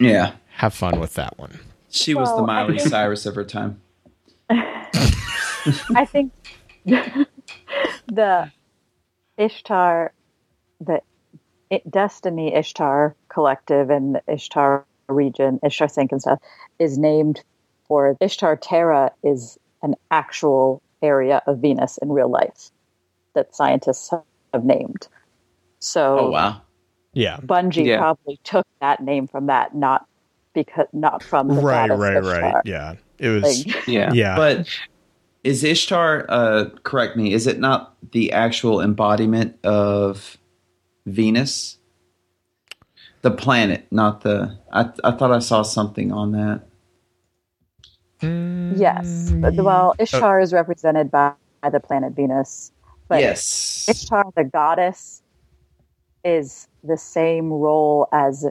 yeah. Have fun with that one. She was the Well, I Miley think- Cyrus of her time. I think the Ishtar, the Destiny Ishtar Collective and the Ishtar region, Ishtar Sink and stuff, is named for Ishtar Terra is an actual area of Venus in real life that scientists have named. So Oh wow. Yeah, Bungie Yeah. probably took that name from that, not because not from the right, right, Ishtar. right. Yeah, it was. Like, yeah. yeah, But is Ishtar? Uh, correct me. Is it not the actual embodiment of Venus? The planet, not the. I I thought I saw something on that. Yes. Well, Ishtar is represented by, by the planet Venus. But yes. Ishtar, the goddess, is the same role as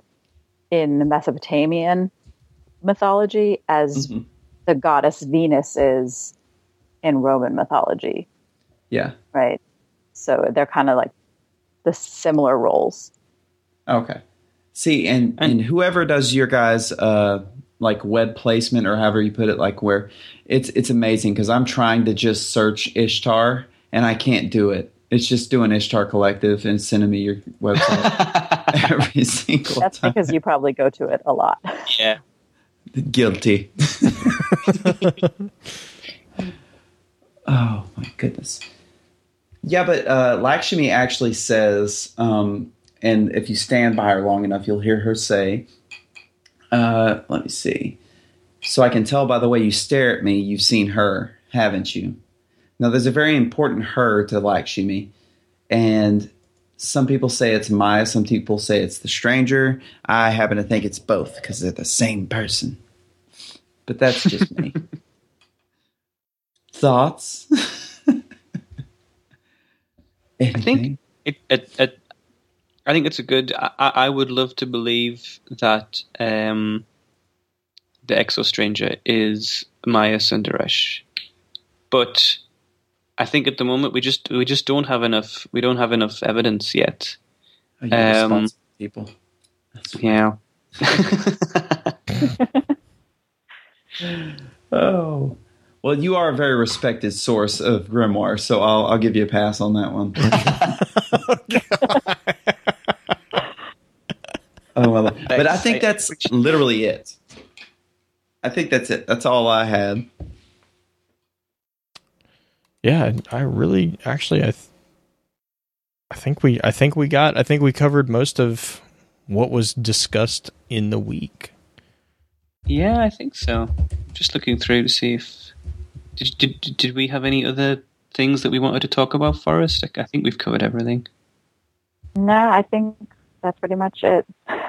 in Mesopotamian mythology as Mhm. the goddess Venus is in Roman mythology, Yeah. right? So they're kind of like the similar roles. Okay. See, and, and And- whoever does your guys uh like web placement or however you put it, like where it's it's amazing because I'm trying to just search Ishtar and I can't do it. It's just doing Ishtar Collective and sending me your website every single time. That's time. because you probably go to it a lot. yeah. Guilty. oh my goodness. Yeah, but uh, Lakshmi actually says, um, and if you stand by her long enough, you'll hear her say, uh, let me see. So I can tell by the way you stare at me, you've seen her, haven't you? Now, there's a very important her to Lakshmi, and some people say it's Maya, some people say it's the stranger. I happen to think it's both because they're the same person. But that's just me. Thoughts? I think it, it, it I think it's a good. I, I would love to believe that um, the Exo Stranger is Maya Sundaresh, but I think at the moment we just we just don't have enough. We don't have enough evidence yet. Um, people. Yeah. Oh. Well, you are a very respected source of grimoire, so I'll I'll give you a pass on that one. oh well, but I think that's literally it. I think that's it. That's all I had. Yeah, I really actually I th- I think we I think we got I think we covered most of what was discussed in the week. yeah, I think so. Just looking through to see if did did did we have any other things that we wanted to talk about, Forrest? I, I think we've covered everything. No, I think that's pretty much it.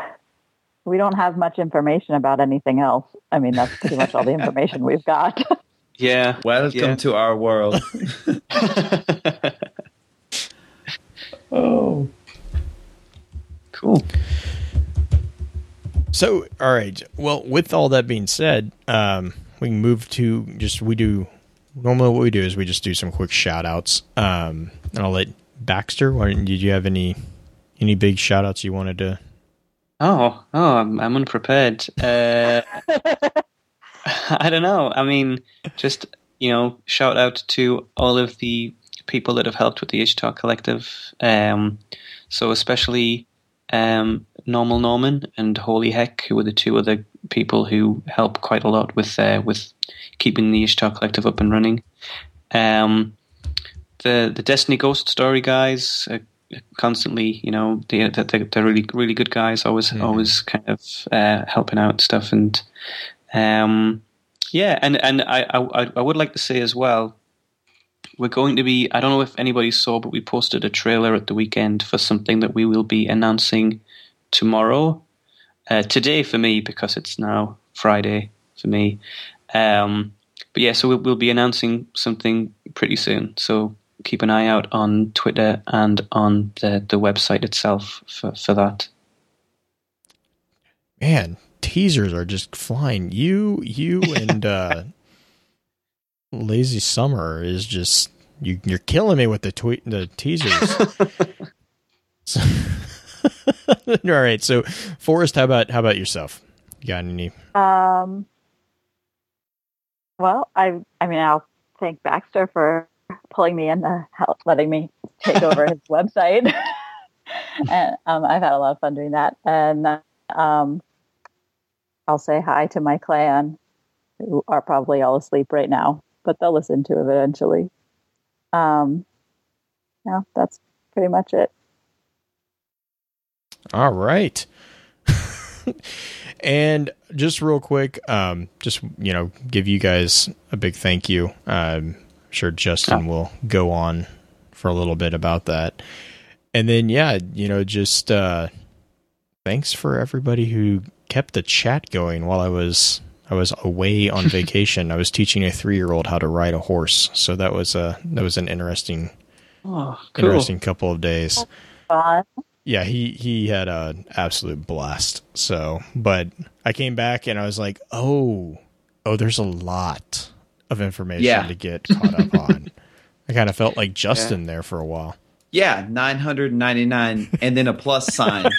We don't have much information about anything else. I mean, that's pretty much all the information we've got. Yeah. Welcome Yeah. to our world. oh. cool. So, all right. Well, with all that being said, um, we can move to just we do normally what we do is we just do some quick shout outs. Um, and I'll let Baxter. Why, did you have any any big shout outs you wanted to? Oh, oh, I'm, I'm unprepared. Uh, I don't know. I mean, just you know, shout out to all of the people that have helped with the Ishtar Collective. Um, so especially um, Normal Norman and Holy Heck, who were the two other people who helped quite a lot with uh, with keeping the Ishtar Collective up and running. Um, the the Destiny Ghost story guys. Uh, constantly, you know, they, they're, they're really, really good guys. Always, Mhm. always kind of uh, helping out and stuff. And um, yeah, and and I, I I would like to say as well, we're going to be. I don't know if anybody saw, but we posted a trailer at the weekend for something that we will be announcing tomorrow. Uh, today for me because it's now Friday for me. Um, but yeah, so we'll, we'll be announcing something pretty soon. So keep an eye out on Twitter and on the, the website itself for, for that. Man, teasers are just flying. You, you, and uh, Lazy Summer is just you. You're killing me with the tweet, the teasers. So- all right, so Forrest, how about how about yourself? You got any? Um, well, I I mean, I'll thank Baxter for pulling me in, the help, letting me take over his website. and um, I've had a lot of fun doing that. And um, I'll say hi to my clan, who are probably all asleep right now, but they'll listen to it eventually. Um, yeah, that's pretty much it. All right. and just real quick, um, just you know, give you guys a big thank you. Um, I'm sure Justin will go on for a little bit about that. And then yeah, you know, just uh thanks for everybody who kept the chat going while I was I was away on vacation. I was teaching a 3-year-old how to ride a horse. So that was a that was an interesting Oh, cool. interesting couple of days Fun. Yeah he he had an absolute blast so but i came back and i was like oh oh there's a lot of information Yeah. to get caught up on i kind of felt like justin there for a while Yeah, 999 and then a plus sign.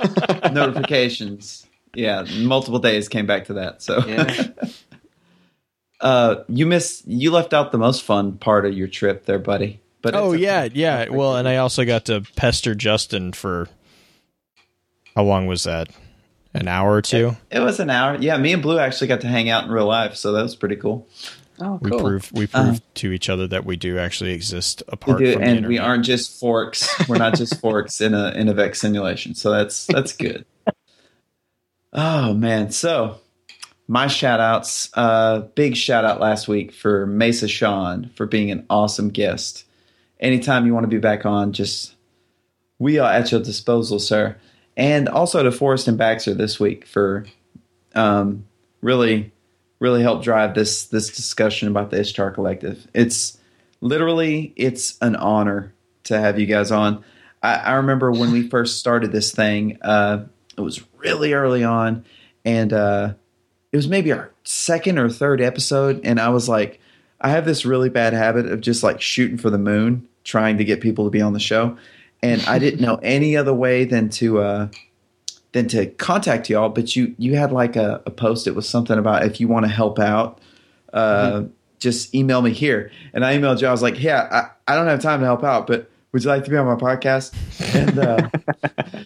Notifications. Yeah, multiple days came back to that. So Yeah. uh you missed you left out the most fun part of your trip there, buddy. But oh it's okay. yeah yeah well and i also got to pester justin for how long was that an hour or two It was an hour. Yeah, me and Blue actually got to hang out in real life, so that was pretty cool. Oh, cool. we cool. proved we proved to each other that we do actually exist apart do, from the and we aren't just forks. We're not just forks in a in a Vex simulation. So that's that's good. Oh man. So my shout outs, uh big shout out last week for Mesa Sean for being an awesome guest. Anytime you want to be back on, just we are at your disposal, sir. And also to Forrest and Baxter this week for um really really help drive this this discussion about the Ishtar Collective. It's literally it's an honor to have you guys on. I, I remember when we first started this thing. Uh, it was really early on, and uh, it was maybe our second or third episode, and I was like, I have this really bad habit of just like shooting for the moon, trying to get people to be on the show, and I didn't know any other way than to. Uh, than to contact y'all, but you you had like a, a post. It was something about if you want to help out, uh, Mm-hmm. just email me here. And I emailed you. I was like, yeah, I, I don't have time to help out, but would you like to be on my podcast? And uh,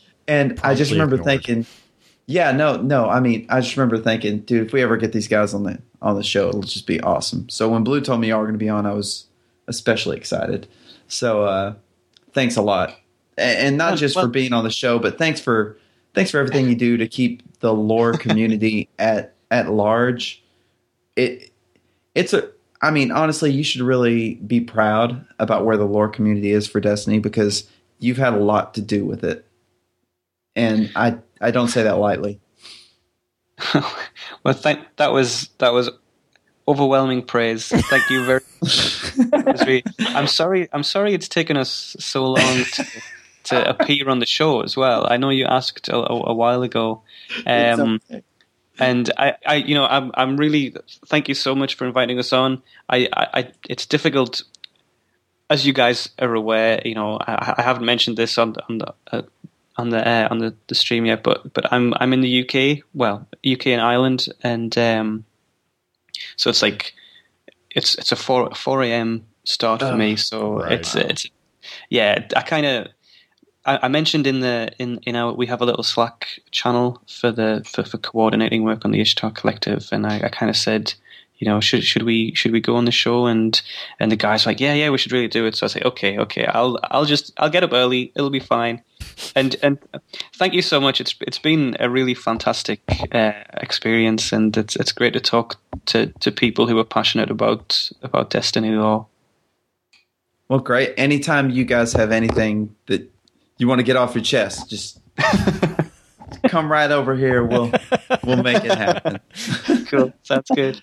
and I just remember ignored. thinking, yeah, no, no. I mean, I just remember thinking, dude, if we ever get these guys on the on the show, it'll just be awesome. So when Blue told me y'all were going to be on, I was especially excited. So uh, thanks a lot, A- and not just well- for being on the show, but thanks for thanks for everything you do to keep the lore community at at large. It it's a I mean, honestly, you should really be proud about where the lore community is for Destiny because you've had a lot to do with it. And I I don't say that lightly. well, thank that was that was overwhelming praise. Thank you very. much. I'm sorry. I'm sorry it's taken us so long to, to appear on the show as well. I know you asked a, a, while ago, um, okay. and I, I, you know, I'm, I'm really thank you so much for inviting us on. I, I, I it's difficult, as you guys are aware. You know, I, I haven't mentioned this on the, on the uh, on the uh, on the, the stream yet, but but I'm I'm in the UK, well, UK and Ireland, and um, so it's like it's it's a four four a.m. start for Oh, me. So right. it's it's yeah. I kind of I, I mentioned in the in in our we have a little Slack channel for the for, for coordinating work on the Ishtar Collective, and I, I kind of said, you know, should should we should we go on the show? And and the guys like, yeah, yeah, we should really do it. So I say, okay, okay, I'll I'll just I'll get up early. It'll be fine. And and thank you so much. It's it's been a really fantastic uh, experience, and it's it's great to talk to, to people who are passionate about about Destiny lore. Well, great. Anytime you guys have anything that you want to get off your chest, just come right over here. We'll we'll make it happen. Cool, sounds good.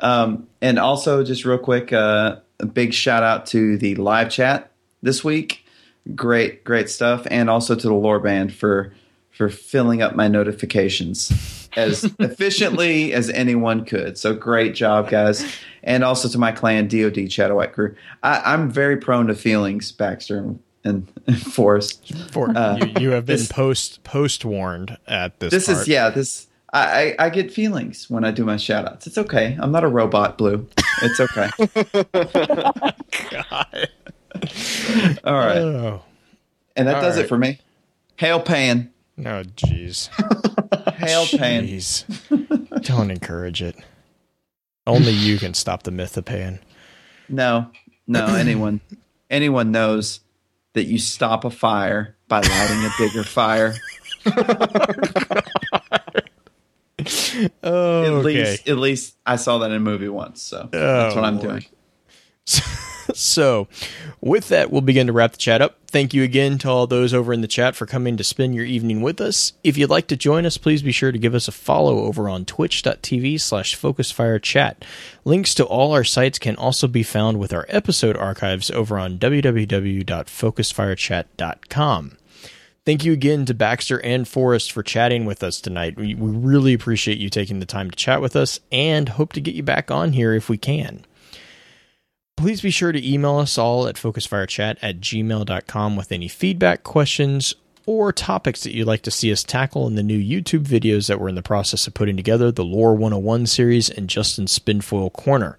Um, and also, just real quick, uh, a big shout out to the live chat this week. Great, great stuff, and also to the lore band for for filling up my notifications as efficiently as anyone could. So great job, guys, and also to my clan DoD Chatawhite crew. I, I'm very prone to feelings, Baxter and, and Forrest. For Uh, you, you have been this- post post warned at this. This part. is yeah. This I, I I get feelings when I do my shout outs. It's okay. I'm not a robot, Blue. It's okay. God. All right. Oh And that All does right. it for me. Hail Pan. Oh, jeez. Hail Pan. Jeez. Don't encourage it. Only you can stop the myth of pan. No, no, anyone anyone knows that you stop a fire by lighting a bigger fire. Oh, At okay. least at least I saw that in a movie once, so that's what oh, I'm Lord. doing. So, with that, we'll begin to wrap the chat up. Thank you again to all those over in the chat for coming to spend your evening with us. If you'd like to join us, please be sure to give us a follow over on twitch.tv slash focusfirechat. Links to all our sites can also be found with our episode archives over on www.focusfirechat.com. Thank you again to Baxter and Forrest for chatting with us tonight. We, we really appreciate you taking the time to chat with us and hope to get you back on here if we can. Please be sure to email us all at focusfirechat at gmail.com with any feedback, questions, or topics that you'd like to see us tackle in the new YouTube videos that we're in the process of putting together the Lore 101 series and Justin's Spinfoil Corner.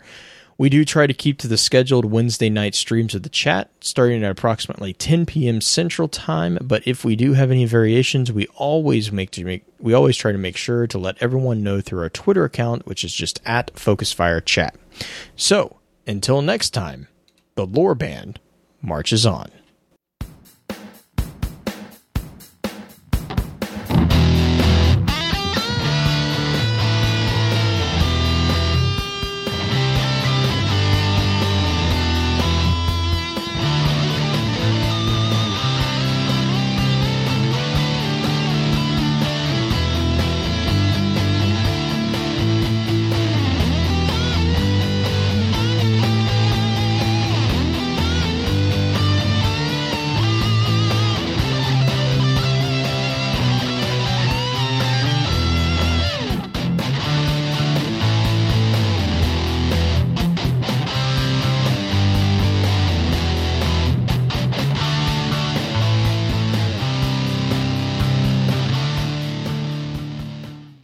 We do try to keep to the scheduled Wednesday night streams of the chat, starting at approximately 10 p.m. Central Time. But if we do have any variations, we always make to make we always try to make sure to let everyone know through our Twitter account, which is just at Focusfire Chat. So until next time, the Lore Band marches on.